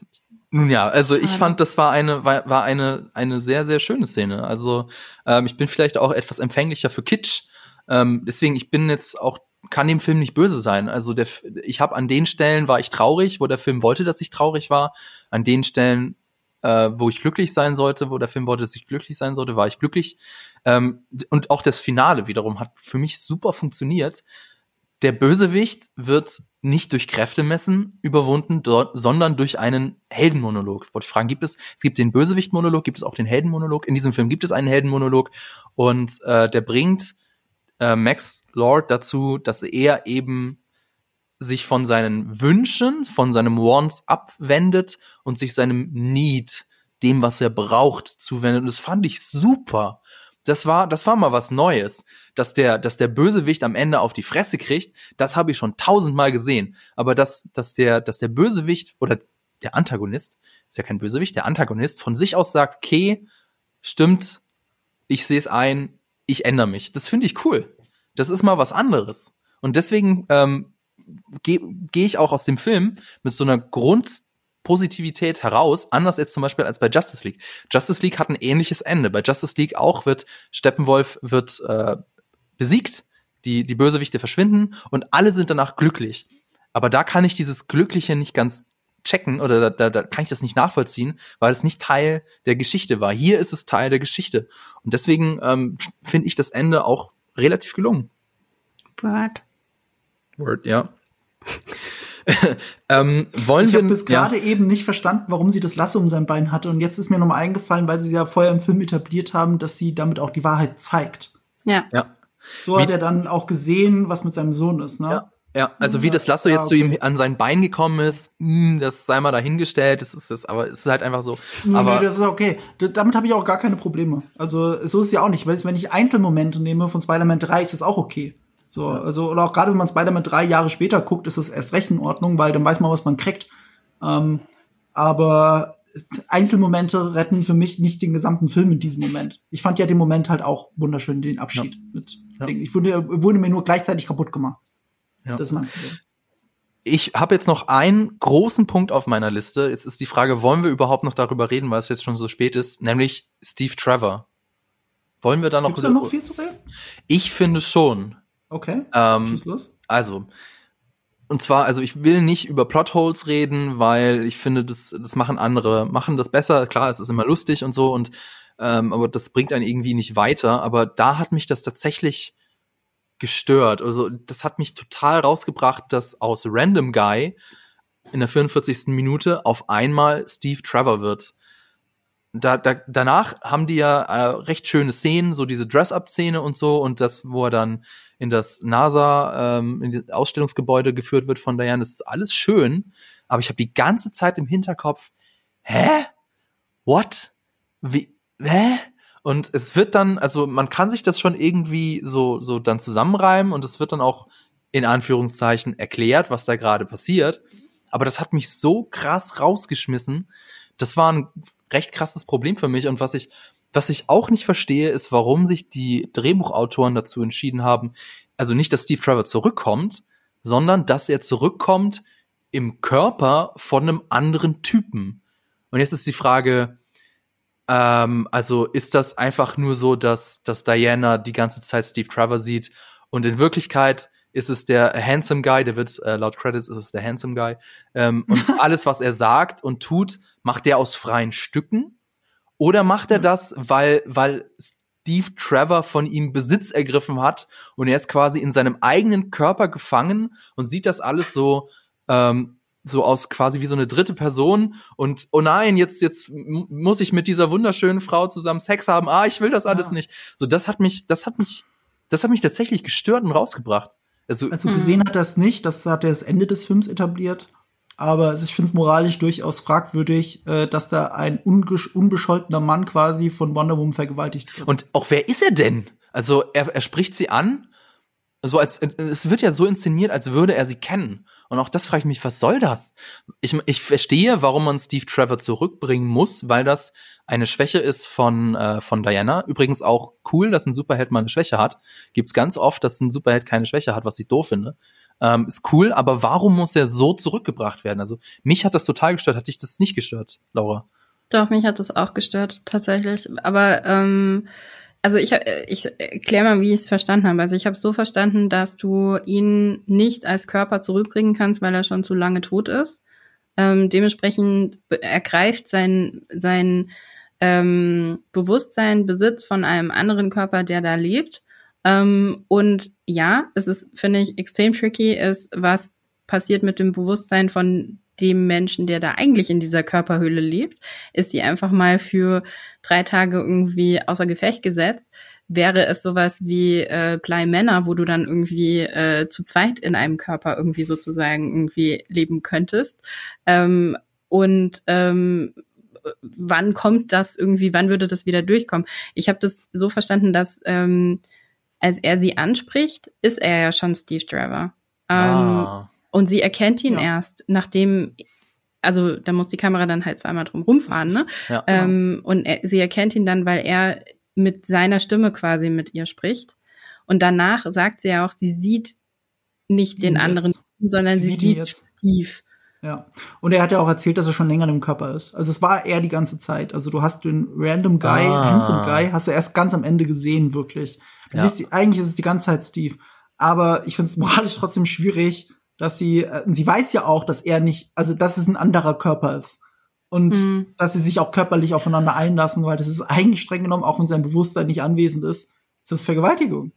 nun ja, also ich fand, das war eine war eine eine sehr sehr schöne Szene. Also ähm, ich bin vielleicht auch etwas empfänglicher für Kitsch. Ähm, deswegen ich bin jetzt auch kann dem Film nicht böse sein. Also der, ich habe an den Stellen war ich traurig, wo der Film wollte, dass ich traurig war. An den Stellen, äh, wo ich glücklich sein sollte, wo der Film wollte, dass ich glücklich sein sollte, war ich glücklich. Ähm, und auch das Finale wiederum hat für mich super funktioniert. Der Bösewicht wird nicht durch Kräftemessen überwunden, dort, sondern durch einen Heldenmonolog. Wollte ich fragen, gibt es, es gibt den Bösewicht-Monolog, gibt es auch den Heldenmonolog? In diesem Film gibt es einen Heldenmonolog und äh, der bringt äh, Max Lord dazu, dass er eben sich von seinen Wünschen, von seinem Wants abwendet und sich seinem Need, dem, was er braucht, zuwendet. Und das fand ich super. Das war, das war mal was Neues, dass der, dass der Bösewicht am Ende auf die Fresse kriegt. Das habe ich schon tausendmal gesehen. Aber dass, dass der, dass der Bösewicht oder der Antagonist, ist ja kein Bösewicht, der Antagonist von sich aus sagt, okay, stimmt, ich sehe es ein, ich ändere mich. Das finde ich cool. Das ist mal was anderes. Und deswegen ähm, gehe geh ich auch aus dem Film mit so einer Grundpositivität heraus, anders jetzt zum Beispiel als bei Justice League. Justice League hat ein ähnliches Ende. Bei Justice League auch wird Steppenwolf wird äh, besiegt, die, die Bösewichte verschwinden und alle sind danach glücklich. Aber da kann ich dieses Glückliche nicht ganz checken oder da, da, da kann ich das nicht nachvollziehen, weil es nicht Teil der Geschichte war. Hier ist es Teil der Geschichte. Und deswegen ähm, finde ich das Ende auch relativ gelungen. Word. Word, ja. ähm, wollen ich wir habe bis ja. gerade eben nicht verstanden, warum sie das Lasso um sein Bein hatte. Und jetzt ist mir nochmal eingefallen, weil sie ja vorher im Film etabliert haben, dass sie damit auch die Wahrheit zeigt. Ja. Ja. So Wie- hat er dann auch gesehen, was mit seinem Sohn ist. Ne? Ja. Ja, also wie das Lasso Ja, jetzt zu okay. ihm an sein Bein gekommen ist, mh, das sei mal dahingestellt, das ist es, aber es ist halt einfach so. Nee, aber nee, das ist okay. Damit habe ich auch gar keine Probleme. Also so ist es ja auch nicht. Weil wenn ich Einzelmomente nehme von Spider-Man 3, ist das auch okay. So, also, oder auch gerade wenn man Spider-Man 3 Jahre später guckt, ist das erst recht in Ordnung, weil dann weiß man, was man kriegt. Ähm, aber Einzelmomente retten für mich nicht den gesamten Film in diesem Moment. Ich fand ja den Moment halt auch wunderschön, den Abschied mit. Ja. Ich wurde, wurde mir nur gleichzeitig kaputt gemacht. Ja. Das ist mein Problem. ich habe jetzt noch einen großen Punkt auf meiner Liste. Jetzt ist die Frage, wollen wir überhaupt noch darüber reden, weil es jetzt schon so spät ist, nämlich Steve Trevor. Wollen wir da noch? Gibt's da noch viel zu reden? Ich finde schon. Okay. Ähm, los. Also, und zwar, also ich will nicht über Plotholes reden, weil ich finde, das, das machen andere, machen das besser. Klar, es ist immer lustig und so, und ähm, aber das bringt einen irgendwie nicht weiter. Aber da hat mich das tatsächlich gestört. Also, das hat mich total rausgebracht, dass aus Random Guy in der 44. Minute auf einmal Steve Trevor wird. Da, da, danach haben die ja äh, recht schöne Szenen, so diese Dress-Up-Szene und so, und das, wo er dann in das NASA, ähm, in das Ausstellungsgebäude geführt wird von Diane, das ist alles schön, aber ich habe die ganze Zeit im Hinterkopf, hä? What? Wie? Hä? Und es wird dann, also man kann sich das schon irgendwie so, so dann zusammenreimen und es wird dann auch in Anführungszeichen erklärt, was da gerade passiert. Aber das hat mich so krass rausgeschmissen. Das war ein recht krasses Problem für mich. Und was ich, was ich auch nicht verstehe, ist, warum sich die Drehbuchautoren dazu entschieden haben, also nicht, dass Steve Trevor zurückkommt, sondern dass er zurückkommt im Körper von einem anderen Typen. Und jetzt ist die Frage, ähm, also ist das einfach nur so, dass, dass Diana die ganze Zeit Steve Trevor sieht? Und in Wirklichkeit ist es der handsome Guy, der wird äh, laut Credits ist es der handsome Guy. Ähm, und alles, was er sagt und tut, macht er aus freien Stücken? Oder macht er das, weil weil Steve Trevor von ihm Besitz ergriffen hat und er ist quasi in seinem eigenen Körper gefangen und sieht das alles so ähm, so aus quasi wie so eine dritte Person und oh nein, jetzt jetzt muss ich mit dieser wunderschönen Frau zusammen Sex haben. Ah, ich will das alles Ah. nicht. So das hat mich das hat mich das hat mich tatsächlich gestört und rausgebracht. Also, Also Mhm. gesehen hat er es nicht, das hat er das Ende des Films etabliert. Aber ich finde es moralisch durchaus fragwürdig, äh, dass da ein unbescholtener Mann quasi von Wonder Woman vergewaltigt wird. und auch wer ist er denn? Also er, er spricht sie an, so als es wird ja so inszeniert, als würde er sie kennen. Und auch das frage ich mich, was soll das? Ich, ich verstehe, warum man Steve Trevor zurückbringen muss, weil das eine Schwäche ist von, äh, von Diana. Übrigens auch cool, dass ein Superheld mal eine Schwäche hat. Gibt's ganz oft, dass ein Superheld keine Schwäche hat, was ich doof finde. Ähm, ist cool, aber warum muss er so zurückgebracht werden? Also mich hat das total gestört. Hat dich das nicht gestört, Laura? Doch, mich hat das auch gestört, tatsächlich. Aber ähm, also ich, äh, ich erkläre mal, wie ich es verstanden habe. Also ich habe es so verstanden, dass du ihn nicht als Körper zurückbringen kannst, weil er schon zu lange tot ist. Ähm, dementsprechend ergreift sein, sein ähm, Bewusstsein Besitz von einem anderen Körper, der da lebt. Ähm, und ja, es ist, finde ich, extrem tricky, ist, was passiert mit dem Bewusstsein von dem Menschen, der da eigentlich in dieser Körperhöhle lebt. Ist die einfach mal für drei Tage irgendwie außer Gefecht gesetzt? Wäre es sowas wie äh, Bly Männer, wo du dann irgendwie äh, zu zweit in einem Körper irgendwie sozusagen irgendwie leben könntest? Ähm, und ähm, wann kommt das irgendwie, wann würde das wieder durchkommen? Ich habe das so verstanden, dass ähm, als er sie anspricht, ist er ja schon Steve Trevor. Ähm, ah. Und sie erkennt ihn Ja. erst, nachdem, also da muss die Kamera dann halt zweimal drum rumfahren, ne? Ja. Ähm, und er, sie erkennt ihn dann, weil er mit seiner Stimme quasi mit ihr spricht. Und danach sagt sie ja auch, sie sieht nicht den Ihn anderen, jetzt. sondern Sie sie sieht. Steve. Ja. Und er hat ja auch erzählt, dass er schon länger im Körper ist. Also es war er die ganze Zeit. Also du hast den Random Guy, Ah. Handsome Guy, hast du erst ganz am Ende gesehen, wirklich. Du Ja. siehst, die, eigentlich ist es die ganze Zeit Steve. Aber ich finde es moralisch trotzdem schwierig, dass sie, äh, sie weiß ja auch, dass er nicht, also dass es ein anderer Körper ist. Und Mhm. dass sie sich auch körperlich aufeinander einlassen, weil das ist eigentlich streng genommen, auch wenn sein Bewusstsein nicht anwesend ist, ist das Vergewaltigung.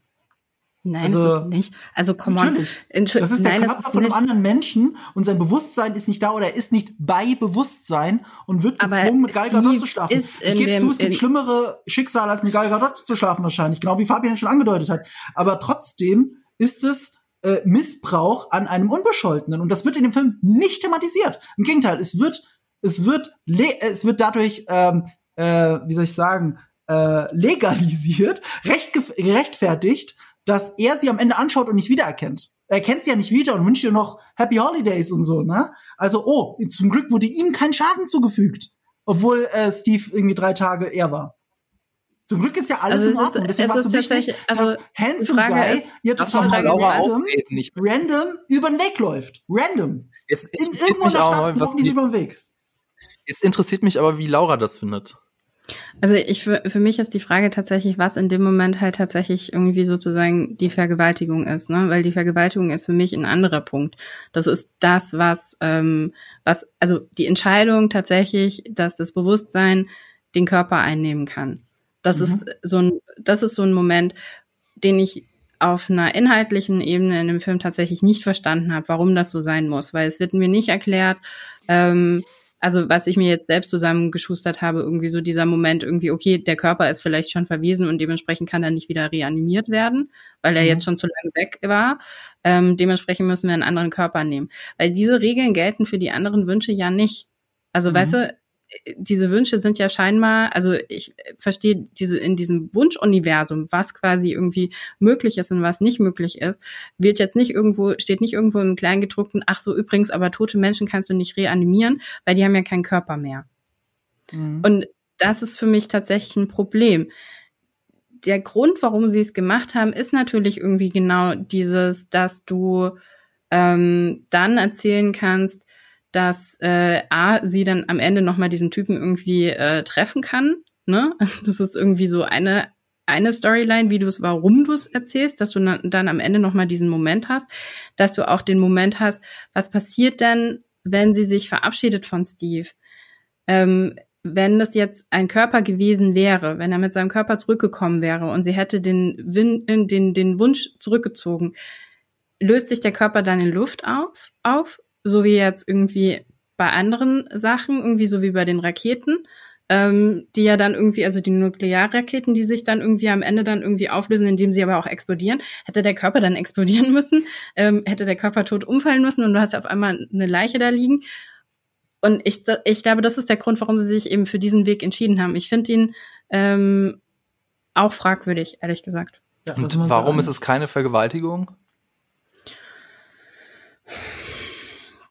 Nein, Also, das ist nicht. Also, komm. Natürlich. Entschu- Das ist der Nein, das Körper von einem nicht. anderen Menschen und sein Bewusstsein ist nicht da oder er ist nicht bei Bewusstsein und wird Aber gezwungen, mit Gal Gadot zu schlafen. Ich gebe zu, es gibt schlimmere Schicksale, als mit Gal Gadot zu schlafen wahrscheinlich, genau wie Fabian schon angedeutet hat. Aber trotzdem ist es äh, Missbrauch an einem Unbescholtenen und das wird in dem Film nicht thematisiert. Im Gegenteil, es wird es wird es wird dadurch ähm, äh, wie soll ich sagen äh, legalisiert, recht gerechtfertigt, dass er sie am Ende anschaut und nicht wiedererkennt. Er kennt sie ja nicht wieder und wünscht ihr noch Happy Holidays und so, ne? Also, oh, zum Glück wurde ihm kein Schaden zugefügt, obwohl äh, Steve irgendwie drei Tage er war. Zum Glück ist ja alles Also in es ist- Ordnung. Deswegen es war es so wichtig, tatsächlich- also dass Handsome die Frage Guy ist, hier Das total random, random über den Weg läuft. Random. es, In, irgendwo in der auch, Stadt laufen die sich die, über den Weg. es interessiert mich aber, wie Laura das findet. Also ich für, für mich ist die Frage tatsächlich, was in dem Moment halt tatsächlich irgendwie sozusagen die Vergewaltigung ist, ne? Weil die Vergewaltigung ist für mich ein anderer Punkt. Das ist das, was, ähm, was, also die Entscheidung tatsächlich, dass das Bewusstsein den Körper einnehmen kann. Das Mhm. ist so ein, das ist so ein Moment, den ich auf einer inhaltlichen Ebene in dem Film tatsächlich nicht verstanden habe, warum das so sein muss, weil es wird mir nicht erklärt, ähm, also was ich mir jetzt selbst zusammengeschustert habe, irgendwie so dieser Moment, irgendwie, okay, der Körper ist vielleicht schon verwiesen und dementsprechend kann er nicht wieder reanimiert werden, weil er Mhm. jetzt schon zu lange weg war. Ähm, dementsprechend müssen wir einen anderen Körper nehmen. Weil diese Regeln gelten für die anderen Wünsche ja nicht. Also, Mhm. weißt du, diese Wünsche sind ja scheinbar, also ich verstehe diese in diesem Wunschuniversum, was quasi irgendwie möglich ist und was nicht möglich ist, wird jetzt nicht irgendwo, steht nicht irgendwo im Kleingedruckten, ach so, übrigens, aber tote Menschen kannst du nicht reanimieren, weil die haben ja keinen Körper mehr. Mhm. Und das ist für mich tatsächlich ein Problem. Der Grund, warum sie es gemacht haben, ist natürlich irgendwie genau dieses, dass du ähm, dann erzählen kannst, dass äh, A, sie dann am Ende nochmal diesen Typen irgendwie äh, treffen kann. Ne? Das ist irgendwie so eine, eine Storyline, wie du es, warum du es erzählst, dass du na- dann am Ende nochmal diesen Moment hast, dass du auch den Moment hast, was passiert denn, wenn sie sich verabschiedet von Steve? Ähm, wenn das jetzt ein Körper gewesen wäre, wenn er mit seinem Körper zurückgekommen wäre und sie hätte den, Win äh, den, den Wunsch zurückgezogen, löst sich der Körper dann in Luft auf, auf, so wie jetzt irgendwie bei anderen Sachen, irgendwie so wie bei den Raketen, ähm, die ja dann irgendwie, also die Nuklearraketen, die sich dann irgendwie am Ende dann irgendwie auflösen, indem sie aber auch explodieren, hätte der Körper dann explodieren müssen, ähm, hätte der Körper tot umfallen müssen und du hast auf einmal eine Leiche da liegen. Und ich, ich glaube, das ist der Grund, warum sie sich eben für diesen Weg entschieden haben. Ich finde ihn ähm, auch fragwürdig, ehrlich gesagt. Ja, Und warum ja ist es keine Vergewaltigung?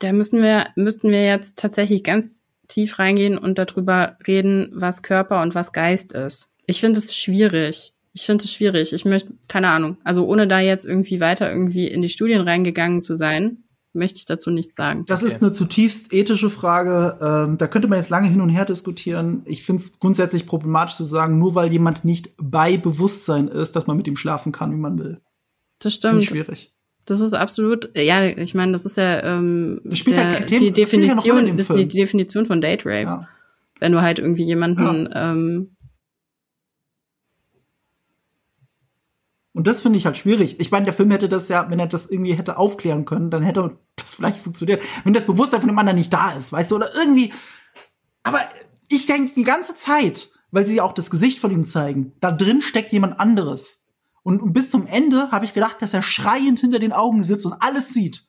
Da müssen wir, müssten wir jetzt tatsächlich ganz tief reingehen und darüber reden, was Körper und was Geist ist. Ich finde es schwierig. Ich finde es schwierig. Ich möchte, keine Ahnung, also ohne da jetzt irgendwie weiter irgendwie in die Studien reingegangen zu sein, möchte ich dazu nichts sagen. Das Okay. ist eine zutiefst ethische Frage. Ähm, da könnte man jetzt lange hin und her diskutieren. Ich finde es grundsätzlich problematisch zu sagen, nur weil jemand nicht bei Bewusstsein ist, dass man mit ihm schlafen kann, wie man will. Das Finde stimmt. schwierig. Das ist absolut, ja, ich meine, das ist ja ähm, Das spielt ja kein Thema- die das spielt ja in Definition, das ist die Definition von Date Rape. Ja. Wenn du halt irgendwie jemanden, ähm, Und das finde ich halt schwierig. Ich meine, der Film hätte das ja, wenn er das irgendwie hätte aufklären können, dann hätte das vielleicht funktioniert. Wenn das Bewusstsein von dem anderen nicht da ist, weißt du, oder irgendwie. Aber ich denke die ganze Zeit, weil sie ja auch das Gesicht von ihm zeigen, da drin steckt jemand anderes. Und, bis zum Ende habe ich gedacht, dass er schreiend hinter den Augen sitzt und alles sieht.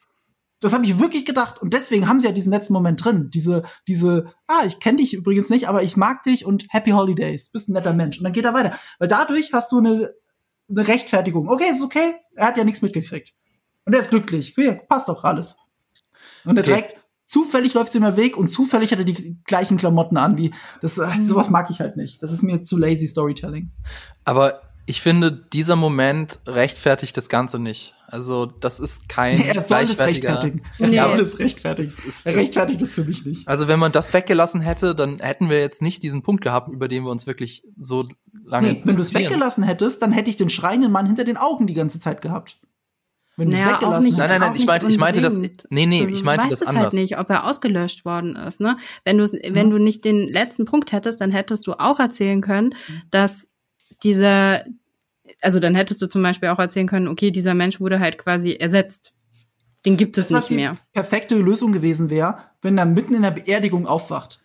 Das habe ich wirklich gedacht. Und deswegen haben sie ja diesen letzten Moment drin. Diese, diese, ah, ich kenne dich übrigens nicht, aber ich mag dich und Happy Holidays. Bist ein netter Mensch. Und dann geht er weiter. Weil dadurch hast du eine, eine Rechtfertigung. Okay, ist okay. Er hat ja nichts mitgekriegt. Und er ist glücklich. Ja, passt doch alles. Und er Okay. trägt, zufällig läuft sie mir Weg und zufällig hat er die gleichen Klamotten an wie, das, äh, sowas mag ich halt nicht. Das ist mir zu lazy Storytelling. Aber ich finde, dieser Moment rechtfertigt das Ganze nicht. Also, das ist kein er soll es rechtfertigen. Er Nee. soll es rechtfertigen. Das ist- er rechtfertigt es für mich nicht. Also, wenn man das weggelassen hätte, dann hätten wir jetzt nicht diesen Punkt gehabt, über den wir uns wirklich so lange Nee, wenn du es weggelassen hättest, dann hätte ich den schreienden Mann hinter den Augen die ganze Zeit gehabt. Wenn du es Naja, weggelassen nicht- Nein, nein, nein, ich meinte, ich meinte das, nee, nee, Du ich meinte weißt das es anders. halt nicht, ob er ausgelöscht worden ist. Ne? Wenn, du's, wenn du nicht den letzten Punkt hättest, dann hättest du auch erzählen können, dass dieser, also dann hättest du zum Beispiel auch erzählen können, okay, dieser Mensch wurde halt quasi ersetzt. Den gibt es Das, was nicht die mehr. perfekte Lösung gewesen wäre, wenn er mitten in der Beerdigung aufwacht.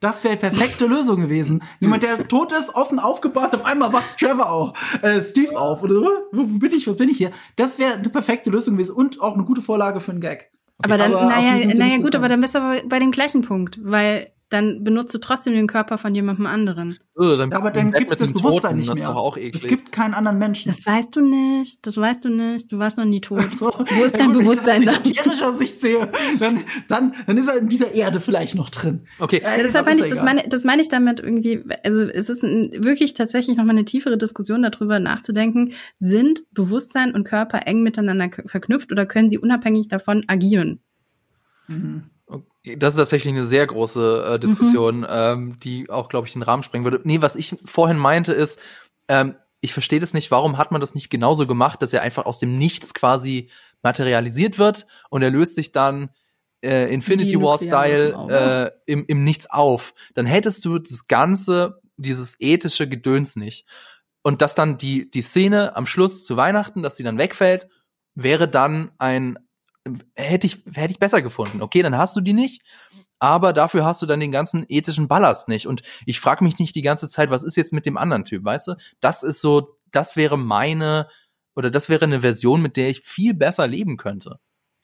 Das wäre perfekte Lösung gewesen. Jemand, der tot ist, offen aufgebahrt, auf einmal wacht Trevor auf, äh, Steve auf. Oder wo, bin ich, wo bin ich hier? Das wäre eine perfekte Lösung gewesen und auch eine gute Vorlage für einen Gag. Aber dann, aber naja, naja gut, aber dann bist du aber bei dem gleichen Punkt, weil dann benutzt du trotzdem den Körper von jemandem anderen. Äh, dann Ja, aber dann gibt's mit das Bewusstsein Toten, nicht Das mehr. ist doch auch eklig. Es gibt keinen anderen Menschen. Das weißt du nicht, das weißt du nicht, du warst noch nie tot. So. Wo ist dein gut, Bewusstsein Wenn dann? ich das aus esoterischer Sicht sehe, dann, dann, dann ist er in dieser Erde vielleicht noch drin. okay, Äh, Ja, deshalb auch- meine ich, das meine, das meine ich damit irgendwie, also es ist ein, wirklich tatsächlich nochmal eine tiefere Diskussion darüber nachzudenken, sind Bewusstsein und Körper eng miteinander verknüpft oder können sie unabhängig davon agieren? Okay, Das ist tatsächlich eine sehr große äh, Diskussion, ähm, die auch, glaube ich, den Rahmen sprengen würde. Nee, was ich vorhin meinte, ist, ähm, ich verstehe das nicht, warum hat man das nicht genauso gemacht, dass er einfach aus dem Nichts quasi materialisiert wird und er löst sich dann äh, Infinity War-Style Nuklearwaffen äh, im, im Nichts auf. Dann hättest du das ganze, dieses ethische Gedöns nicht. Und dass dann die, die Szene am Schluss zu Weihnachten, dass die dann wegfällt, wäre dann ein, hätte ich, hätte ich besser gefunden. Okay, dann hast du die nicht, aber dafür hast du dann den ganzen ethischen Ballast nicht. Und ich frage mich nicht die ganze Zeit, was ist jetzt mit dem anderen Typ, weißt du? Das ist so, das wäre meine, oder das wäre eine Version, mit der ich viel besser leben könnte.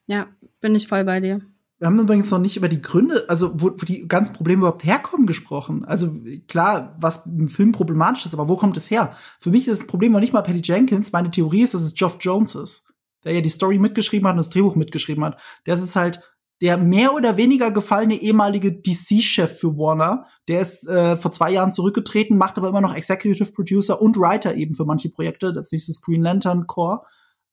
Ja, bin ich voll bei dir. Wir haben übrigens noch nicht über die Gründe, also wo, wo die ganzen Probleme überhaupt herkommen, gesprochen. Also klar, was im Film problematisch ist, aber wo kommt es her? Für mich ist das Problem noch nicht mal Patty Jenkins. Meine Theorie ist, dass es Geoff Jones ist, der ja die Story mitgeschrieben hat und das Drehbuch mitgeschrieben hat. Der ist halt der mehr oder weniger gefallene ehemalige DC-Chef für Warner. Der ist äh, vor zwei Jahren zurückgetreten, macht aber immer noch Executive Producer und Writer eben für manche Projekte. Das nächste Green Lantern Core.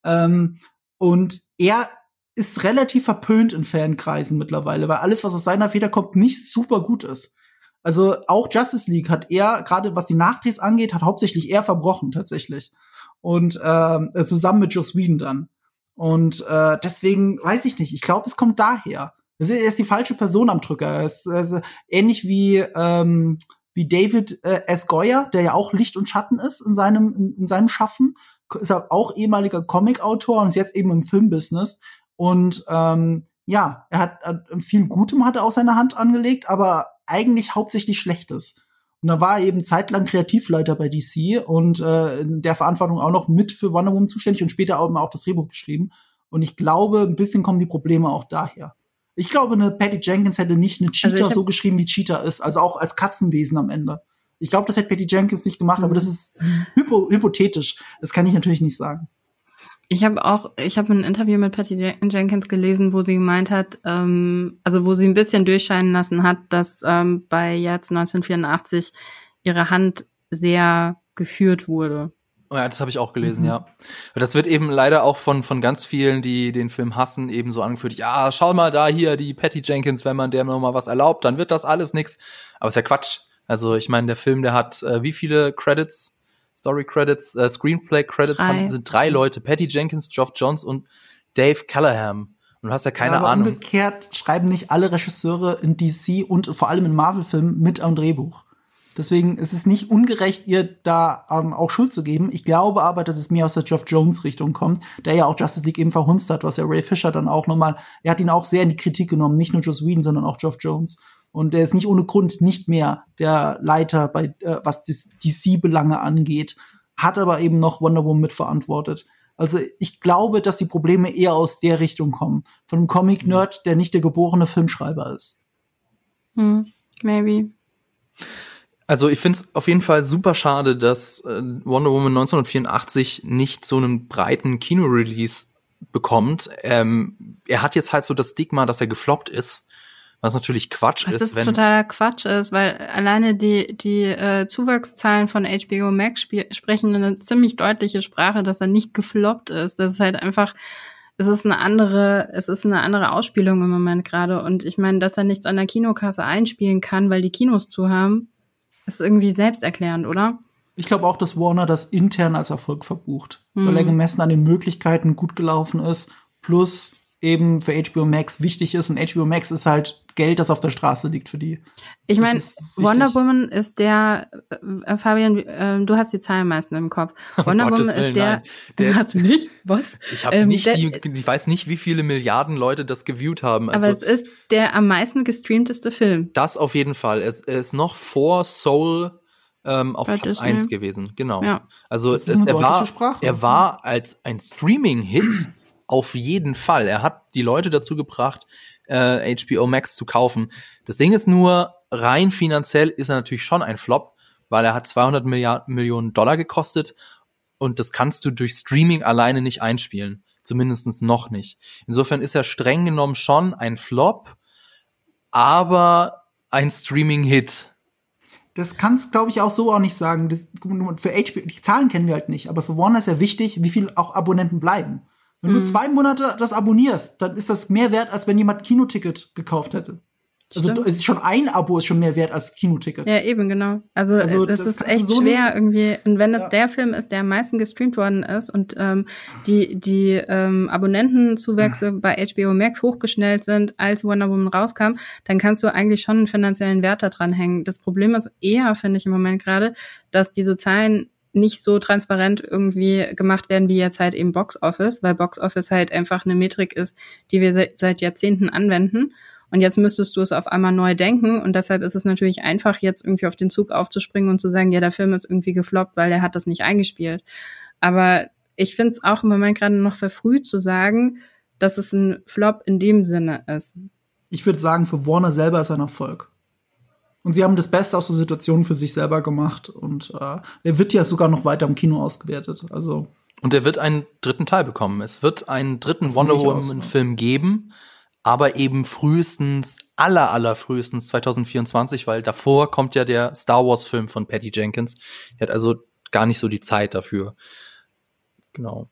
Ähm, und er ist relativ verpönt in Fankreisen mittlerweile, weil alles, was aus seiner Feder kommt, nicht super gut ist. Also auch Justice League hat er, gerade was die Nachdrehs angeht, hat hauptsächlich er verbrochen tatsächlich. Und äh, zusammen mit Joss Whedon dann. Und äh, deswegen weiß ich nicht. Ich glaube, es kommt daher. Das ist, ist die falsche Person am Drücker. Er er ist ähnlich wie ähm, wie David äh, S. Goyer, der ja auch Licht und Schatten ist in seinem in, in seinem Schaffen, ist er auch ehemaliger Comic-Autor und ist jetzt eben im Filmbusiness. Und ähm, ja, er hat, hat viel Gutem hat er auch seine Hand angelegt, aber eigentlich hauptsächlich Schlechtes. Und da war er eben zeitlang Kreativleiter bei DC und äh, in der Verantwortung auch noch mit für Wonder Woman zuständig und später auch, auch das Drehbuch geschrieben. Und ich glaube, ein bisschen kommen die Probleme auch daher. Ich glaube, eine Patty Jenkins hätte nicht eine Cheetah Also ich hab- so geschrieben, wie Cheetah ist, also auch als Katzenwesen am Ende. Ich glaube, das hätte Patty Jenkins nicht gemacht, aber Mhm. das ist hypo hypothetisch. Das kann ich natürlich nicht sagen. Ich habe auch, ich habe ein Interview mit Patty Jen- Jenkins gelesen, wo sie gemeint hat, ähm, also wo sie ein bisschen durchscheinen lassen hat, dass ähm, bei jetzt 1984 ihre Hand sehr geführt wurde. Oh ja, das habe ich auch gelesen, Mhm. ja. Das wird eben leider auch von, von ganz vielen, die den Film hassen, eben so angeführt. Ja, schau mal da hier, die Patty Jenkins, wenn man der noch mal was erlaubt, dann wird das alles nix. Aber ist ja Quatsch. Also ich meine, der Film, der hat äh, wie viele Credits, Story Credits, äh, Screenplay Credits Drei. haben, sind drei Leute. Patty Jenkins, Geoff Johns und Dave Callahan. Und du hast ja keine Ja, aber Ahnung. Umgekehrt schreiben nicht alle Regisseure in DC und vor allem in Marvel-Filmen mit am Drehbuch. Deswegen ist es nicht ungerecht, ihr da ähm, auch Schuld zu geben. Ich glaube aber, dass es mehr aus der Geoff Jones-Richtung kommt, der ja auch Justice League eben verhunzt hat, was ja Ray Fisher dann auch nochmal, er hat ihn auch sehr in die Kritik genommen, nicht nur Joss Whedon, sondern auch Geoff Jones. Und der ist nicht ohne Grund nicht mehr der Leiter bei, äh, was das DC-Belange angeht, hat aber eben noch Wonder Woman mitverantwortet. Also ich glaube, dass die Probleme eher aus der Richtung kommen. Von einem Comic-Nerd, der nicht der geborene Filmschreiber ist. Hm, maybe. Also ich finde es auf jeden Fall super schade, dass äh, Wonder Woman 1984 nicht so einen breiten Kino-Release bekommt. Ähm, er hat jetzt halt so das Stigma, dass er gefloppt ist, was natürlich Quatsch Was ist, ist wenn totaler Quatsch ist, weil alleine die, die äh, Zuwachszahlen von HBO Max sprechen eine ziemlich deutliche Sprache, dass er nicht gefloppt ist. Das ist halt einfach, es ist eine andere, es ist eine andere Ausspielung im Moment gerade. Und ich meine, dass er nichts an der Kinokasse einspielen kann, weil die Kinos zu haben, ist irgendwie selbsterklärend, oder? Ich glaube auch, dass Warner das intern als Erfolg verbucht, mhm. weil er gemessen an den Möglichkeiten gut gelaufen ist, plus eben für HBO Max wichtig ist und HBO Max ist halt Geld, das auf der Straße liegt für die. Ich meine, Wonder Woman ist der, äh, Fabian, äh, du hast die Zahlen meisten im Kopf. Wonder Woman ist Willen, der, der, hast du nicht? Was? Ich habe ähm, nicht der, die, ich weiß nicht, wie viele Milliarden Leute das geviewt haben. Also, aber es ist der am meisten gestreamteste Film. Das auf jeden Fall. Es, es ist noch vor Soul ähm, auf Platz eins gewesen. Genau. Ja. Also es, er, war, Sprache. er war als ein Streaming-Hit auf jeden Fall. Er hat die Leute dazu gebracht, äh, HBO Max zu kaufen. Das Ding ist nur, rein finanziell ist er natürlich schon ein Flop, weil er hat 200 Milliarden, Millionen Dollar gekostet und das kannst du durch Streaming alleine nicht einspielen. Zumindest noch nicht. Insofern ist er streng genommen schon ein Flop, aber ein Streaming-Hit. Das kannst, glaube ich, auch so auch nicht sagen. Das, für HBO, die Zahlen kennen wir halt nicht, aber für Warner ist ja wichtig, wie viel auch Abonnenten bleiben. Wenn mhm. du zwei Monate das abonnierst, dann ist das mehr wert, als wenn jemand Kinoticket gekauft hätte. Also es ist schon ein Abo ist schon mehr wert als Kinoticket. Ja, eben, genau. Also, also das, das, ist echt so schwer nicht. irgendwie. Und wenn das ja. der Film ist, der am meisten gestreamt worden ist und ähm, die, die ähm, Abonnentenzuwächse mhm. bei HBO Max hochgeschnellt sind, als Wonder Woman rauskam, dann kannst du eigentlich schon einen finanziellen Wert da dran hängen. Das Problem ist eher, finde ich im Moment gerade, dass diese Zahlen nicht so transparent irgendwie gemacht werden wie jetzt halt eben Box Office, weil Box Office halt einfach eine Metrik ist, die wir seit, seit Jahrzehnten anwenden. Und jetzt müsstest du es auf einmal neu denken. Und deshalb ist es natürlich einfach, jetzt irgendwie auf den Zug aufzuspringen und zu sagen, ja, der Film ist irgendwie gefloppt, weil er hat das nicht eingespielt. Aber ich finde es auch im Moment gerade noch verfrüht zu sagen, dass es ein Flop in dem Sinne ist. Ich würde sagen, für Warner selber ist ein Erfolg. Und sie haben das Beste aus der Situation für sich selber gemacht. Und äh, der wird ja sogar noch weiter im Kino ausgewertet. Also. Und er wird einen dritten Teil bekommen. Es wird einen dritten Wonder Woman-Film geben, aber eben frühestens, aller, aller frühestens 2024, weil davor kommt ja der Star Wars-Film von Patty Jenkins. Er hat also gar nicht so die Zeit dafür. Genau.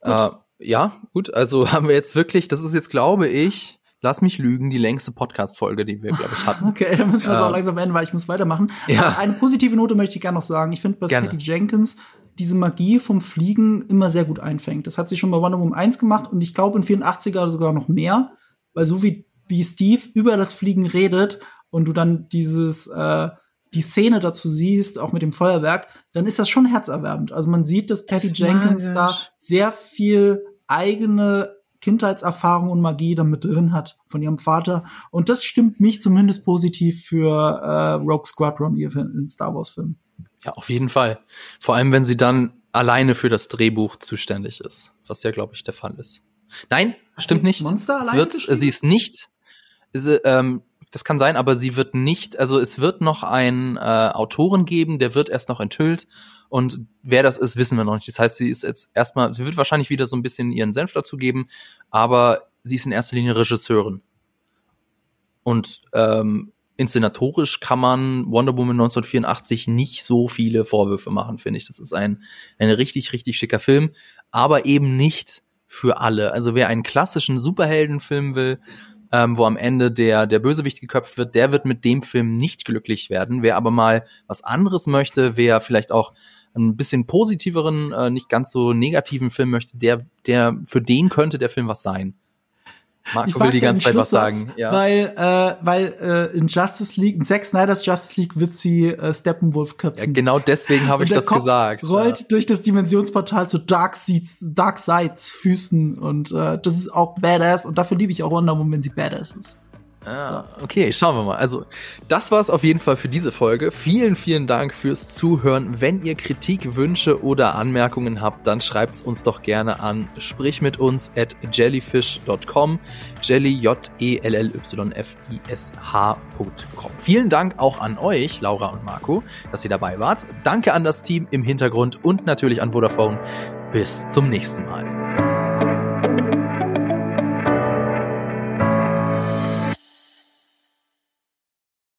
Äh, ja, gut, also haben wir jetzt wirklich, das ist jetzt, glaube ich, Lass mich lügen, die längste Podcast-Folge, die wir, glaube ich, hatten. Okay, dann müssen wir es äh, auch langsam enden, weil ich muss weitermachen. Ja. eine positive Note möchte ich gerne noch sagen. Ich finde, dass gerne. Patty Jenkins diese Magie vom Fliegen immer sehr gut einfängt. Das hat sie schon bei Wonder Woman 1 gemacht und ich glaube in 84er sogar noch mehr, weil so wie, wie Steve über das Fliegen redet und du dann dieses, äh, die Szene dazu siehst, auch mit dem Feuerwerk, dann ist das schon herzerwärmend. Also man sieht, dass Patty Jenkins magisch. da sehr viel eigene Kindheitserfahrung und Magie damit drin hat von ihrem Vater. Und das stimmt mich zumindest positiv für äh, Rogue Squadron hier in Star Wars Filmen. Ja, auf jeden Fall. Vor allem, wenn sie dann alleine für das Drehbuch zuständig ist, was ja, glaube ich, der Fall ist. Nein, hat stimmt nicht. Monster es wird, sie ist nicht. Sie, ähm, das kann sein, aber sie wird nicht. Also es wird noch einen äh, Autoren geben, der wird erst noch enthüllt und wer das ist, wissen wir noch nicht. Das heißt, sie ist jetzt erstmal, sie wird wahrscheinlich wieder so ein bisschen ihren Senf dazu geben, aber sie ist in erster Linie Regisseurin. Und ähm, inszenatorisch kann man Wonder Woman 1984 nicht so viele Vorwürfe machen, finde ich. Das ist ein, ein richtig, richtig schicker Film, aber eben nicht für alle. Also wer einen klassischen Superheldenfilm will, ähm, wo am Ende der, der Bösewicht geköpft wird, der wird mit dem Film nicht glücklich werden. Wer aber mal was anderes möchte, wer vielleicht auch ein bisschen positiveren, äh, nicht ganz so negativen Film möchte, der, der, für den könnte der Film was sein. Marco will die ganze Zeit was sagen. Ja. Weil, äh, weil äh, in Justice League, in Zack Snyder's Justice League wird sie äh, Steppenwolf köpfen. Ja, genau deswegen habe ich das Kopf gesagt. rollt ja. durch das Dimensionsportal zu Dark Seeds, Dark Sides Füßen und äh, das ist auch badass und dafür liebe ich auch Wonder Woman, wenn sie badass ist. Ah, okay, schauen wir mal. Also, das war es auf jeden Fall für diese Folge. Vielen, vielen Dank fürs Zuhören. Wenn ihr Kritik, Wünsche oder Anmerkungen habt, dann schreibt es uns doch gerne an sprich mit uns at jellyfish.com. Jelly, J-E-L-L-Y-F-I-S-H.com. Vielen Dank auch an euch, Laura und Marco, dass ihr dabei wart. Danke an das Team im Hintergrund und natürlich an Vodafone. Bis zum nächsten Mal.